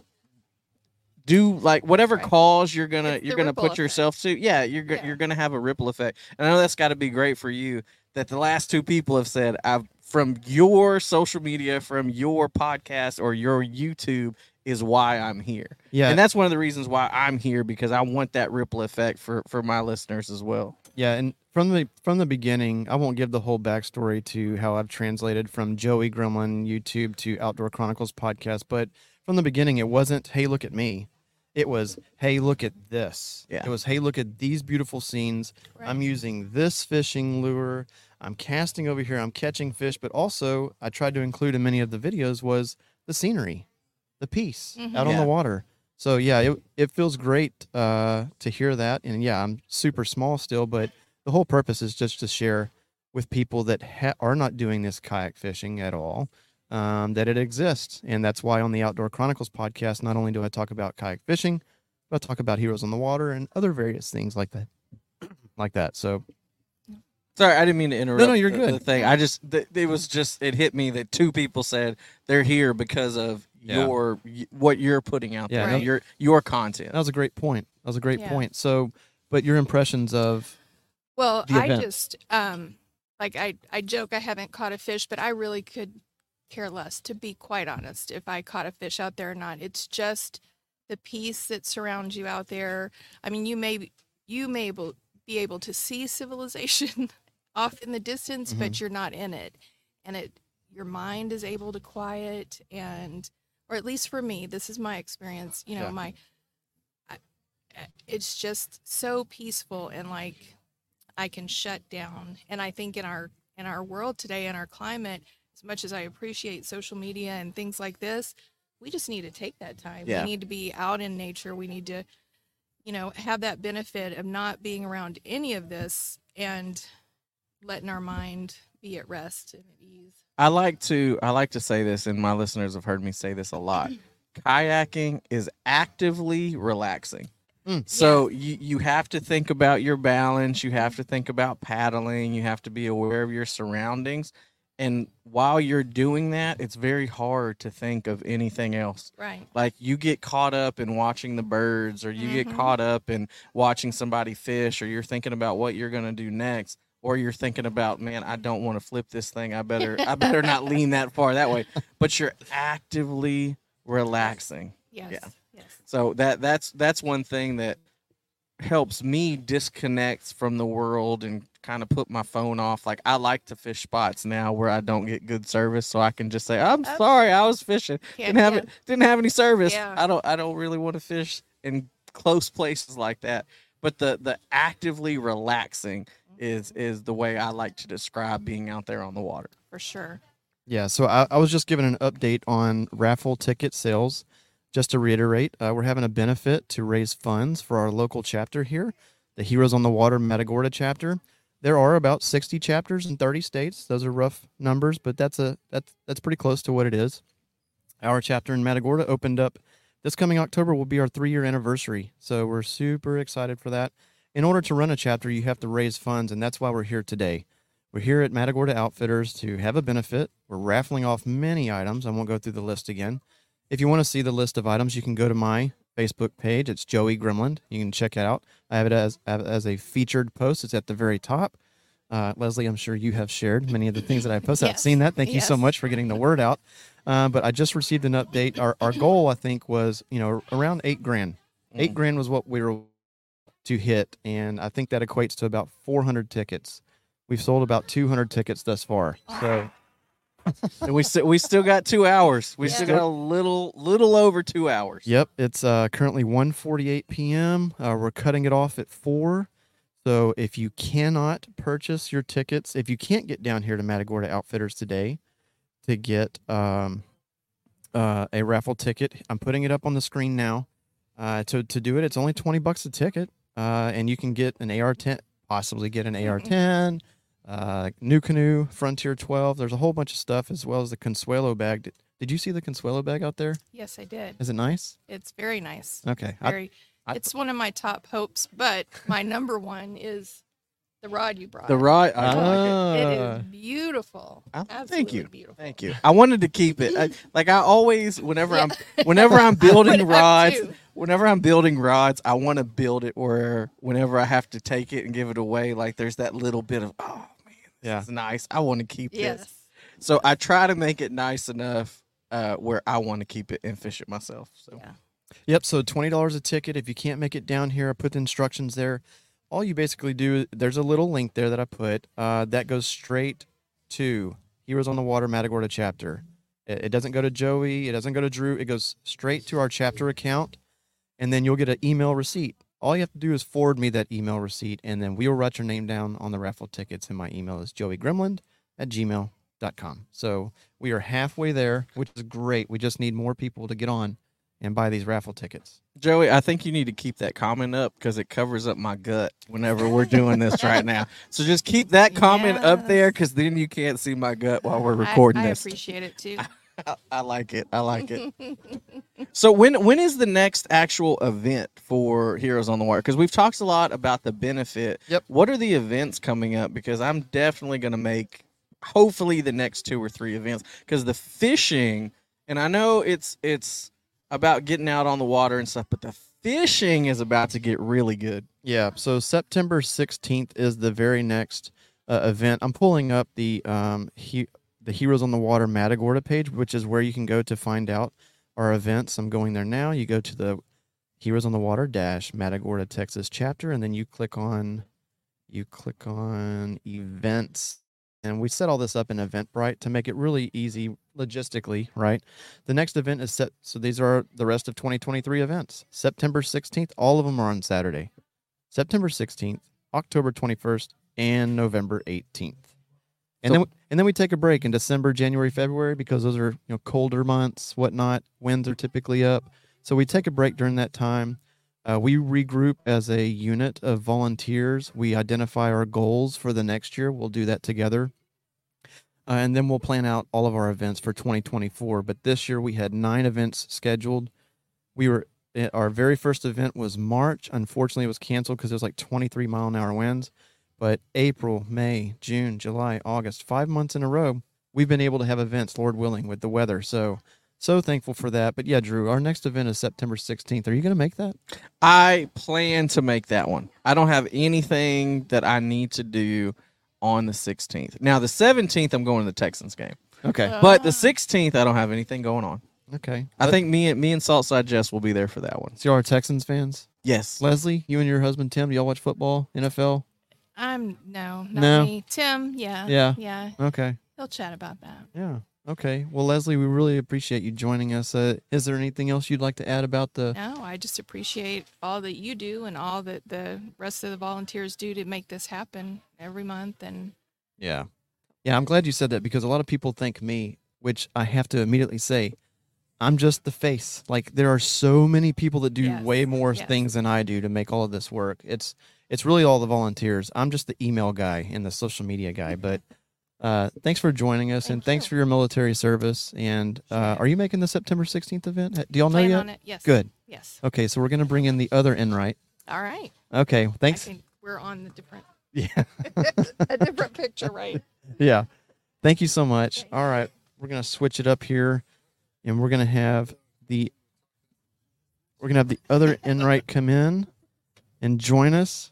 do like whatever Right. cause you're gonna It's you're gonna put effect. yourself to. Yeah, you're Yeah. you're gonna have a ripple effect. And I know that's got to be great for you that the last two people have said I've from your social media, from your podcast or your YouTube, is why I'm here. Yeah, And that's one of the reasons why I'm here because I want that ripple effect for for my listeners as well. Yeah, and from the from the beginning, I won't give the whole backstory to how I've translated from Joey Grimland YouTube to Outdoor Chronicles podcast, but from the beginning, it wasn't "Hey, look at me." It was "Hey, look at this." Yeah. It was "Hey, look at these beautiful scenes." I'm using this fishing lure. I'm casting over here. I'm catching fish, but also I tried to include in many of the videos was the scenery, the peace Mhm. out on the water. So yeah, it it feels great uh, to hear that, and yeah, I'm super small still, but the whole purpose is just to share with people that ha- are not doing this kayak fishing at all um, that it exists, and that's why on the Outdoor Chronicles podcast, not only do I talk about kayak fishing, but I talk about heroes on the water and other various things like that, like that. So Sorry, I didn't mean to interrupt. no, you're the- good. The thing I just th- it was just it hit me that two people said they're here because of Yeah. your y- what you're putting out Yeah, there, no- your your content. that was a great point. That was a great Yeah. point. So, but your impressions of Well, the I just um like I I joke I haven't caught a fish, but I really could care less to be quite honest if I caught a fish out there or not. It's just the peace that surrounds you out there. I mean, you may be- you may able be able to see civilization off in the distance, but mm-hmm. you're not in it. And it your mind is able to quiet and or at least for me, this is my experience, you know, Yeah. my I- it's just so peaceful and like I can shut down. And I think in our in our world today, in our climate, as much as I appreciate social media and things like this, we just need to take that time. Yeah. We need to be out in nature. We need to, you know, have that benefit of not being around any of this and letting our mind be at rest and at ease. I like to I like to say this, and my listeners have heard me say this a lot. Kayaking is actively relaxing. Mm. So you, you have to think about your balance. You have to think about paddling. You have to be aware of your surroundings. And while you're doing that, it's very hard to think of anything else. Right. Like you get caught up in watching the birds, or you get Mhm. caught up in watching somebody fish, or you're thinking about what you're gonna do next, or you're thinking about, man, I don't want to flip this thing. I better, I better not lean that far that way. But you're actively relaxing. Yes. Yeah. Yes. So that that's that's one thing that helps me disconnect from the world and kind of put my phone off. Like I like to fish spots now where I don't get good service, so I can just say, "I'm Oh. sorry, I was fishing, Yeah, didn't have yeah. it, didn't have any service. Yeah. I don't, I don't really want to fish in close places like that." But the the actively relaxing is is the way I like to describe being out there on the water. For sure. Yeah, so I, I was just given an update on raffle ticket sales. Just to reiterate, uh, we're having a benefit to raise funds for our local chapter here, the Heroes on the Water Matagorda chapter. There are about 60 chapters in 30 states. Those are rough numbers, but that's a that's that's pretty close to what it is. Our chapter in Matagorda opened up this coming October will be our 3-year anniversary. So we're super excited for that. In order to run a chapter, you have to raise funds and that's why we're here today. We're here at Matagorda Outfitters to have a benefit. We're raffling off many items. I won't go through the list again. If you want to see the list of items, you can go to my Facebook page. It's Joey Grimland. You can check it out. I have it as as a featured post. It's at the very top. Uh, Leslie, I'm sure you have shared many of the things that I post. I've seen that. Thank you so much for getting the word out. Uh, but I just received an update. Our our goal, I think, was you know around eight grand. Eight Mm. grand was what we were to hit, and I think that equates to about 400 tickets. We've sold about 200 tickets thus far. So and we still we still got two hours. We still got a little little over two hours. Yep, it's uh, currently 1:48 p.m. Uh, we're cutting it off at four. So if you cannot purchase your tickets, if you can't get down here to Matagorda Outfitters today to get um, uh, a raffle ticket, I'm putting it up on the screen now. Uh, to to do it, it's only 20 bucks a ticket, uh, and you can get an AR-10, possibly get an AR-10, uh, NuCanoe, Frontier 12. There's a whole bunch of stuff as well as the Consuelo bag. Did, did you see the Consuelo bag out there? Yes, I did. Is it nice? It's very nice. Okay. Very. I- it's one of my top hopes, but my number one is the rod you brought. The rod. I like it. It Ah. beautiful. Oh, Absolutely thank you. Beautiful. Thank you. I wanted to keep it. I, like I always, whenever Yeah. I'm, whenever I'm building rods, whenever I'm building rods, I want to build it where whenever I have to take it and give it away, like there's that little bit of, oh man, Yeah. it's nice. I want to keep Yes. this. So I try to make it nice enough uh, where I want to keep it and fish it myself. So Yeah. Yep. So twenty dollars a ticket. If you can't make it down here, I put the instructions there. All you basically do, there's a little link there that I put uh, that goes straight to Heroes on the Water Matagorda chapter. It, it doesn't go to Joey. It doesn't go to Drew. It goes straight to our chapter account, and then you'll get an email receipt. All you have to do is forward me that email receipt, and then we will write your name down on the raffle tickets. And my email is joeygrimland at gmail.com. So we are halfway there, which is great. We just need more people to get on and buy these raffle tickets. Joey, I think you need to keep that comment up because it covers up my gut whenever we're doing this right now. So just keep that comment up there because then you can't see my gut while we're I- recording I, this. I appreciate it too. I, I like it. I like it. So when when is the next actual event for Heroes on the Water? Because we've talked a lot about the benefit. Yep. What are the events coming up? Because I'm definitely going to make hopefully the next two or three events because the fishing and I know it's it's about getting out on the water and stuff, but the fishing is about to get really good. Yeah. So September 16th is the very next uh, event. I'm pulling up the um he, the Heroes on the Water Matagorda page, which is where you can go to find out our events. I'm going there now. You go to the Heroes on the Water dash Matagorda Texas chapter, and then you click on you click on events. And we set all this up in Eventbrite to make it really easy logistically, right? The next event is set. So these are the rest of 2023 events. September 16th, all of them are on Saturday. September 16th, October 21st, and November 18th. And So- then and then we take a break in December, January, February because those are you know colder months, whatnot. Winds are typically up, so we take a break during that time. Uh, we regroup as a unit of volunteers. We identify our goals for the next year. We'll do that together. Uh, and then we'll plan out all of our events for 2024. But this year we had nine events scheduled. We were eh, our very first event was March. Unfortunately, it was canceled because it was like 23 mile an hour winds. But April, May, June, July, August, five months in a row, we've been able to have events, Lord willing, with the weather. So, so thankful for that. But yeah, Drew, our next event is September 16th. Are you going to make that? I plan to make that one. I don't have anything that I need to do on the 16th. Now the 17th I'm going to the Texans game. Okay. But the Ah. 16th I don't have anything going on. Okay. I think me and me and Saltside Jess will be there for that one. So, y'all are Texans fans? Yes. Leslie, you and your husband Tim, do y'all watch football, NFL? I'm no, not No? me. Tim, yeah, Yeah. yeah, Okay. he'll chat about that. Yeah. Okay. Well, Leslie, we really appreciate you joining us. Uh, is there anything else you'd like to add about the? No, I just appreciate all that you do and all that the rest of the volunteers do to make this happen every month. And Yeah. Yeah, I'm glad you said that because a lot of people think me, which I have to immediately say, I'm just the face. Like there are so many people that do Yes, way more yes. things than I do to make all of this work. It's it's really all the volunteers. I'm just the email guy and the social media guy. But uh, thanks for joining us and Thank thanks for your military service. And uh, are you making the September 16th event? Do y'all know plan yet? on it. Yes. Good. Yes. Okay, so we're gonna bring in the other Enright. All right. Okay, I thanks. think we're on the different Yeah. a different picture, right? yeah. Thank you so much. All right. We're going to switch it up here and we're going to have the we're going to have the other Enright come in and join us.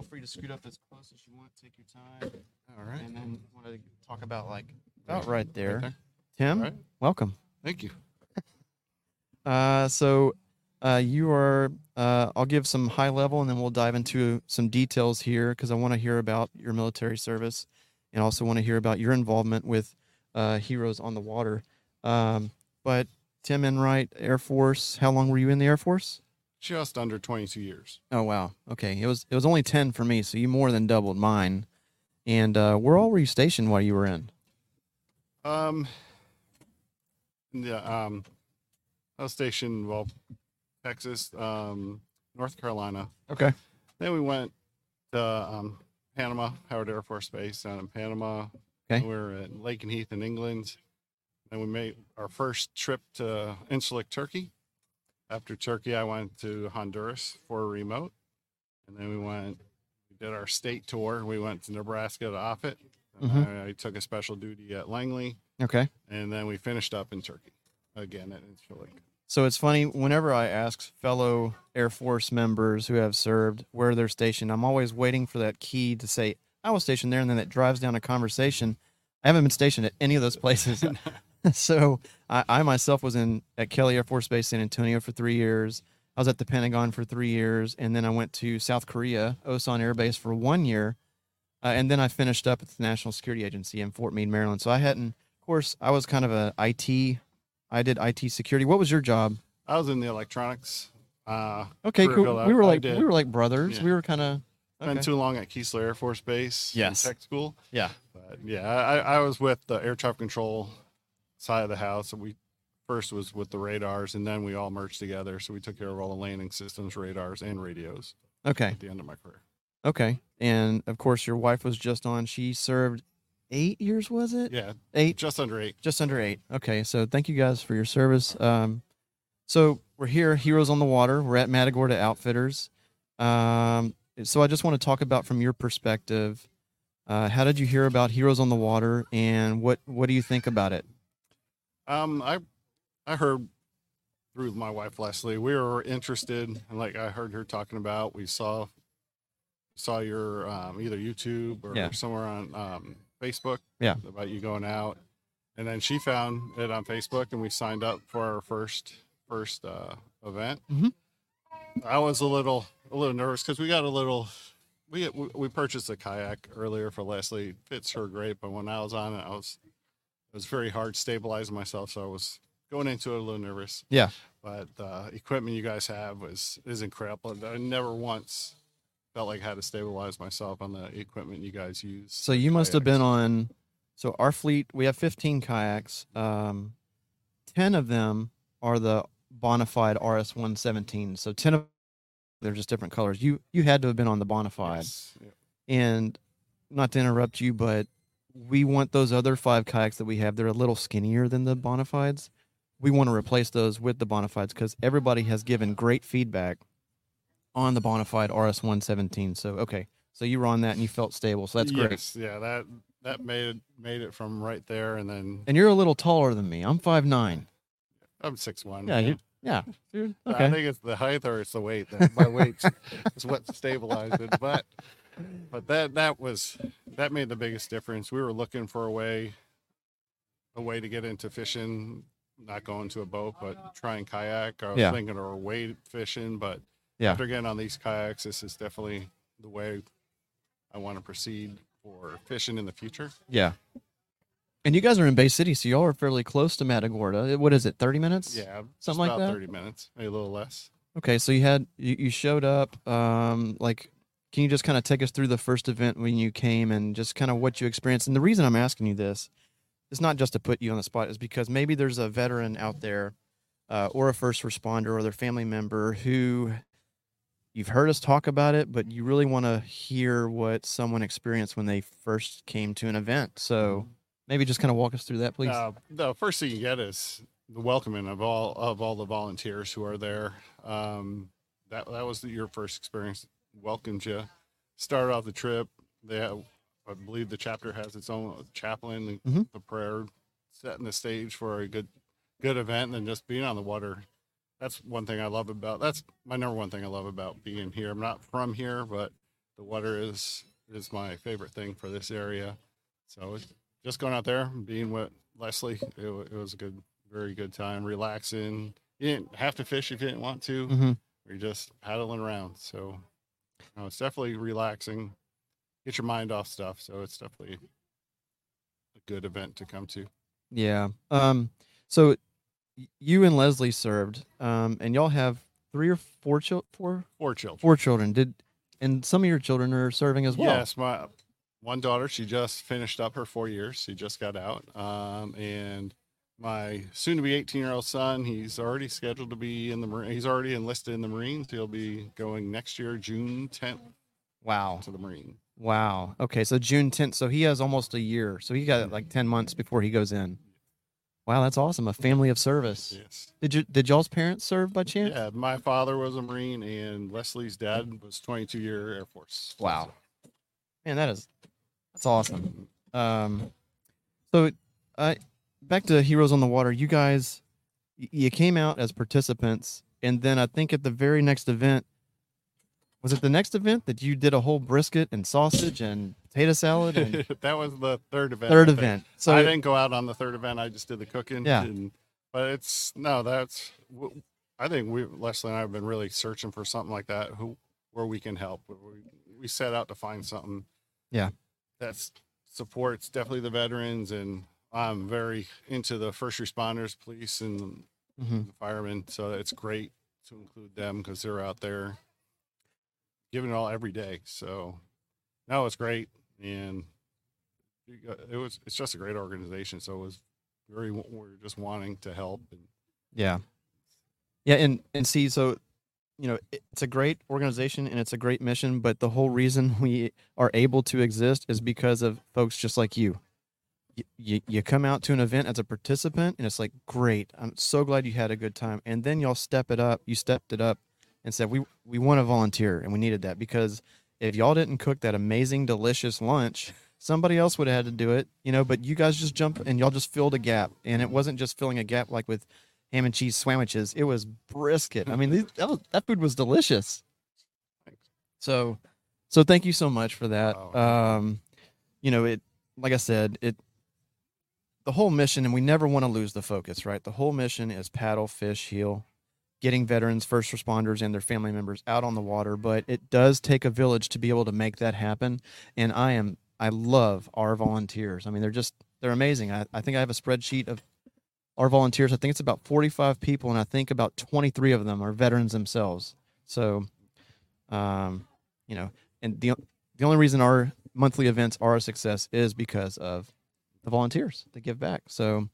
Feel free to scoot up as close as you want. Take your time. All right. And then want to talk about like about right there. there. Tim, right. welcome. Thank you. Uh, so uh, you are. Uh, I'll give some high level, and then we'll dive into some details here because I want to hear about your military service, and also want to hear about your involvement with uh, Heroes on the Water. Um, but Tim Enright, Air Force. How long were you in the Air Force? Just under 22 years. Oh wow. Okay, it was it was only ten for me, so you more than doubled mine. And uh, where all were you stationed while you were in? Um, yeah, um, I was stationed, well, Texas, um, North Carolina. Okay. Then we went to um, Panama, Howard Air Force Base down in Panama. Okay. We were at Lakenheath in England. And we made our first trip to Incirlik, Turkey. After Turkey, I went to Honduras for a remote. And then we went, we did our state tour. We went to Nebraska to Offutt. And Mhm. I, I took a special duty at Langley. Okay. And then we finished up in Turkey again at Incirlik. So it's funny, whenever I ask fellow Air Force members who have served where they're stationed, I'm always waiting for that key to say, I was stationed there, and then it drives down a conversation. I haven't been stationed at any of those places. so I, I myself was in at Kelly Air Force Base San Antonio for three years. I was at the Pentagon for three years, and then I went to South Korea, Osan Air Base for one year, uh, and then I finished up at the National Security Agency in Fort Meade, Maryland. So I hadn't, of course, I was kind of a IT. I did IT security. What was your job? I was in the electronics. Uh, Okay, cool. We were like we were like brothers. Yeah. We were kind of Been too long at Keesler Air Force Base. in Yes. Tech school. yeah. But yeah, I, I was with the air traffic control side of the house. We first was with the radars, and then we all merged together. So we took care of all the landing systems, radars, and radios Okay. at the end of my career. Okay. And of course, your wife was just on. She served eight years, was it? Yeah, Eight, just under eight. just under eight. Okay. So thank you guys for your service. Um, so we're here, Heroes on the Water. We're at Matagorda Outfitters. Um, so I just want to talk about from your perspective. Uh, how did you hear about Heroes on the Water, and what what do you think about it? Um, I I heard through my wife Leslie, we were interested, and like I heard her talking about, we saw saw your um, either YouTube or Yeah. somewhere on um, Facebook. Yeah. about you going out, and then she found it on Facebook, and we signed up for our first first uh, event. Mhm. I was a little a little nervous because we got a little. We, we we purchased a kayak earlier for Leslie. Fits her great, but when I was on it, I was it was very hard stabilizing myself, so I was going into it a little nervous. Yeah. But the equipment you guys have was is incredible. I never once felt like I had to stabilize myself on the equipment you guys use. So you must have been on. So our fleet, we have 15 kayaks. Um, 10 of them are the Bonafide RS 117. So 10 of they're just different colors. You you had to have been on the Bonafide. Yes. Yeah. And not to interrupt you, but we want those other five kayaks that we have. They're a little skinnier than the Bonafides. We want to replace those with the Bonafides because everybody has given great feedback on the Bonafide RS 117. So okay, so you were on that and you felt stable. So that's great. Yes, Yeah, that that made it made it from right there, and then And you're a little taller than me. I'm five nine. I'm six one. Yeah, you yeah. You're- I think it's the height or it's the weight. That my weight is what stabilized it. But but that that was that made the biggest difference. We were looking for a way a way to get into fishing, not going to a boat, but trying kayak. I was Yeah. thinking of wade fishing, but Yeah. after getting on these kayaks, this is definitely the way I want to proceed for fishing in the future. Yeah. And you guys are in Bay City, so y'all are fairly close to Matagorda. What is it, 30 minutes? Yeah, Something like that? thirty minutes, maybe a little less. Okay, so you had you, you showed up. Um, like, can you just kind of take us through the first event when you came and just kind of what you experienced? And the reason I'm asking you this is not just to put you on the spot, is because maybe there's a veteran out there, uh, or a first responder or their family member who you've heard us talk about it, but you really want to hear what someone experienced when they first came to an event. So maybe just kind of walk us through that, please. Uh, the first thing you get is the welcoming of all of all the volunteers who are there. Um, that that was your first experience. Welcomed you. Started off the trip. They have, I believe the chapter has its own chaplain. and Mhm. The prayer, setting the stage for a good good event, and then just being on the water. That's one thing I love about. That's my number one thing I love about being here. I'm not from here, but the water is is my favorite thing for this area. So just going out there, being with Leslie, it, it was a good, very good time, relaxing. You didn't have to fish if you didn't want to. Mhm. You're just paddling around. So no, it's definitely relaxing. Get your mind off stuff. So it's definitely a good event to come to. Yeah. Um. So you and Leslie served, um, and y'all have three or four chil- four Four children. four children. Did and some of your children are serving as well. Yes, my one daughter, she just finished up her four years. She just got out. Um, and my soon to be 18 year old son, he's already scheduled to be in the Marine. He's already enlisted in the Marines. He'll be going next year, June 10th, Wow. to the Marine. Wow. Okay. So June 10th. So he has almost a year. So he got like 10 months before he goes in. Wow, that's awesome. A family of service. Yes. Did you did y'all's parents serve by chance? Yeah, my father was a Marine, and Leslie's dad was 22 year Air Force. Wow. Man, that is that's awesome. Um, so, uh, back to Heroes on the Water. You guys, you came out as participants, and then I think at the very next event, was it the next event that you did a whole brisket and sausage and potato salad and that was the third event. third event. So I didn't go out on the third event. I just did the cooking. Yeah. and- but it's no, that's. I think we Leslie and I have been really searching for something like that. Who where we can help. We, we set out to find something. Yeah. That's supports definitely the veterans, and I'm very into the first responders, police, and Mhm. the firemen. So it's great to include them because they're out there giving it all every day. So no, it's great, and it was it's just a great organization. So it was very we're just wanting to help and Yeah. Yeah, and and see, so you know, it's a great organization and it's a great mission, but the whole reason we are able to exist is because of folks just like you. You, you, come out to an event as a participant and it's like, great, I'm so glad you had a good time. And then y'all step it up, you stepped it up and said, we, we want to volunteer and we needed that because if y'all didn't cook that amazing, delicious lunch, somebody else would have had to do it, you know, but you guys just jump and y'all just filled a gap. And it wasn't just filling a gap like with ham and cheese sandwiches. It was brisket. I mean, these, that, was, that food was delicious. So, so thank you so much for that. Oh. Um, you know, it, like I said, it, the whole mission, and we never want to lose the focus, right? The whole mission is paddle, fish, heal, getting veterans, first responders, and their family members out on the water. But it does take a village to be able to make that happen. And I am, I love our volunteers. I mean, they're just, they're amazing. I, I think I have a spreadsheet of our volunteers. I think it's about 45 people, and I think about 23 of them are veterans themselves. So, um, you know, and the the only reason our monthly events are a success is because of the volunteers that give back. So,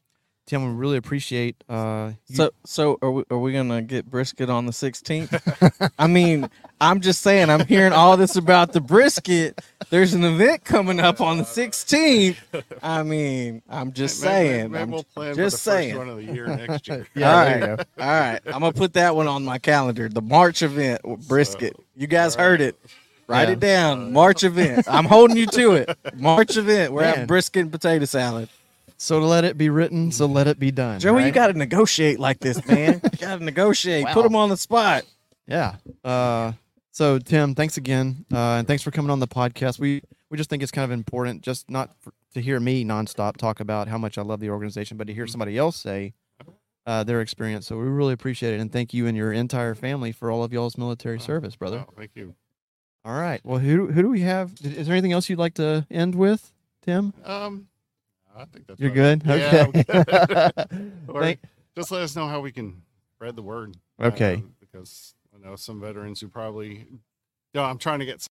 Tim, we really appreciate. Uh, you- So, so are we, are we gonna get brisket on the 16th? I mean, I'm just saying. I'm hearing all this about the brisket. There's an event coming up on the 16th. I mean, I'm just Maybe- saying. Maybe I'm we'll plan just for the saying. first one of the year next year. Yeah, all there you right, all right. I'm gonna put that one on my calendar. The March event with brisket. You guys all right. heard it. Write Yeah. it down. March event. I'm holding you to it. March event. We're Man. having brisket and potato salad. so let it be written, so let it be done. Joey, you got to negotiate like this, man. you got to negotiate. Put Wow. them on the spot. Yeah. Uh, so Tim, thanks again, uh, and thanks for coming on the podcast. We we just think it's kind of important, just not for, to hear me nonstop talk about how much I love the organization, but to hear somebody else say uh, their experience. So we really appreciate it, and thank you and your entire family for all of y'all's military service, brother. Oh, thank you. All right. Well, who who do we have? Is there anything else you'd like to end with, Tim? Um, I think that's You're good. I'm Okay. good. Or just let us know how we can spread the word. Okay. uh, because I know some veterans who probably. No, I'm trying to get. some-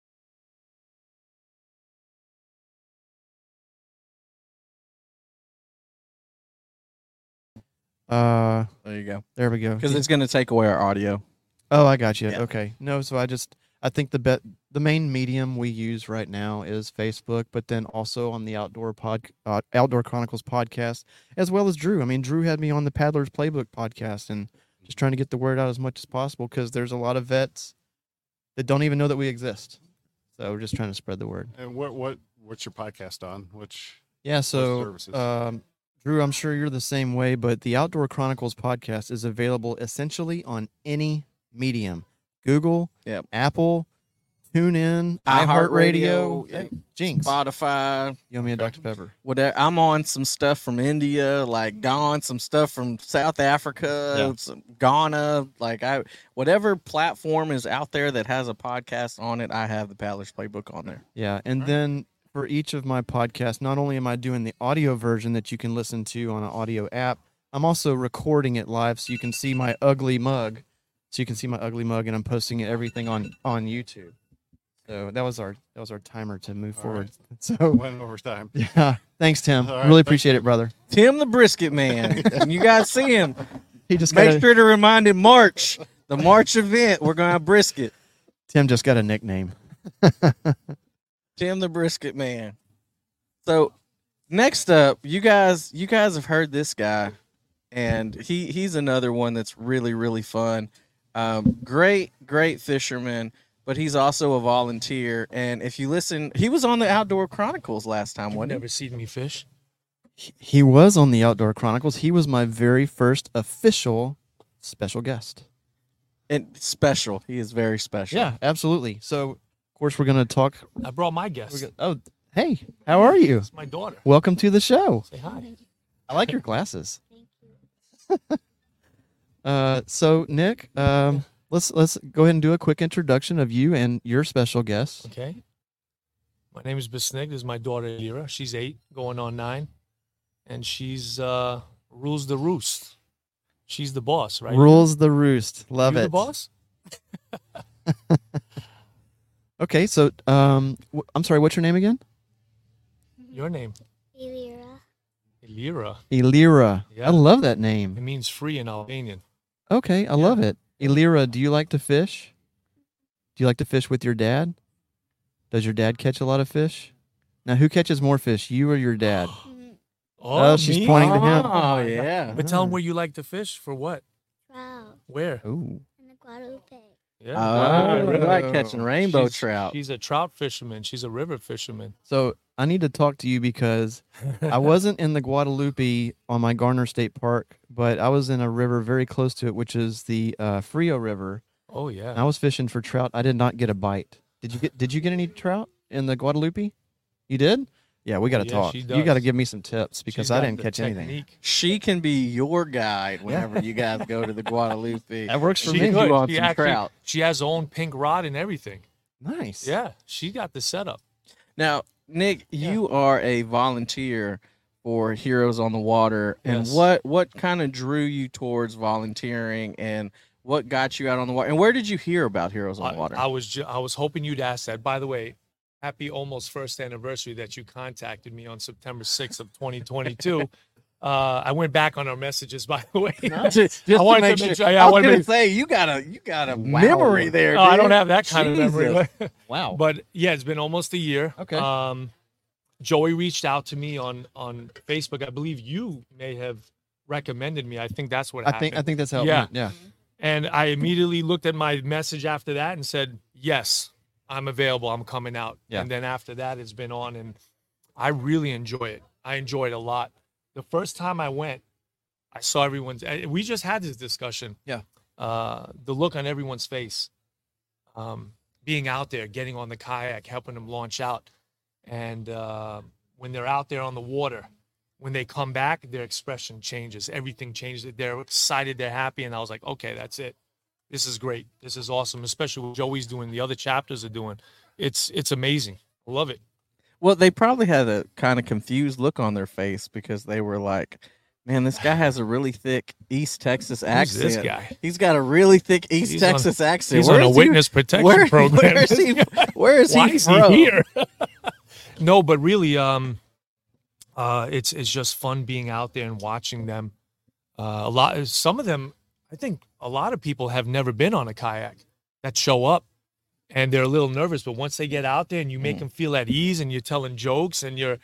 uh, There you go. there we go. Because it's going to take away our audio. Oh, I got you. Yeah. Okay. No, so I just I think the bet the main medium we use right now is Facebook, but then also on the Outdoor Pod uh, Outdoor Chronicles podcast, as well as Drew. I mean, Drew had me on the Paddlers Playbook podcast, and just trying to get the word out as much as possible because there's a lot of vets that don't even know that we exist. So we're just trying to spread the word. And what what what's your podcast on? Which Yeah. So, um, Drew, I'm sure you're the same way, but the Outdoor Chronicles podcast is available essentially on any medium: Google, Yep. Apple, TuneIn, iHeartRadio, hey, Jinx. Spotify, You owe me a Dr. Pepper. whatever. I'm on some stuff from India, like gone, some stuff from South Africa, Yeah. some Ghana. Like I, whatever platform is out there that has a podcast on it, I have the Paddler's Playbook on there. Yeah, and then for each of my podcasts, not only am I doing the audio version that you can listen to on an audio app, I'm also recording it live so you can see my ugly mug. So you can see my ugly mug, and I'm posting everything on on YouTube. So that was our that was our timer to move All forward. right. So went over time. yeah, thanks Tim. All right, really thank- appreciate it, brother. Tim the Brisket Man. you guys see him, He just make got a, sure to remind him March, the March event. We're gonna have brisket. Tim just got a nickname. Tim the Brisket Man. So next up, you guys you guys have heard this guy, and he he's another one that's really really fun. Um, great great fisherman, but he's also a volunteer. And if you listen, he was on the Outdoor Chronicles last time, You've wasn't he? never seen me fish. He- He was on the Outdoor Chronicles. He was my very first official special guest. And special. He is very special. Yeah, absolutely. So, of course, we're going to talk. I brought my guest. gonna, oh, Hey, how are you? It's my daughter. Welcome to the show. Say hi. I like your glasses. uh, so Nick, um, let's let's go ahead and do a quick introduction of you and your special guest. Okay. My name is Besnik. This is my daughter Lira. She's eight, going on nine, and she's uh rules the roost. She's the boss, right? Rules the roost. Love you it. The boss. Okay, so um, w- I'm sorry. What's your name again? Your name, Elira. Lira. Elira. I love that name. It means free in Albanian. Okay, I love it. Elira, do you like to fish? Do you like to fish with your dad? Does your dad catch a lot of fish? Now, who catches more fish, you or your dad? Oh, Oh, she's me? pointing to him. Oh yeah. But tell him where you like to fish for what? Trout Where? Ooh. in the Guadalupe. Yeah. Oh, you like catching rainbow She's- trout. She's a trout fisherman. She's a river fisherman. So I need to talk to you because I wasn't in the Guadalupe on my Garner State Park, but I was in a river very close to it, which is the uh, Frio River. Oh yeah. I was fishing for trout. I did not get a bite. Did you get? Did you get any trout in the Guadalupe? You did? Yeah, we got to Yeah, talk. she You got to give me some tips because She's I didn't the catch anything. She can be your guide whenever you guys go to the Guadalupe. That works for She me. She could. wants She some actually- trout. She has her own pink rod and everything. Nice. Yeah, she got the setup. Now, Nick, Yeah. you are a volunteer for Heroes on the Water, and Yes. what what kind of drew you towards volunteering, and what got you out on the water, and where did you hear about Heroes on the Water? I was ju- I was hoping you'd ask that. By the way, happy almost first anniversary that you contacted me on September 6th of 2022. uh, I went back on our messages, by the way. just, just to wanted to make make sure. sure- yeah, I I was wanted to gonna make- say you got a you got a memory there. Oh, I don't have that kind of memory. Jesus. Wow. but yeah, it's been almost a year. Okay. Um, Joey reached out to me on on Facebook. I believe you may have recommended me. I think that's what I happened. think I think that's how. Yeah. went. Yeah. And I immediately looked at my message after that and said, "Yes, I'm available. I'm coming out." Yeah. And then after that, it's been on, and I really enjoy it. I enjoy it a lot. The first time I went, I saw everyone's. We just had this discussion. Yeah. Uh, the look on everyone's face, um, being out there, getting on the kayak, helping them launch out, and uh, when they're out there on the water, when they come back, their expression changes. Everything changes. They're excited. They're happy. And I was like, okay, that's it. This is great. This is awesome. Especially what Joey's doing. The other chapters are doing. It's it's amazing. I love it. Well, they probably had a kind of confused look on their face because they were like, "Man, this guy has a really thick East Texas accent. Who's this guy? He's got a really thick East He's on- Texas accent. He's Where on a is he- witness protection where, program. Where is he? Where is Why he is from? he here? no, but really, um, uh, it's it's just fun being out there and watching them. Uh, a lot, some of them, I think, a lot of people have never been on a kayak that show up, and they're a little nervous. But once they get out there and you make Mm. them feel at ease, and you're telling jokes and you're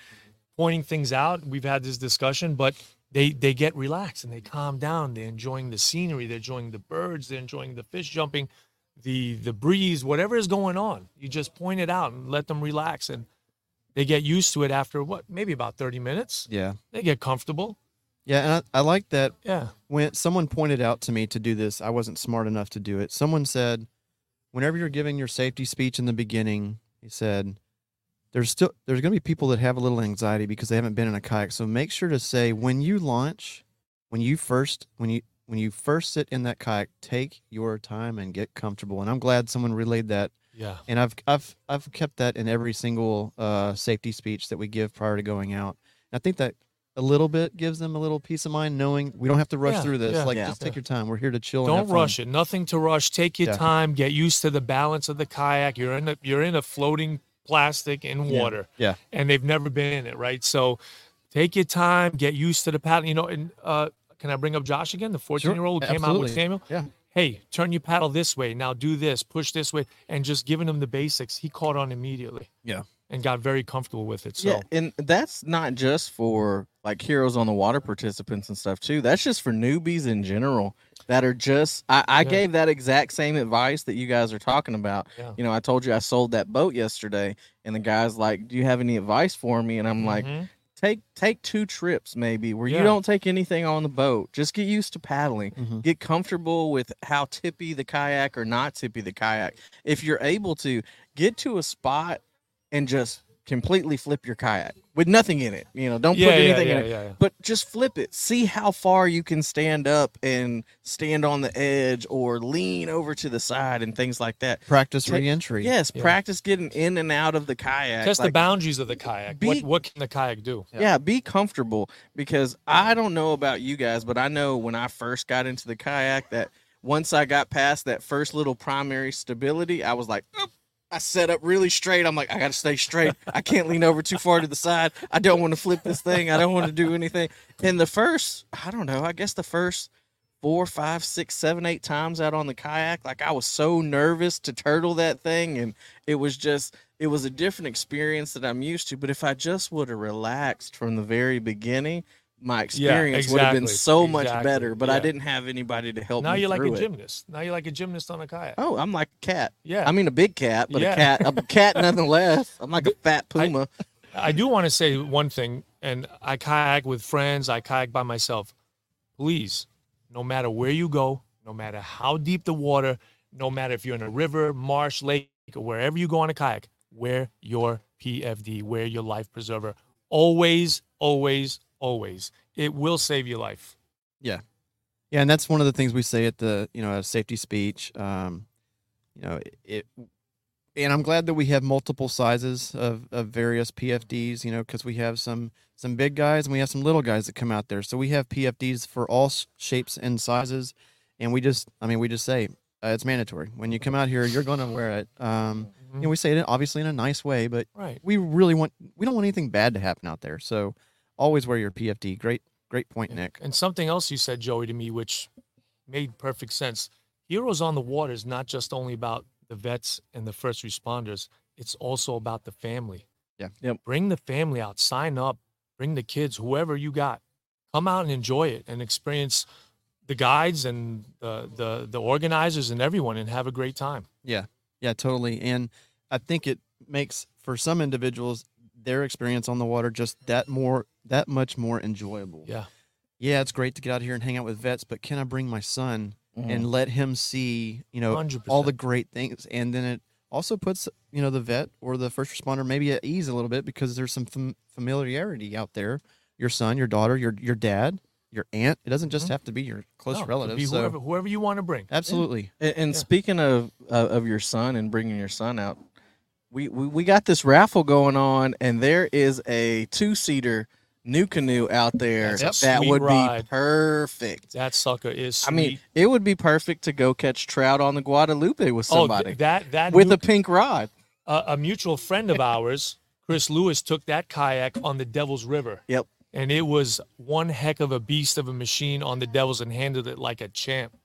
pointing things out, we've had this discussion, but they they get relaxed and they calm down. They're enjoying the scenery. They're enjoying the birds. They're enjoying the fish jumping, the the breeze, whatever is going on. You just point it out and let them relax, and they get used to it after what maybe about thirty minutes. Yeah. They get comfortable. Yeah. And I, I like that Yeah. when someone pointed out to me to do this, I wasn't smart enough to do it. Someone said, whenever you're giving your safety speech in the beginning, he said, there's still there's going to be people that have a little anxiety because they haven't been in a kayak. So make sure to say when you launch, when you first when you when you first sit in that kayak, take your time and get comfortable. And I'm glad someone relayed that. Yeah. And I've I've I've kept that in every single uh, safety speech that we give prior to going out. And I think that a little bit gives them a little peace of mind knowing we don't have to rush Yeah, through this. yeah, like yeah. just take your time. We're here to chill. Don't have rush it. Nothing to rush. Take your Yeah. time. Get used to the balance of the kayak. You're in a you're in a floating plastic in water. Yeah. And they've never been in it, right? So take your time. Get used to the paddle. You know, and uh, can I bring up Josh again, the 14 year old who came out with. Samuel? Yeah. Hey, turn your paddle this way. Now do this. Push this way, and just giving him the basics. He caught on immediately. Yeah. And got very comfortable with it. So Yeah, and that's not just for like heroes on the water participants and stuff too. That's just for newbies in general that are just. I, I Yeah. gave that exact same advice that you guys are talking about. Yeah. You know, I told you I sold that boat yesterday, and the guy's like, "Do you have any advice for me?" And I'm like, Mhm. "Take take two trips maybe where Yeah. you don't take anything on the boat. Just get used to paddling. Mhm. Get comfortable with how tippy the kayak or not tippy the kayak. If you're able to get to a spot and just completely flip your kayak with nothing in it. You know, don't yeah, put yeah, anything yeah, in it. yeah, yeah. But just flip it. See how far you can stand up and stand on the edge or lean over to the side and things like that. Practice Take- reentry. Yes, Yeah. practice getting in and out of the kayak. Test the boundaries of the kayak. be- what what can the kayak do? Yeah. yeah. be comfortable because I don't know about you guys, but I know when I first got into the kayak that once I got past that first little primary stability, I was like, "Oop." I set up really straight. I'm like, I got to stay straight. I can't lean over too far to the side. I don't want to flip this thing. I don't want to do anything. And the first, I don't know, I guess the first four, five, six, seven, eight times out on the kayak, like I was so nervous to turtle that thing. And it was just, it was a different experience that I'm used to. But if I just would have relaxed from the very beginning, my experience would have been exactly, so much better. But I didn't have anybody to help me. Now you're like a it. gymnast. Now you're like a gymnast on a kayak. Oh, I'm like a cat. yeah. I mean, a big cat, but Yeah. a cat, a cat nonetheless. I'm like a fat I- puma. I do want to say one thing, and I kayak with friends, I kayak by myself. Please, no matter where you go, no matter how deep the water, no matter if you're in a river, marsh, lake, or wherever you go on a kayak, wear your PFD, wear your life preserver. Always, always, always. It will save your life. Yeah, Yeah. and that's one of the things we say at the you know a safety speech. Um, you know it, and I'm glad that we have multiple sizes of, of various PFDs. You know because we have some some big guys and we have some little guys that come out there. So we have PFDs for all shapes and sizes, and we just I mean we just say uh, it's mandatory when you come out here you're going to wear it. Um, you know we say it obviously in a nice way, but Right. we really want we don't want anything bad to happen out there. So always wear your PFD. Great great point, And- Nick. And something else you said, Joey, to me, which made perfect sense. Heroes on the Water is not just only about the vets and the first responders, it's also about the family. Yeah. Yep. Bring the family out, sign up, bring the kids, whoever you got. Come out and enjoy it and experience the guides and the, the, the organizers and everyone and have a great time. Yeah, yeah, totally. And I think it makes for some individuals their experience on the water just that more that much more enjoyable. Yeah. Yeah, it's great to get out here and hang out with vets, but can I bring my son Mm-hmm. and let him see, you know, 100%. all the great things and then it also puts, you know, the vet or the first responder maybe at ease a little bit because there's some fam- familiarity out there. Your son, your daughter, your your dad, your aunt. It doesn't just Mhm. have to be your close No, it could relatives. So whoever, whoever you want to bring. absolutely. And, and Yeah. speaking of uh, of your son and bringing your son out, we, we we got this raffle going on, and there is a two seater NuCanoe out there That's a that sweet would ride. be perfect. That sucker is I sweet. mean, it would be perfect to go catch trout on the Guadalupe with oh, th- somebody that, that with new a pink rod. a, a mutual friend of ours, Chris Lewis, took that kayak on the Devil's River. Yep. And it was one heck of a beast of a machine on the Devils and handled it like a champ.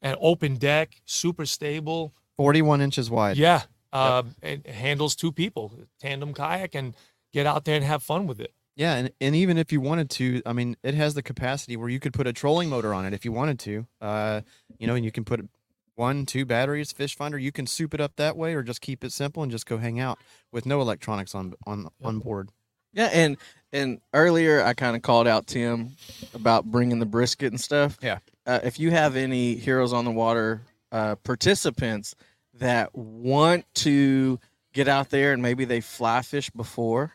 An open deck, super stable. 41 inches wide. Yeah. Uh, It handles two people, tandem kayak, and get out there and have fun with it. Yeah, and, and even if you wanted to, I mean, it has the capacity where you could put a trolling motor on it if you wanted to. Uh, you know, and you can put one, two batteries, fish finder. You can soup it up that way, or just keep it simple and just go hang out with no electronics on on on board. Yeah, and and earlier I kind of called out Tim about bringing the brisket and stuff. Yeah. Uh, if you have any Heroes on the Water uh, participants that want to get out there and maybe they fly fish before,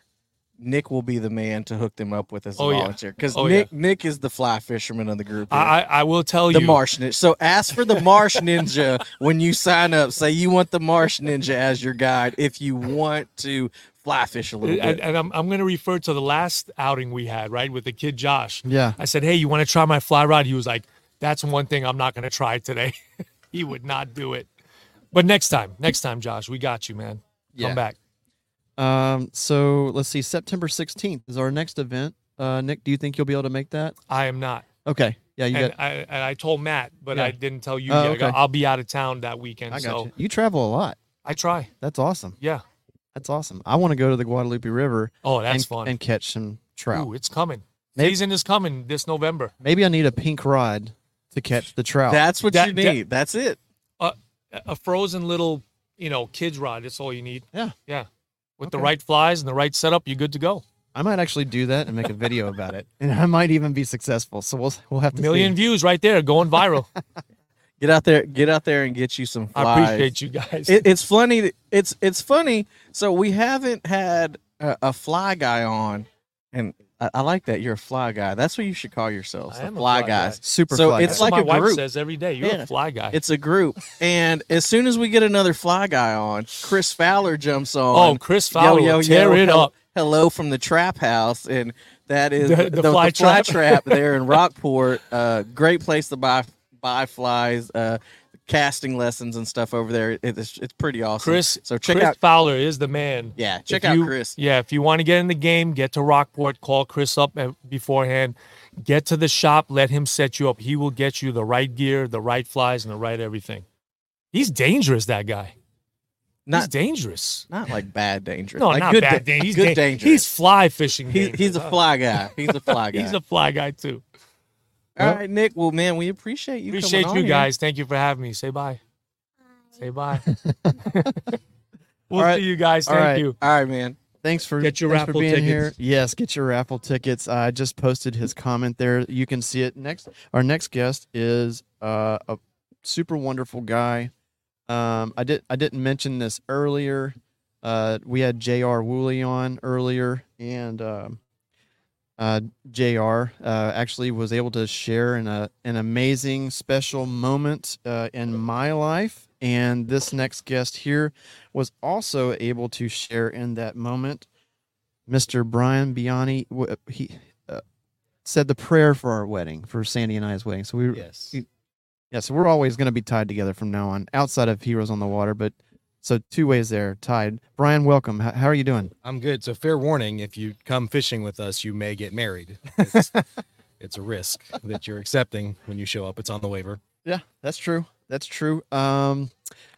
Nick will be the man to hook them up with as a Oh, volunteer because Oh, yeah. Nick Nick is the fly fisherman of the group. here. I, I, I will tell the you. The Marsh Ninja. So ask for the Marsh Ninja when you sign up. Say you want the Marsh Ninja as your guide if you want to fly fish a little bit. and, and I'm, I'm going to refer to the last outing we had, right, with the kid Josh. Yeah, I said, "Hey, you want to try my fly rod?" He was like, "That's one thing I'm not going to try today." he would not do it. But next time, next time, Josh, we got you, man. Yeah. Come back. Um. So let's see. September 16th is our next event. Uh, Nick, do you think you'll be able to make that? I am not. Okay. Yeah, you and got. I and I told Matt, but Yeah. I didn't tell you Oh, yet. okay. I'll be out of town that weekend, I got so you. You travel a lot. I try. That's awesome. Yeah. That's awesome. I want to go to the Guadalupe River Oh, that's and, fun. and catch some trout. Ooh, it's coming. Maybe- Season is coming this November. Maybe I need a pink rod to catch the trout. That's what That- you that- need. That's it. A- frozen little, you know, kids rod. That's all you need. Yeah. Yeah. With the right flies and the right setup, you're good to go. I might actually do that and make a video about it, and I might even be successful. So we'll we'll have to Million see. views right there, going viral. Get out there. Get out there and get you some flies. I appreciate you guys. It, it's funny. It's it's funny. So we haven't had a, a fly guy on, and I, I like that you're a fly guy. That's what you should call yourselves, I the am a fly fly guys. guy. Super So fly it's guy. like my a wife group. says every day. You're Yeah. a fly guy. It's a group, and as soon as we get another fly guy on, Chris Fowler jumps on. oh, Chris Fowler, yo, will tear yo, it hel- up. Hello from the trap house, and that is The- the, the the fly fly, trap. trap. there in Rockport. Uh, great place to buy buy flies, uh, casting lessons and stuff over there. It's it's pretty awesome. Chris, so check Chris out Fowler is the man. yeah, If check out you- Chris. Yeah, if you want to get in the game, get to Rockport, call Chris up beforehand. Get to the shop, let him set you up. He will get you the right gear, the right flies, and the right everything. He's dangerous, that guy. He's Not dangerous. not like bad dangerous. No, like not good bad. da- he's good dan- dangerous. He's fly fishing. He- he's a fly guy. He's a fly guy. He's a fly guy too. All right, Nick. Well, man, we appreciate you. Appreciate coming you on here. guys. Thank you for having me. Say bye. Say bye. we'll All right. see you guys. All Thank right. you. All right, man. Thanks for Get your thanks for raffle being here. tickets. Yes, get your raffle tickets. I just posted his comment there. You can see it. Next, our next guest is uh, a super wonderful guy. Um, I did I didn't mention this earlier. Uh, we had J.R. Woolley on earlier, and um, uh, J.R. Uh, actually was able to share in a an amazing special moment uh, in my life. And this next guest here was also able to share in that moment. Mr. Brian Biani, he uh, said the prayer for our wedding, for Sandy and I's wedding. So we, Yes. we- yeah, so we're always going to be tied together from now on, outside of Heroes on the Water. But so two ways there, tied. Brian, welcome. H- how are you doing? I'm good. So fair warning, if you come fishing with us, you may get married. It's, it's a risk that you're accepting when you show up. It's on the waiver. Yeah, that's true. That's true. Um,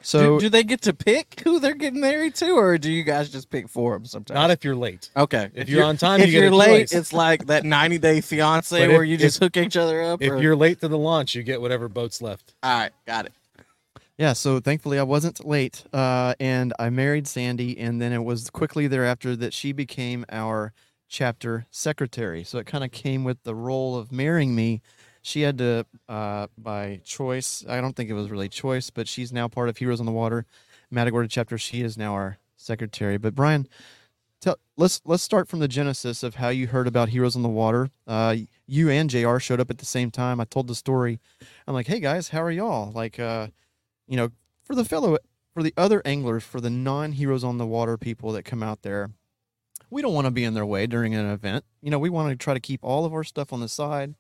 so do, do they get to pick who they're getting married to, or do you guys just pick for them sometimes? Not if you're late. okay. If you're on time, if you get a you're late, choice. it's like that 90 day fiance But where if- you just hook each other up. If or- you're late to the launch, you get whatever boat's left. all right, got it. Yeah, so thankfully I wasn't late, uh, and I married Sandy, and then it was quickly thereafter that she became our chapter secretary. So it kind of came with the role of marrying me. She had to, uh, by choice, I don't think it was really choice, but she's now part of Heroes on the Water, Matagorda chapter. She is now our secretary. But Brian, tell let's let's start from the genesis of how you heard about Heroes on the Water. Uh, you and Jr. showed up at the same time. I told the story. I'm like, hey guys, how are y'all? Like, uh, you know, for the fellow, for the other anglers, for the non-heroes on the water people that come out there, we don't want to be in their way during an event. You know, we want to try to keep all of our stuff on the side,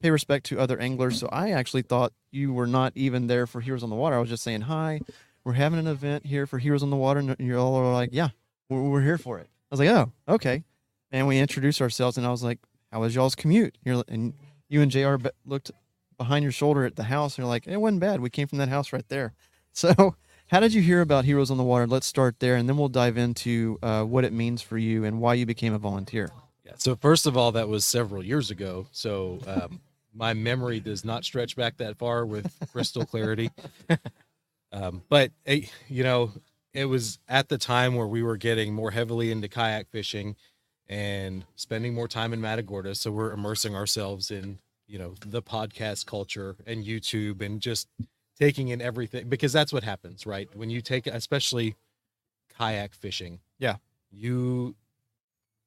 pay respect to other anglers. So I actually thought you were not even there for Heroes on the Water. I was just saying, hi, we're having an event here for Heroes on the Water. And you all are like, yeah, we're, we're here for it. I was like, oh, okay. And we introduced ourselves, and I was like, how was y'all's commute? And you and JR looked behind your shoulder at the house, and you're like, it wasn't bad. We came from that house right there. So, how did you hear about Heroes on the Water? Let's start there, and then we'll dive into uh, what it means for you and why you became a volunteer. Yeah. So first of all, that was several years ago. So um, my memory does not stretch back that far with crystal clarity. Um, but eh, you know, it was at the time where we were getting more heavily into kayak fishing and spending more time in Matagorda. So we're immersing ourselves in you know the podcast culture and YouTube and just taking in everything because that's what happens, right? When you take, especially kayak fishing, Yeah. you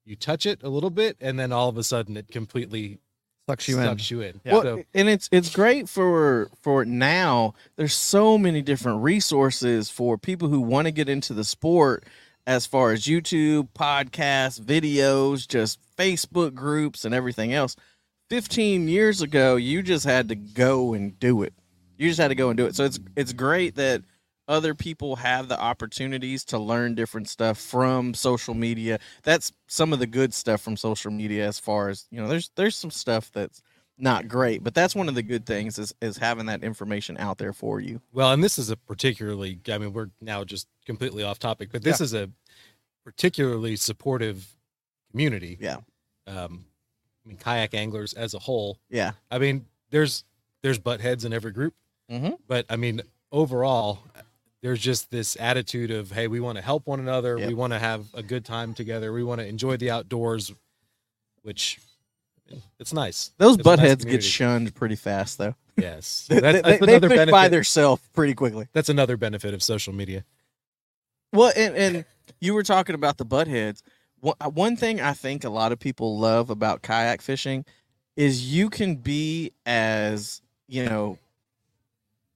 you touch it a little bit and then all of a sudden it completely Sucks you in. sucks you in. Well, So, and it's it's great for for now. There's so many different resources for people who want to get into the sport, as far as YouTube, podcasts, videos, just Facebook groups, and everything else. Fifteen years ago, you just had to go and do it. You just had to go and do it. So it's it's great that other people have the opportunities to learn different stuff from social media. That's some of the good stuff from social media as far as, you know, there's there's some stuff that's not great, but that's one of the good things is is having that information out there for you. well, and this is a particularly, I mean, we're now just completely off topic, but this is a particularly supportive community. Yeah. Um, I mean, kayak anglers as a whole. Yeah. I mean, there's there's butt heads in every group, Mhm. but I mean, overall, there's just this attitude of, hey, we want to help one another, Yep. we want to have a good time together, we want to enjoy the outdoors, which it's nice. Those It's butt nice heads get shunned pretty fast though. Yes, They, That- they, that's they another fish by benefit. themselves pretty quickly. That's another benefit of social media. Well, and, and you were talking about the butt heads. One, uh, thing I think a lot of people love about kayak fishing is you can be as, you know,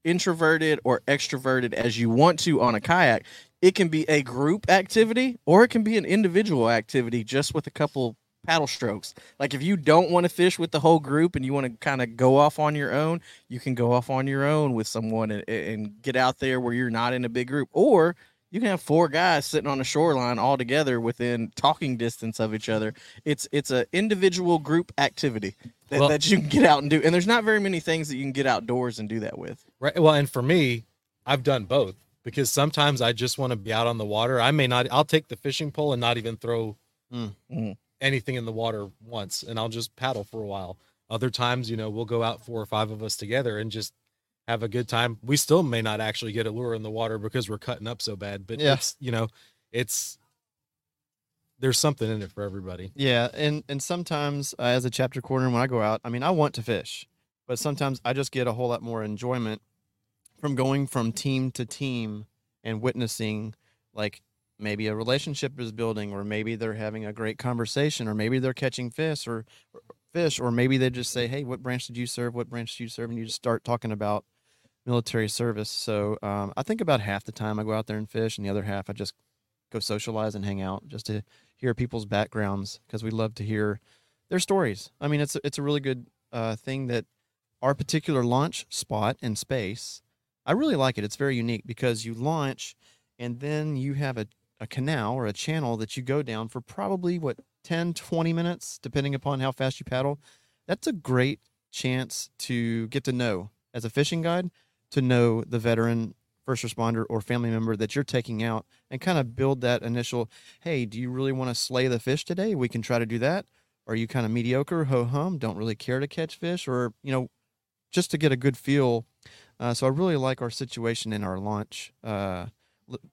introverted or extroverted as you want to on a kayak. It can be a group activity or it can be an individual activity just with a couple paddle strokes. Like if you don't want to fish with the whole group and you want to kind of go off on your own, you can go off on your own with someone and, and get out there where you're not in a big group. Or you can have four guys sitting on the shoreline all together within talking distance of each other. It's it's an individual group activity that, Well- that you can get out and do. And there's not very many things that you can get outdoors and do that with. Right. Well, and for me, I've done both because sometimes I just want to be out on the water. I may not. I'll take the fishing pole and not even throw Mm. Mhm. anything in the water once, and I'll just paddle for a while. Other times, you know, we'll go out four or five of us together and just have a good time. We still may not actually get a lure in the water because we're cutting up so bad, but Yeah. it's you know, it's there's something in it for everybody. Yeah, and and sometimes uh, as a chapter quarter, when I go out, I mean, I want to fish, but sometimes I just get a whole lot more enjoyment from going from team to team and witnessing, like maybe a relationship is building, or maybe they're having a great conversation, or maybe they're catching fish, or, or fish, or maybe they just say, "Hey, what branch did you serve? What branch did you serve?" And you just start talking about military service. So um, I think about half the time I go out there and fish, and the other half I just go socialize and hang out, just to hear people's backgrounds because we love to hear their stories. I mean, it's it's a really good uh, thing that our particular launch spot in space. I really like it. It's very unique because you launch and then you have a, a canal or a channel that you go down for probably what 10 20 minutes depending upon how fast you paddle. That's a great chance to get to know as a fishing guide to know the veteran first responder or family member that you're taking out and kind of build that initial hey, do you really want to slay the fish today? We can try to do that. Are you kind of mediocre, ho hum, don't really care to catch fish, or you know, just to get a good feel. Uh, so I really like our situation in our launch, uh,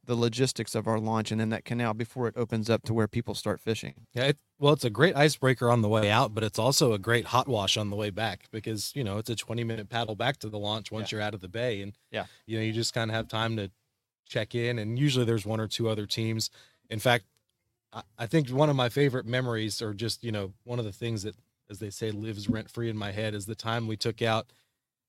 the logistics of our launch, and then that canal before it opens up to where people start fishing. Yeah, it, well, it's a great icebreaker on the way out, but it's also a great hot wash on the way back because you know it's a 20 minute paddle back to the launch once you're out of the bay, and Yeah. you know you just kind of have time to check in, and usually there's one or two other teams. In fact, I, I think one of my favorite memories, or just you know one of the things that, as they say, lives rent free in my head, is the time we took out.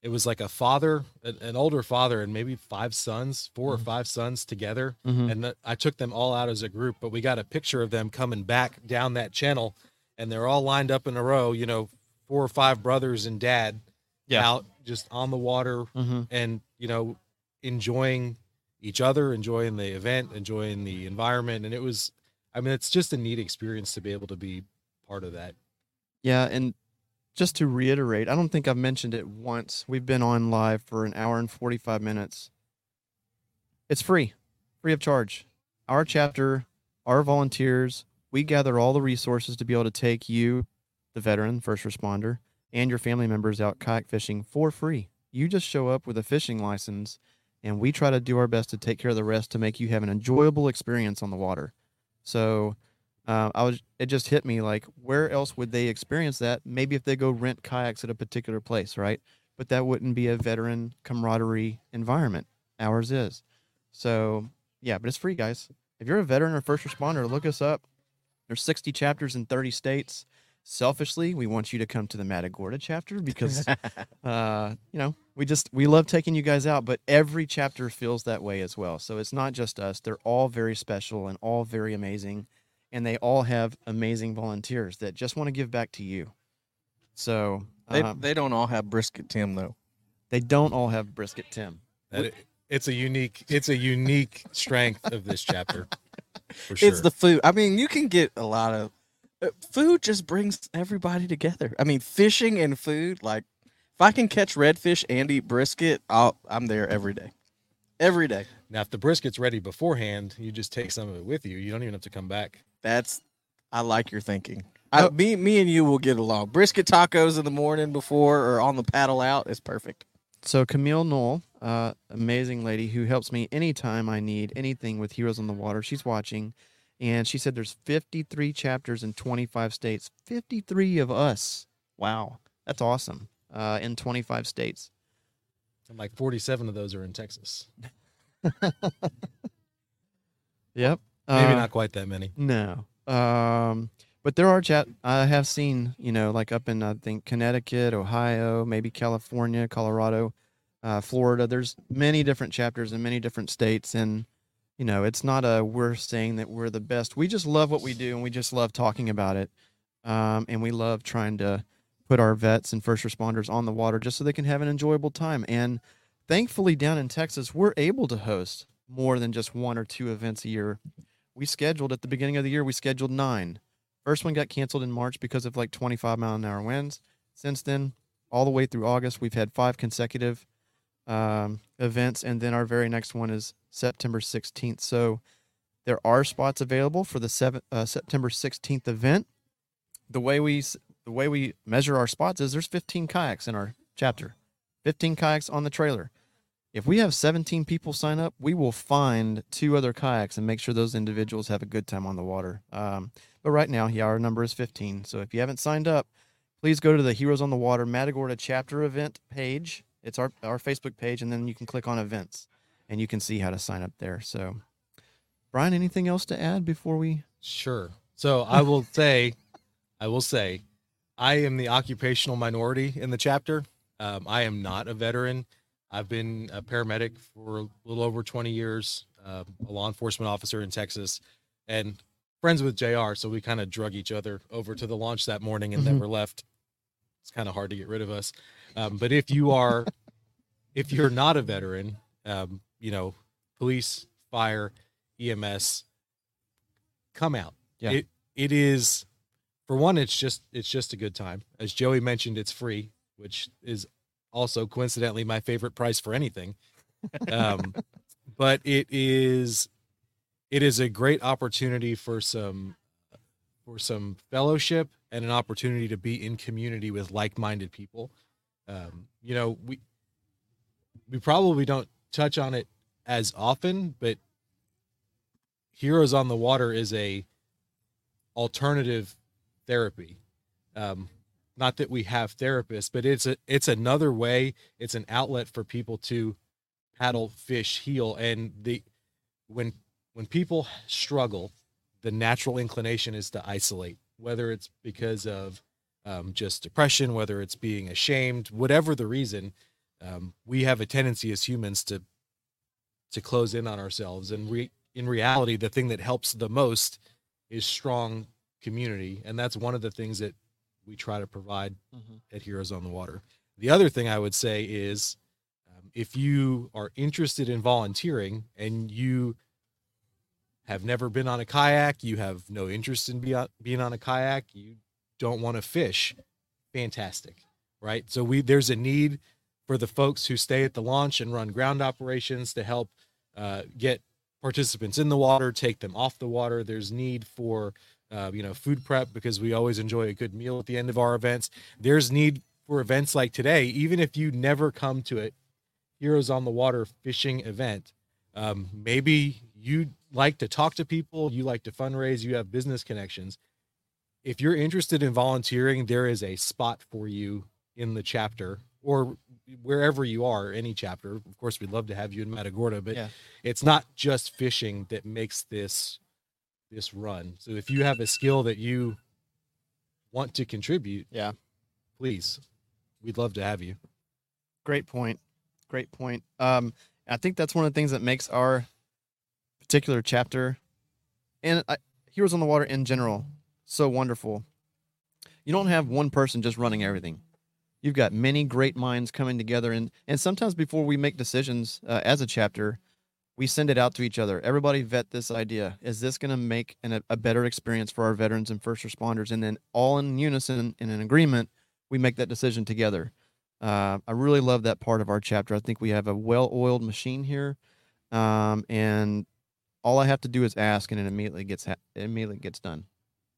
It was like a father, an, an older father, and maybe five sons, 4 or five sons together, Mm-hmm. and th- I took them all out as a group, but we got a picture of them coming back down that channel, and they're all lined up in a row. You know, four or five brothers and dad Yeah. out just on the water, Mm-hmm. and you know, enjoying each other, enjoying the event, enjoying the environment, and it was. I mean, it's just a neat experience to be able to be part of that. Yeah, and just to reiterate, I don't think I've mentioned it once. We've been on live for an hour and 45 minutes. It's free, free of charge. Our chapter, our volunteers, we gather all the resources to be able to take you, the veteran, first responder, and your family members out kayak fishing for free. You just show up with a fishing license, and we try to do our best to take care of the rest to make you have an enjoyable experience on the water. So, uh, I was it just hit me like where else would they experience that? Maybe if they go rent kayaks at a particular place, right? But that wouldn't be a veteran camaraderie environment. Ours is. So yeah, but it's free, guys. If you're a veteran or first responder, look us up. There's 60 chapters in 30 states. Selfishly, we want you to come to the Matagorda chapter because uh, you know, we just we love taking you guys out, but every chapter feels that way as well. So it's not just us. They're all very special and all very amazing and they all have amazing volunteers that just want to give back to you. So They, um, they don't all have brisket Tim though. they don't all have brisket Tim. That it- it's a unique, it's a unique strength of this chapter. For sure. It's the food. I mean, you can get a lot of uh, food. Just brings everybody together. I mean, fishing and food. Like, if I can catch redfish and eat brisket, I'll, I'm there every day. Every day. Now, if the brisket's ready beforehand, you just take some of it with you. You don't even have to come back. That's. I like your thinking. I, Oh. me, me and you will get along. Brisket tacos in the morning before or on the paddle out is perfect. So Camille Knoll, uh, amazing lady who helps me anytime I need anything with Heroes on the Water. She's watching, and she said there's 53 chapters in 25 states. 53 of us. Wow, that's awesome. Uh, in 25 states. And like 47 of those are in Texas. Yep. Maybe Uh, not quite that many. No. Um, but there are chat. I have seen, you know, like up in I think Connecticut, Ohio, maybe California, Colorado, uh, Florida. There's many different chapters in many different states, and you know, it's not a we're saying that we're the best. We just love what we do, and we just love talking about it, um, and we love trying to put our vets and first responders on the water just so they can have an enjoyable time. And thankfully, down in Texas, we're able to host more than just one or two events a year. We scheduled at the beginning of the year, we scheduled nine. First one got canceled in March because of like 25 mile an hour winds. Since then, all the way through August, we've had five consecutive um, events, and then our very next one is September 16th. So there are spots available for the seven, uh, September 16th event. The way we the way we measure our spots is there's 15 kayaks in our chapter, 15 kayaks on the trailer. If we have 17 people sign up, we will find two other kayaks and make sure those individuals have a good time on the water. Um, but right now, yeah, our number is 15. So if you haven't signed up, please go to the Heroes on the Water Matagorda chapter event page. It's our, our Facebook page, and then you can click on events and you can see how to sign up there. So, Brian, anything else to add before we? Sure. So I will say, I will say, I am the occupational minority in the chapter. Um, I am not a veteran. I've been a paramedic for a little over 20 years, uh, a law enforcement officer in Texas, and friends with JR. So we kind of drug each other over to the launch that morning and Mhm. never left. It's kind of hard to get rid of us. Um, but if you are, if you're not a veteran, um, you know, police, fire, EMS, come out. Yeah. It it is for one, it's just it's just a good time. As Joey mentioned, it's free, which is also coincidentally my favorite price for anything. Um, but it is it is a great opportunity for some for some fellowship and an opportunity to be in community with like-minded people. Um, you know, we we probably don't touch on it as often, but Heroes on the Water is a alternative therapy. Um, not that we have therapists, but it's a it's another way. It's an outlet for people to paddle, fish, heal, and the when when people struggle, the natural inclination is to isolate, whether it's because of um, just depression, whether it's being ashamed, whatever the reason. Um, we have a tendency as humans to to close in on ourselves, and we in reality, the thing that helps the most is strong community, and that's one of the things that we try to provide at Heroes on the Water. The other thing I would say is um, if you are interested in volunteering and you have never been on a kayak, you have no interest in be on, being on a kayak, you don't want to fish, fantastic, right? So we there's a need for the folks who stay at the launch and run ground operations to help uh, get participants in the water, take them off the water. There's need for uh, you know food prep because we always enjoy a good meal at the end of our events. There's need for events like today, even if you never come to it. Heroes on the Water fishing event. Um, maybe you like to talk to people, you like to fundraise, you have business connections. If you're interested in volunteering, there is a spot for you in the chapter or wherever you are, any chapter. Of course, we'd love to have you in Matagorda, but Yeah. it's not just fishing that makes this this run. So if you have a skill that you want to contribute, Yeah. please, we'd love to have you. Great point. Great point. Um, I think that's one of the things that makes our particular chapter and I, Heroes on the Water in general so wonderful. You don't have one person just running everything. You've got many great minds coming together, and and sometimes before we make decisions uh, as a chapter, we send it out to each other. Everybody vet this idea. Is this going to make an, a better experience for our veterans and first responders? And then all in unison, in an agreement, we make that decision together. Uh, I really love that part of our chapter. I think we have a well-oiled machine here, um, and all I have to do is ask, and it immediately gets ha- it immediately gets done.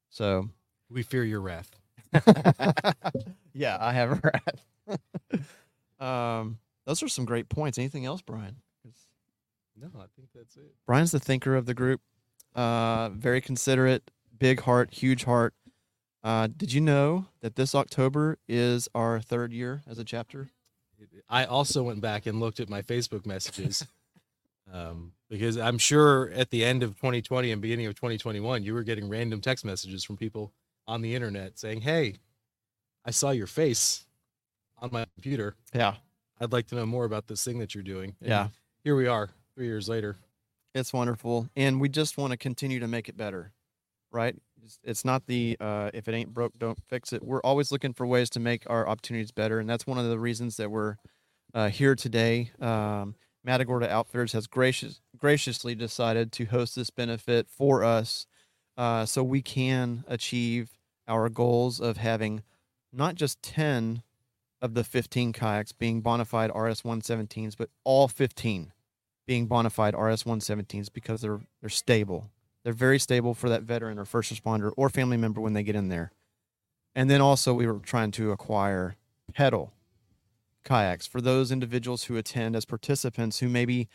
So, We fear your wrath. yeah, I have a rat. um, those are some great points. Anything else, Brian? No, I think that's it. Brian's the thinker of the group. Uh, very considerate, big heart, huge heart. Uh, did you know that this October is our third year as a chapter? I also went back and looked at my Facebook messages. Um, because I'm sure at the end of 2020 and beginning of 2021, you were getting random text messages from people on the internet saying, "Hey, I saw your face on my computer. Yeah. I'd like to know more about this thing that you're doing." And Yeah. here we are, three years later. It's wonderful, and we just want to continue to make it better, right? It's, not the uh, if it ain't broke, don't fix it. We're always looking for ways to make our opportunities better, and that's one of the reasons that we're uh, here today. Um, Matagorda Outfitters has gracious graciously decided to host this benefit for us, uh, so we can achieve our goals of having not just ten of the 15 kayaks being bona fide RS 117s, but all 15 being bona fide RS 117s because they're they're stable. They're very stable for that veteran or first responder or family member when they get in there. And then also we were trying to acquire pedal kayaks for those individuals who attend as participants who maybe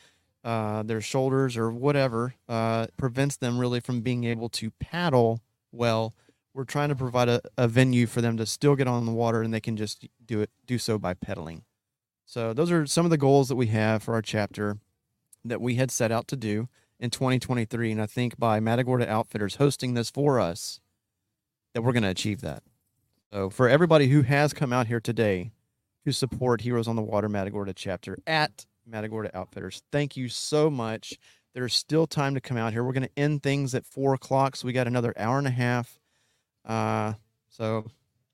uh, their shoulders or whatever uh, prevents them really from being able to paddle well. We're trying to provide a, a venue for them to still get on the water and they can just do it do so by pedaling. So those are some of the goals that we have for our chapter that we had set out to do in 2023. And I think by Matagorda Outfitters hosting this for us, that we're going to achieve that. So for everybody who has come out here today to support Heroes on the Water Matagorda chapter at Matagorda Outfitters, thank you so much. There's still time to come out here. We're going to end things at four o'clock, so we got another hour and a half. Uh, so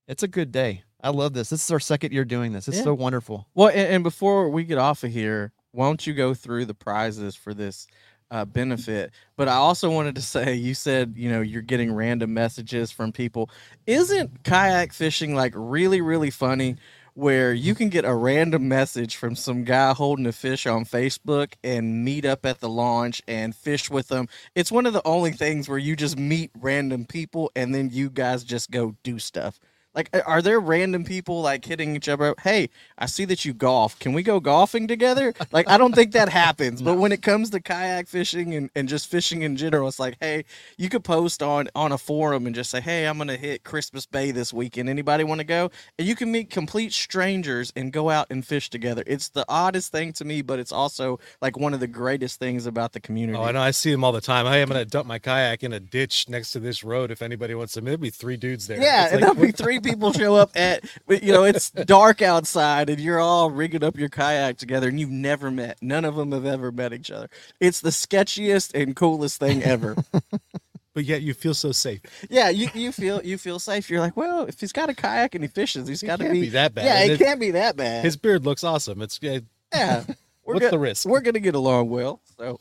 it's a good day. I love this. This is our second year doing this. It's Yeah. so wonderful. Well, and, and before we get off of here, why don't you go through the prizes for this uh, benefit? But I also wanted to say, you said you know you're getting random messages from people. Isn't kayak fishing like really really funny? Where you can get a random message from some guy holding a fish on Facebook and meet up at the launch and fish with them. It's one of the only things where you just meet random people and then you guys just go do stuff. Like, are there random people like hitting each other? Hey, I see that you golf. Can we go golfing together? Like, I don't think that happens. But when it comes to kayak fishing and, and just fishing in general, it's like, hey, you could post on on a forum and just say, hey, I'm gonna hit Christmas Bay this weekend. Anybody want to go? And you can meet complete strangers and go out and fish together. It's the oddest thing to me, but it's also like one of the greatest things about the community. Oh, I know. I see them all the time. Hey, I'm going to dump my kayak in a ditch next to this road. If anybody wants to, there'll be three dudes there. Yeah, like, there'll be three people show up at, you know, it's dark outside and you're all rigging up your kayak together and you've never met. None of them have ever met each other. It's the sketchiest and coolest thing ever. but yet you feel so safe. yeah, you, you feel you feel safe. You're like, well, if he's got a kayak and he fishes, he's got to be, be that bad. Yeah, And it it- can't be that bad. His beard looks awesome. It's uh, yeah, we're what's go- the risk? We're gonna get along well. So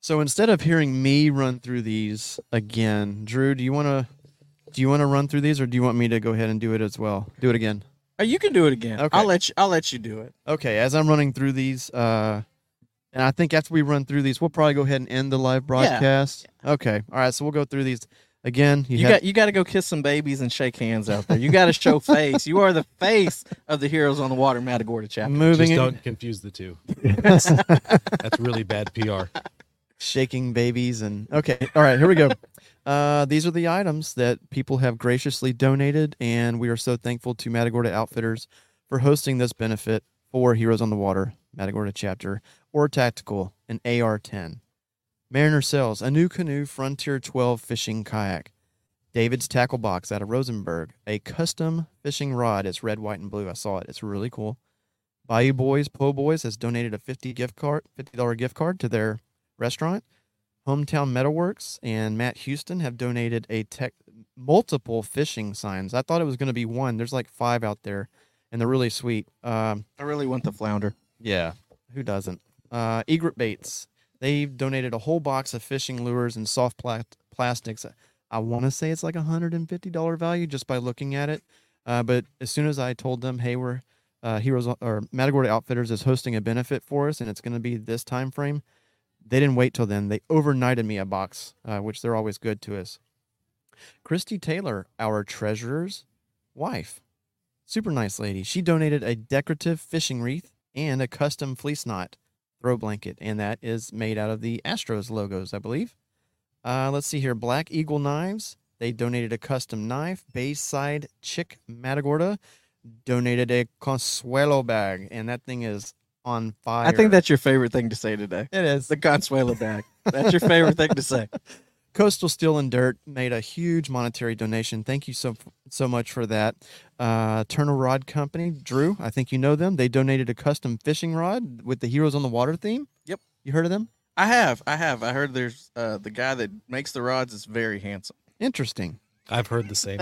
So instead of hearing me run through these again, Drew, do you want to do you want to run through these, or do you want me to go ahead and do it as well? Do it again. oh, you can do it again. Okay. I'll let you. I'll let you do it. Okay. As I'm running through these, uh, and I think after we run through these, we'll probably go ahead and end the live broadcast. Okay. All right. So we'll go through these again. You, You have- got you got to go kiss some babies and shake hands out there. You got to show face. You are the face of the Heroes on the Water Matagorda chapter. moving just it, don't confuse the two. That's, that's really bad PR. shaking babies and okay all right here we go uh, these are the items that people have graciously donated and we are so thankful to matagorda outfitters for hosting this benefit for heroes on the water matagorda chapter or tactical an ar-10 mariner sells a NuCanoe frontier 12 fishing kayak. David's tackle box out of rosenberg a custom fishing rod. It's red white and blue. I saw it. It's really cool. Bayou boys po boys has donated a 50 gift card $50 gift card to their restaurant. Hometown Metalworks and Matt Houston have donated a tech multiple fishing signs. I thought it was going to be one. There's like five out there, and they're really sweet. Um, I really want the flounder. yeah, who doesn't? Uh, Egret Baits. They've donated a whole box of fishing lures and soft pla- plastics. I want to say it's like a hundred and fifty dollar value just by looking at it. Uh, but as soon as I told them, hey, we're uh, Heroes or Matagorda Outfitters is hosting a benefit for us, and it's going to be this time frame. They didn't wait till then. They overnighted me a box, uh, which they're always good to us. Christy Taylor, our treasurer's wife, super nice lady. She donated a decorative fishing wreath and a custom fleece knot throw blanket, and that is made out of the Astros logos, I believe. Uh, let's see here. Black Eagle Knives. They donated a custom knife. Bayside Chick Matagorda donated a Consuela bag, and that thing is on fire. I think that's your favorite thing to say today. it is. The Consuela bag. That's your favorite thing to say. Coastal Steel and Dirt made a huge monetary donation. Thank you so so much for that. Uh, Turner Rod Company, Drew, I think you know them. They donated a custom fishing rod with the Heroes on the Water theme. Yep. You heard of them? I have, I have. I heard there's uh, the guy that makes the rods is very handsome. Interesting. I've heard the same.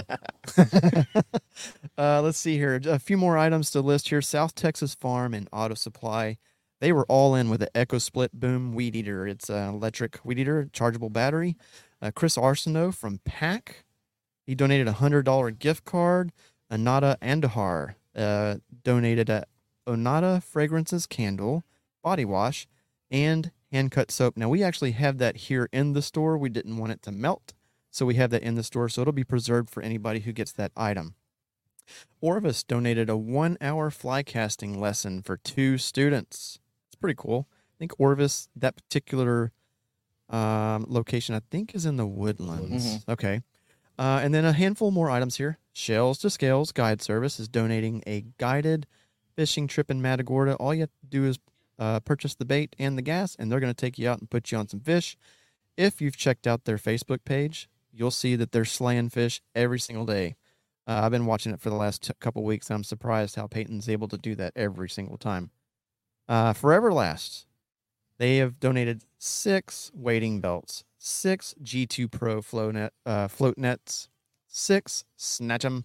uh, let's see here. A few more items to list here. South Texas Farm and Auto Supply. They were all in with the Echo Split Boom Weed Eater. It's an electric weed eater, chargeable battery. Uh, Chris Arsenault from Pack. He donated a hundred dollar gift card. Anada Andahar uh, donated a Onada fragrances candle, body wash, and hand cut soap. Now we actually have that here in the store. We didn't want it to melt, so we have that in the store. So it'll be preserved for anybody who gets that item. Orvis donated a one hour fly casting lesson for two students. It's pretty cool. I think Orvis, that particular um, location, I think is in the woodlands. Okay. Uh, and then a handful more items here. Shells to Scales Guide Service is donating a guided fishing trip in Matagorda. All you have to do is uh, purchase the bait and the gas, and they're going to take you out and put you on some fish. If you've checked out their Facebook page, you'll see that they're slaying fish every single day. Uh, I've been watching it for the last t- couple weeks, and I'm surprised how Peyton's able to do that every single time. Uh, ForEverlast, they have donated six wading belts, six G2 Pro flow net, uh, float nets, six Snatchem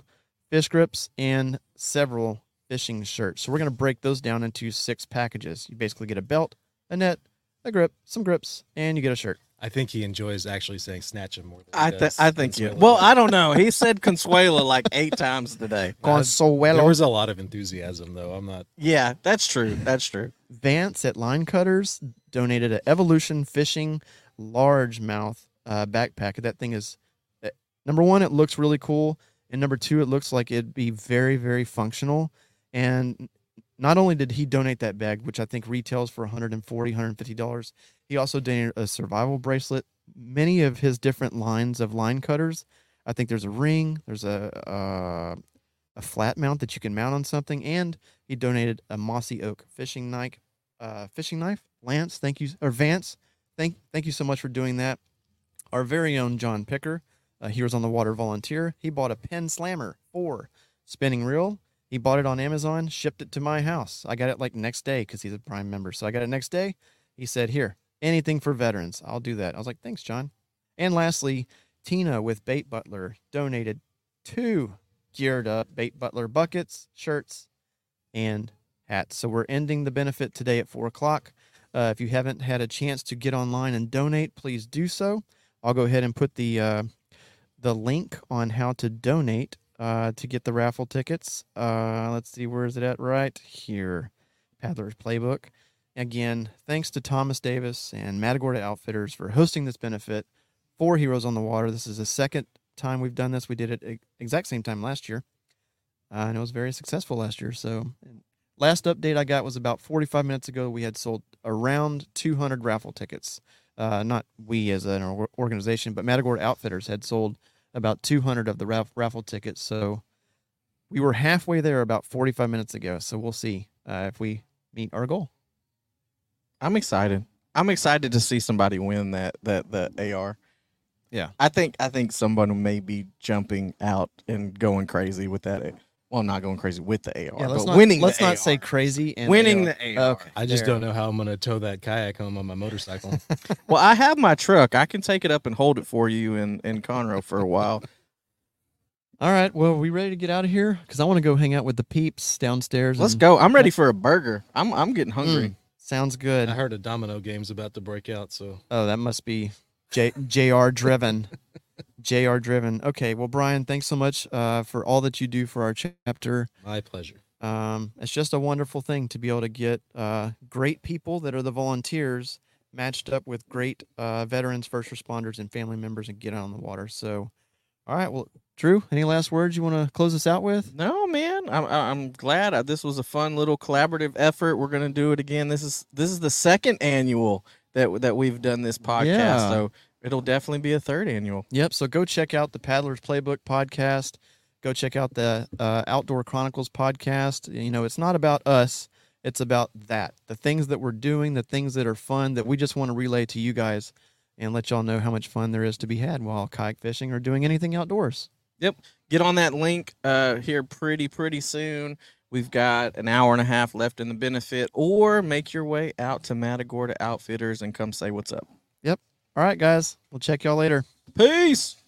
fish grips, and several fishing shirts. So we're going to break those down into six packages. You basically get a belt, a net, a grip, some grips, and you get a shirt. I think he enjoys actually saying snatch him more than I think I think you. Consuela. Well, I don't know. He said Consuela like eight times today. Consuelo. There was a lot of enthusiasm though. I'm not Yeah, that's true. That's true. Vance at Line Cutters donated an Evolution Fishing largemouth uh, backpack. That thing is uh, number one, it looks really cool, and number two, it looks like it'd be very, very functional. And not only did he donate that bag, which I think retails for 140 150 dollars, he also donated a survival bracelet. Many of his different lines of line cutters. I think there's a ring, there's a uh, a flat mount that you can mount on something, and he donated a mossy oak fishing knife. Uh, fishing knife, Lance. Thank you, or Vance. Thank thank you so much for doing that. Our very own John Picker, uh, Heroes on the Water volunteer. He bought a Penn Slammer four spinning reel. He bought it on Amazon, shipped it to my house. I got it like next day because he's a Prime member. So I got it next day. He said, "Here, anything for veterans. I'll do that." I was like, "Thanks, John." And lastly, Tina with Bait Butler donated two geared up Bait Butler buckets, shirts, and hats. So we're ending the benefit today at four o'clock. Uh, if you haven't had a chance to get online and donate, please do so. I'll go ahead and put the uh, the link on how to donate uh, to get the raffle tickets. Uh, let's see, where is it at? Right here, Paddler's Playbook. Again, thanks to Thomas Davis and Matagorda Outfitters for hosting this benefit for Heroes on the Water. This is the second time we've done this. We did it exact same time last year, uh, and it was very successful last year. So, last update I got was about 45 minutes ago. We had sold around 200 raffle tickets. Uh, not we as an organization, but Matagorda Outfitters had sold about 200 of the raff- raffle tickets. So, we were halfway there about 45 minutes ago. So, we'll see uh, if we meet our goal. I'm excited. I'm excited to see somebody win that that the AR. Yeah. I think I think someone may be jumping out and going crazy with that. Well, not going crazy with the AR, Yeah, let's but not, winning. let's the not AR. say crazy and winning AR. the AR. Okay. I just there. don't know how I'm gonna tow that kayak home on my motorcycle. Well, I have my truck. I can take it up and hold it for you in in Conroe for a while. All right. Well, we ready to get out of here? Because I want to go hang out with the peeps downstairs. Let's and- go. I'm ready for a burger. I'm I'm getting hungry. Mm, sounds good. I heard a domino game's about to break out, so Oh, that must be J- JR driven. JR driven. Okay. Well, Brian, thanks so much uh, for all that you do for our chapter. my pleasure. Um, it's just a wonderful thing to be able to get uh, great people that are the volunteers matched up with great uh, veterans, first responders, and family members and get out on the water. So, all right. Well, Drew, any last words you want to close us out with? No, man. I'm I'm glad. Uh, This was a fun little collaborative effort. We're gonna do it again. This is this is the second annual that that we've done this podcast. Yeah. So it'll definitely be a third annual. Yep. So go check out the Paddlers Playbook podcast. Go check out the uh, Outdoor Chronicles podcast. You know, it's not about us. It's about that. The things that we're doing, the things that are fun that we just want to relay to you guys and let y'all know how much fun there is to be had while kayak fishing or doing anything outdoors. Get on that link uh, here pretty, pretty soon. We've got an hour and a half left in the benefit, or make your way out to Matagorda Outfitters and come say what's up. Yep. All right, guys. We'll check y'all later. Peace.